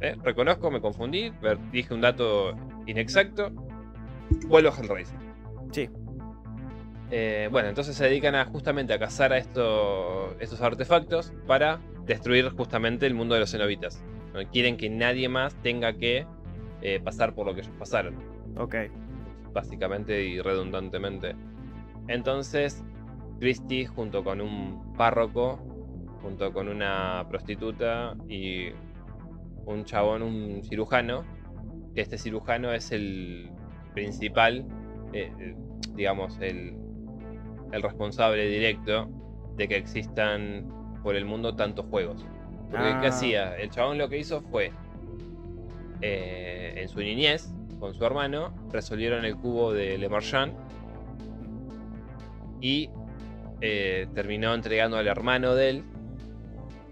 Eh, Reconozco, me confundí, dije un dato inexacto. Vuelvo a Hellraiser. Sí. Eh, bueno, entonces se dedican a justamente a cazar a estos, estos artefactos para destruir justamente el mundo de los cenobitas. No quieren que nadie más tenga que eh, pasar por lo que ellos pasaron Ok. básicamente y redundantemente. Entonces, Christie, junto con un párroco, junto con una prostituta y un chabón, un cirujano, que este cirujano es el principal, eh, eh, digamos, el, el responsable directo de que existan por el mundo tantos juegos. Porque, ¿qué Ah. hacía? El chabón lo que hizo fue, eh, en su niñez, con su hermano, resolvieron el cubo de Le Marchand y eh, terminó entregando al hermano de él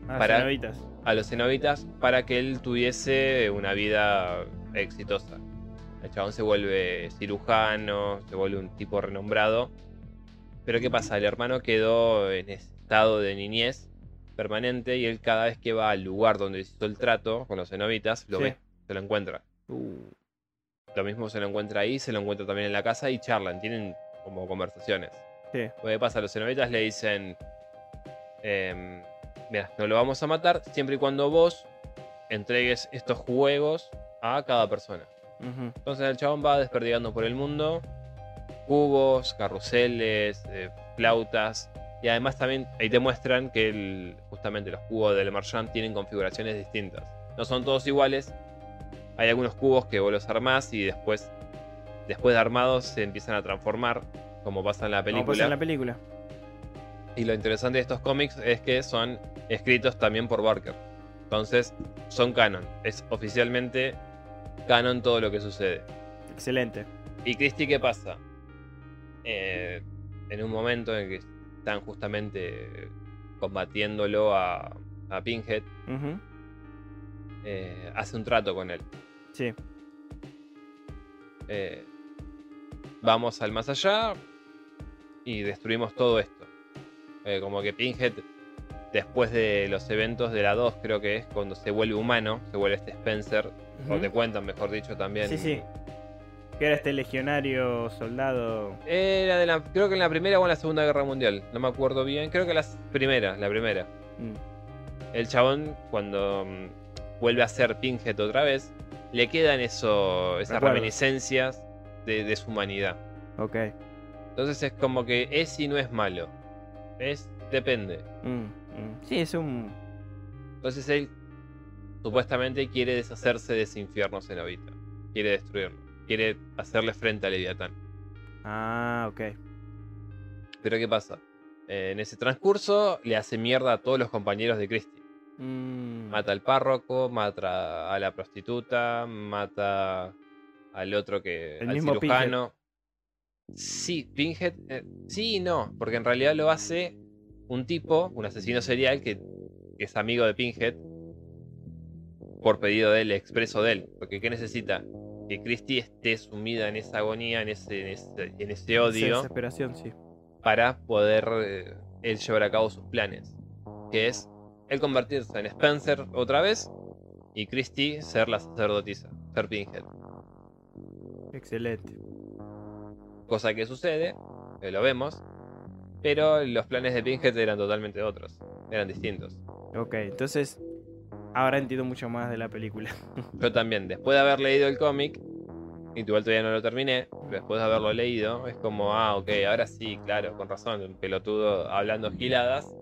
Ah, Para- cenobitas. a los cenobitas para que él tuviese una vida exitosa. El chabón se vuelve cirujano, se vuelve un tipo renombrado. Pero ¿qué pasa? El hermano quedó en estado de niñez permanente y él cada vez que va al lugar donde hizo el trato con los cenobitas, lo Sí. ve, se lo encuentra. Uh, Lo mismo se lo encuentra ahí, se lo encuentra también en la casa y charlan, tienen como conversaciones. sí. Lo que pasa, los cenobitas le dicen, em, mira, no lo vamos a matar siempre y cuando vos entregues estos juegos a cada persona. Entonces el chabón va desperdigando por el mundo cubos, carruseles, eh, flautas. Y además también ahí te muestran que el- justamente los cubos del Marchand tienen configuraciones distintas. No son todos iguales. Hay algunos cubos que vos los armás y después, después de armados, se empiezan a transformar, como pasa en la Como película. pasa en la película. Y lo interesante de estos cómics es que son escritos también por Barker. Entonces, son canon. Es oficialmente canon todo lo que sucede. Excelente. ¿Y Christie qué pasa? Eh, en un momento en que están justamente combatiéndolo a, a Pinhead, eh, hace un trato con él. Sí. Eh, vamos al más allá y destruimos todo esto. Eh, como que Pinhead, después de los eventos de la 2, creo que es cuando se vuelve humano, se vuelve este Spencer, o Ujú. te cuentan, mejor dicho, también. Sí, sí. Que era este legionario soldado. Era de la, creo que en la primera o en la segunda guerra mundial, no me acuerdo bien, creo que la primera, la primera. Mm. El chabón, cuando mm, vuelve a ser Pinhead otra vez, le quedan eso, esas reminiscencias de, de su humanidad. Ok. Entonces es como que es y no es malo. Es, depende. Mm, mm. Sí, es un. Entonces él supuestamente quiere deshacerse de ese infierno cenobita. Quiere destruirlo. Quiere hacerle frente a Leviatán. Ah, ok. Pero ¿qué pasa? Eh, en ese transcurso le hace mierda a todos los compañeros de Christie. Mm. Mata al párroco, mata a la prostituta, mata al otro que. El al mismo cirujano. Sí, Pinhead. eh, sí y no, porque en realidad lo hace un tipo, un asesino serial que, es amigo de Pinhead. por pedido de él, expreso de él. Porque ¿qué necesita? Que Christie esté sumida en esa agonía, en ese, en ese, en ese odio, Desesperación, sí. para poder eh, él llevar a cabo sus planes. Que es él convertirse en Spencer otra vez y Christie ser la sacerdotisa, ser Pinhead. Excelente. Cosa que sucede, lo vemos, pero los planes de Pinhead eran totalmente otros, eran distintos. Ok, entonces ahora entiendo mucho más de la película. Yo también, después de haber leído el cómic, y igual todavía no lo terminé, pero después de haberlo leído, es como, ah, ok, ahora sí, claro, con razón, un pelotudo hablando giladas,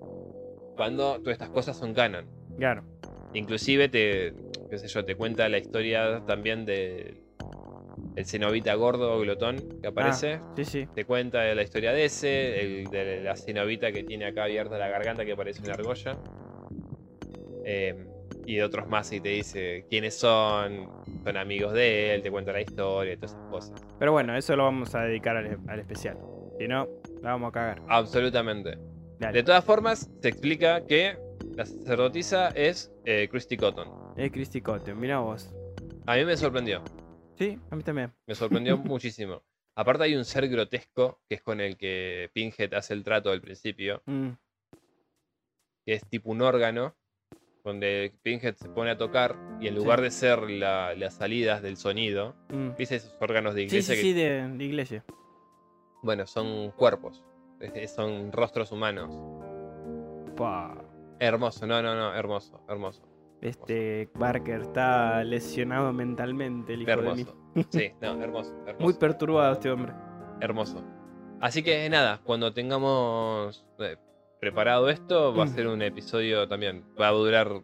cuando todas estas cosas son canon. Claro. Inclusive te, qué sé yo, te cuenta la historia también de el cenobita gordo glotón que aparece. Sí, sí. Te cuenta la historia de ese, el de la cenobita que tiene acá abierta la garganta que parece una argolla. Eh, y de otros más y te dice quiénes son, son amigos de él, te cuenta la historia y todas esas cosas. Pero bueno, eso lo vamos a dedicar al, al especial. Si no, la vamos a cagar. Absolutamente. Dale. De todas formas, se explica que la sacerdotisa es eh, Christy Cotton. Es Christy Cotton, mira vos. A mí me sorprendió. Sí, a mí también. Me sorprendió muchísimo. Aparte hay un ser grotesco que es con el que Pinhead hace el trato al principio, Mm, que es tipo un órgano, donde Pinhead se pone a tocar y en Sí. lugar de ser la- las salidas del sonido, mm. ¿viste esos órganos de Sí, iglesia sí, que sí, de, de iglesia. Bueno, son cuerpos. Son rostros humanos. Pa. Hermoso, no, no, no, hermoso, hermoso. Este Barker está lesionado mentalmente, el hijo de mí. Hermoso. Sí, no, hermoso, hermoso. Muy perturbado este hombre. hermoso. Así que nada, cuando tengamos eh, preparado esto, va a ser un episodio también. Va a durar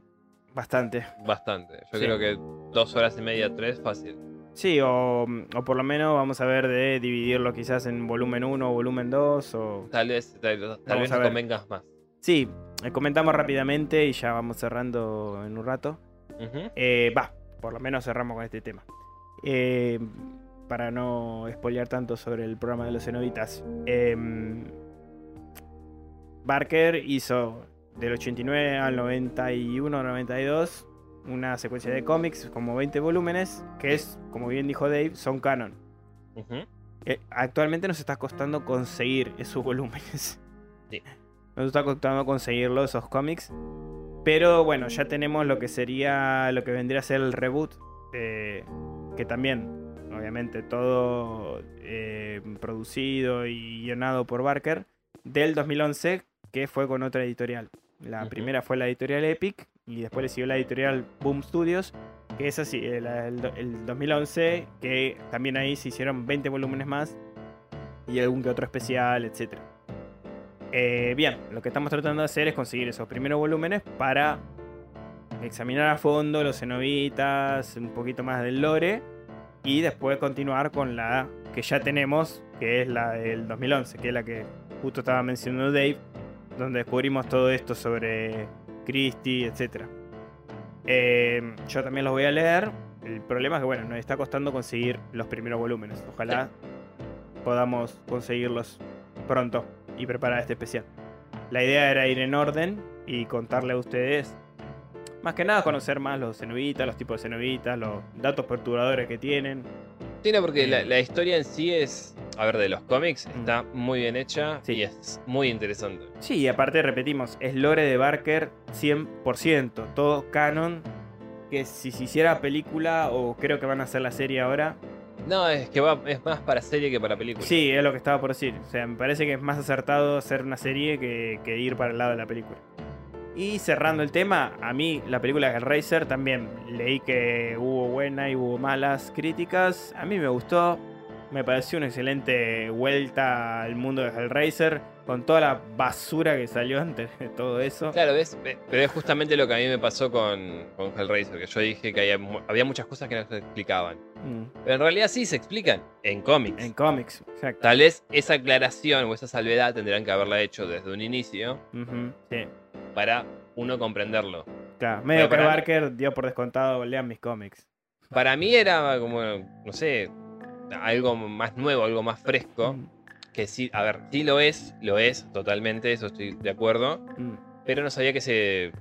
Bastante. bastante. Yo Sí. creo que dos horas y media, tres, fácil. Sí, o, o por lo menos vamos a ver de dividirlo quizás en volumen 1 o volumen 2 o... Tal vez, tal, vez convengas más. Sí, eh, comentamos rápidamente y ya vamos cerrando en un rato. Eh, Va, por lo menos cerramos con este tema. Eh, para no spoilear tanto sobre el programa de los cenobitas. em, Barker hizo del 89 al 91 92 una secuencia de cómics, como 20 volúmenes, que es, como bien dijo Dave, son canon. Eh, actualmente nos está costando conseguir esos volúmenes. Sí. Nos está costando conseguirlo, esos cómics. Pero bueno, ya tenemos lo que sería, lo que vendría a ser el reboot. eh, que también, obviamente, todo eh, producido y guionado por Barker. Del 2011, que fue con otra editorial. La primera fue la editorial Epic. Y después le siguió la editorial Boom Studios. Que es así, el, el, el 2011, que también ahí se hicieron 20 volúmenes más. Y algún que otro especial, etc. bien, lo que estamos tratando de hacer es conseguir esos primeros volúmenes para examinar a fondo los cenobitas, un poquito más del lore. Y después continuar con la que ya tenemos, que es la del 2011, que es la que justo estaba mencionando Dave, donde descubrimos todo esto sobre Christie, etc. Eh, yo también los voy a leer. El problema es que, bueno, nos está costando conseguir los primeros volúmenes. Ojalá podamos conseguirlos pronto y preparar este especial. La idea era ir en orden y contarle a ustedes, más que nada, conocer más los cenobitas, los tipos de cenobitas, los datos perturbadores que tienen. No, porque la, la historia en sí es, a ver, de los cómics, Mm. está muy bien hecha Sí. y es muy interesante. Sí, y aparte repetimos, es lore de Barker 100%, todo canon. Que si se hiciera película, o creo que van a hacer la serie ahora, No, es que va, es más para serie que para película. Sí, es lo que estaba por decir. O sea, me parece que es más acertado hacer una serie que, que ir para el lado de la película. Y cerrando el tema, a mí la película de Hellraiser también leí que hubo buenas y hubo malas críticas. A mí me gustó. Me pareció una excelente vuelta al mundo de Hellraiser. Con toda la basura que salió antes de todo eso. Claro, Pero es justamente lo que a mí me pasó con, con Hellraiser, que yo dije que había, había muchas cosas que no se explicaban. Mm, Pero en realidad sí se explican en cómics. En cómics, exacto. Tal vez esa aclaración o esa salvedad tendrán que haberla hecho desde un inicio Ujú, sí, para uno comprenderlo. claro. Medio que Barker dio por descontado, lean mis cómics. Para mí era como, no sé, algo más nuevo, algo más fresco. Mm, Que sí, a ver, sí lo es, lo es totalmente, eso estoy de acuerdo. mm. Pero no sabía que se.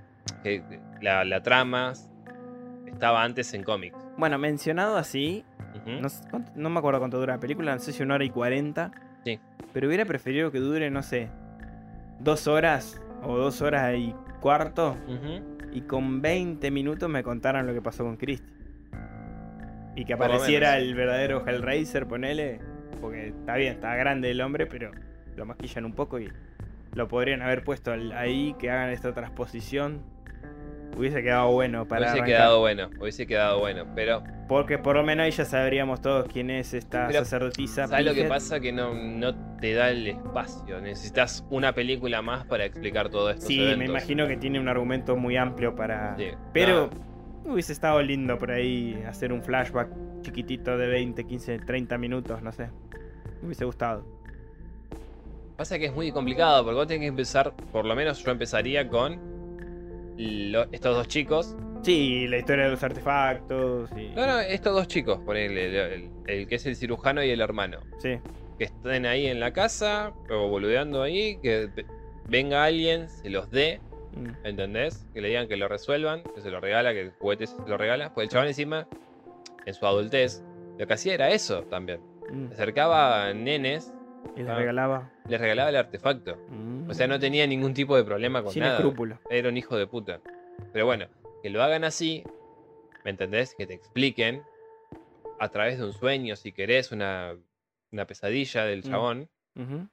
que la, la trama estaba antes en cómics. Bueno, mencionado así, no, sé no me acuerdo cuánto dura la película, no sé si una hora y cuarenta. Sí. Pero hubiera preferido que dure, no sé, dos horas o dos horas y cuarto. Y con 20 minutos me contaran lo que pasó con Christie. Y que apareciera el verdadero Hellraiser, ponele. Porque está bien, está grande el hombre, pero lo maquillan un poco y lo podrían haber puesto ahí, que hagan esta transposición. Hubiese quedado bueno para Hubiese arrancar. quedado bueno, hubiese quedado bueno. Pero, Porque por lo menos ahí ya sabríamos todos quién es esta Pero, sacerdotisa. ¿sabes lo que pasa? Que no, no te da el espacio. Necesitas una película más para explicar todo esto. Sí, me imagino que tiene un argumento muy amplio para... Sí, Pero no. hubiese estado lindo por ahí hacer un flashback chiquitito de 20, 15, 30 minutos, no sé. Me hubiese gustado. Pasa que es muy complicado porque vos tenés que empezar, por lo menos yo empezaría con lo- estos dos chicos. Sí, la historia de los artefactos y... No, no, estos dos chicos, ponele, el, el- el que es el cirujano y el hermano. Sí. Que estén ahí en la casa, o boludeando ahí, que ve- venga alguien, se los dé, Mm. ¿entendés? Que le digan que lo resuelvan, que se lo regala, que el juguete se lo regala. Pues el chaval encima, en su adultez, lo que hacía era eso también. Mm. Acercaba a nenes, Y le Ah. regalaba... les regalaba el artefacto. Mm. O sea, no tenía ningún tipo de problema con Sin nada. escrúpulos. Era un hijo de puta. Pero bueno, que lo hagan así, ¿me entendés? Que te expliquen a través de un sueño, si querés, una, una pesadilla del Mm. chabón, Ujú.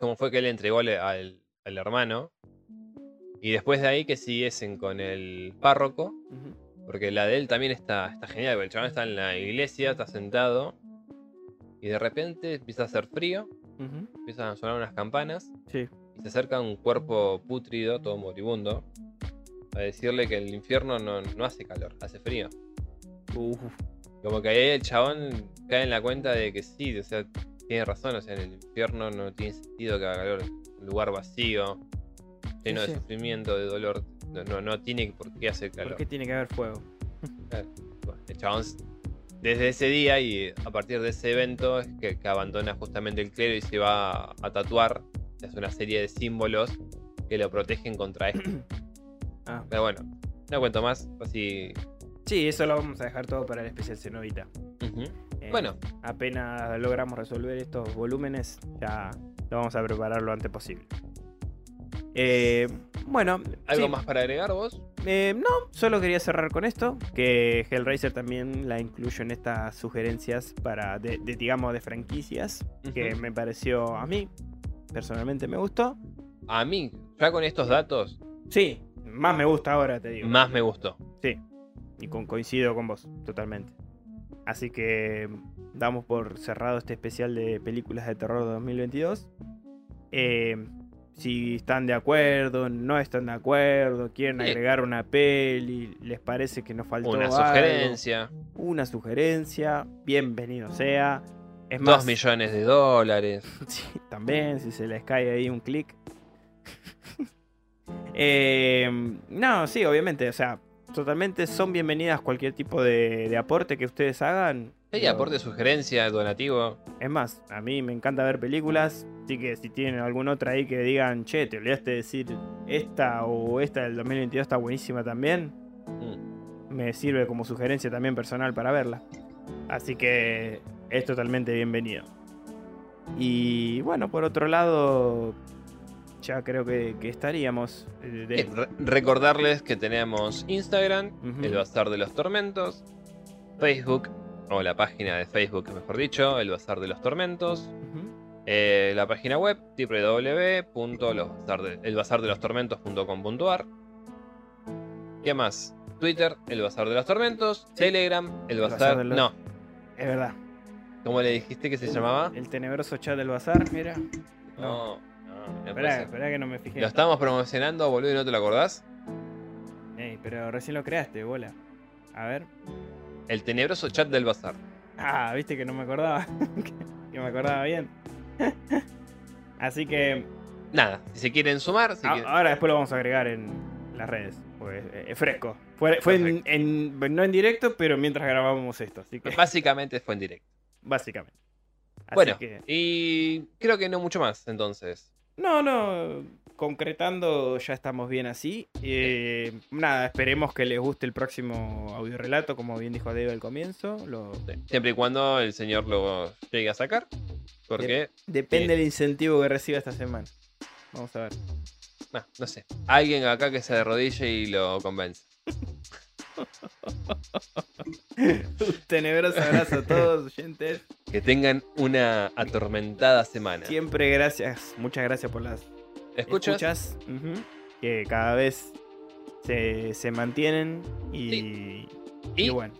cómo fue que le entregó al, al- al hermano. Y después de ahí que siguiesen con el párroco, porque la de él también está, está genial, porque el chabón está en la iglesia, está sentado, y de repente empieza a hacer frío, Empiezan a sonar unas campanas, Sí. y se acerca un cuerpo pútrido, todo moribundo, a decirle que el infierno no, no hace calor, hace frío. Uf. Como que ahí el chabón cae en la cuenta de que sí, o sea, tiene razón, o sea, en el infierno no tiene sentido que haga calor, un lugar vacío, lleno Sí, de sufrimiento, de dolor, no, no, no tiene por qué hacer calor. ¿Por qué tiene que haber fuego? Claro. Bueno, el chabón, desde ese día y a partir de ese evento, es que, que abandona justamente el clero y se va a, a tatuar. Es una serie de símbolos que lo protegen contra esto. Ah. Pero bueno, no cuento más. Así. Sí, eso lo vamos a dejar todo para el especial Cenovita. Eh, Bueno, apenas logramos resolver estos volúmenes, ya lo vamos a preparar lo antes posible. Eh, bueno, ¿algo sí, más para agregar vos? Eh, no, solo quería cerrar con esto, que Hellraiser también la incluyo en estas sugerencias para, de, de, digamos, de franquicias, que me pareció a mí, personalmente me gustó. A mí, ya con estos datos, Sí, más me gusta ahora, te digo. más me gustó. Sí, y con, coincido con vos, totalmente. Así que damos por cerrado este especial de películas de terror de 2022. Eh, si están de acuerdo, no están de acuerdo, quieren agregar una peli, les parece que nos faltó Una algo, sugerencia. una sugerencia, bienvenido sea. Es Dos más, millones de dólares. Sí, también, si se les cae ahí un clic. Eh, no, sí, obviamente, o sea, totalmente son bienvenidas cualquier tipo de, de aporte que ustedes hagan. Sí, aporte, sugerencia, donativo. Es más, a mí me encanta ver películas, así que si tienen alguna otra ahí que digan, che, te olvidaste de decir esta o esta del 2022 está buenísima también, Mm. me sirve como sugerencia también personal para verla. Así que es totalmente bienvenido. Y bueno, por otro lado, ya creo que, que estaríamos. eh, de- Eh, re- recordarles que tenemos Instagram, el Bazar de los Tormentos, Facebook, o la página de Facebook, mejor dicho, el Bazar de los Tormentos, Ujú. eh, la página web www.elbazardelostormentos.com.ar. ¿Qué más? Twitter, el Bazar de los Tormentos, Telegram, el Bazar Bazar. de los- No, Es verdad. ¿cómo le dijiste que se llamaba? El tenebroso chat del bazar, mira. No, no, no Esperá, esperá que no me fijé. Lo estamos promocionando, boludo, y no te lo acordás. Ey, pero recién lo creaste, bola. A ver. El tenebroso chat del Bazar. Ah, viste que no me acordaba. que, me acordaba bien. Así que Nada, si se quieren sumar, si a- quieren- ahora después lo vamos a agregar en las redes. Pues eh, es fresco. Fue, fue en, en- no en directo, pero mientras grabábamos esto. Así que básicamente fue en directo. básicamente. Así Bueno, que- y creo que no mucho más entonces. no, no. Concretando, ya estamos bien así. Eh, nada, esperemos que les guste el próximo audio relato, como bien dijo Diego al comienzo. Lo... Siempre y cuando el señor lo llegue a sacar. Porque, Depende del incentivo que reciba esta semana. Vamos a ver. no, no sé. Alguien acá que se arrodille y lo convence. Un tenebroso abrazo a todos, oyentes. Que tengan una atormentada semana. Siempre gracias, muchas gracias por las ¿Escuchas? Que cada vez se, se mantienen y, y Y bueno.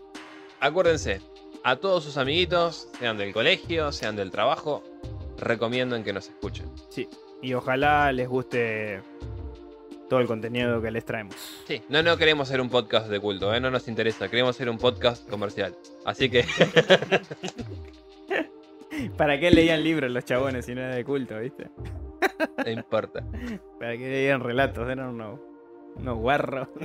acuérdense, a todos sus amiguitos, sean del colegio, sean del trabajo, recomiendan que nos escuchen. Sí, y ojalá les guste todo el contenido que les traemos. Sí, no, no queremos ser un podcast de culto, ¿eh? no nos interesa, queremos ser un podcast comercial. Así que, ¿Para qué leían libros los chabones si no era de culto, viste? no importa. ¿Para qué leían relatos? Eran unos, unos guarros.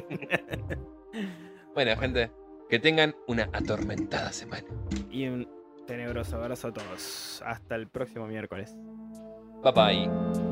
Bueno, gente, que tengan una atormentada semana. Y un tenebroso abrazo a todos. Hasta el próximo miércoles. Bye bye.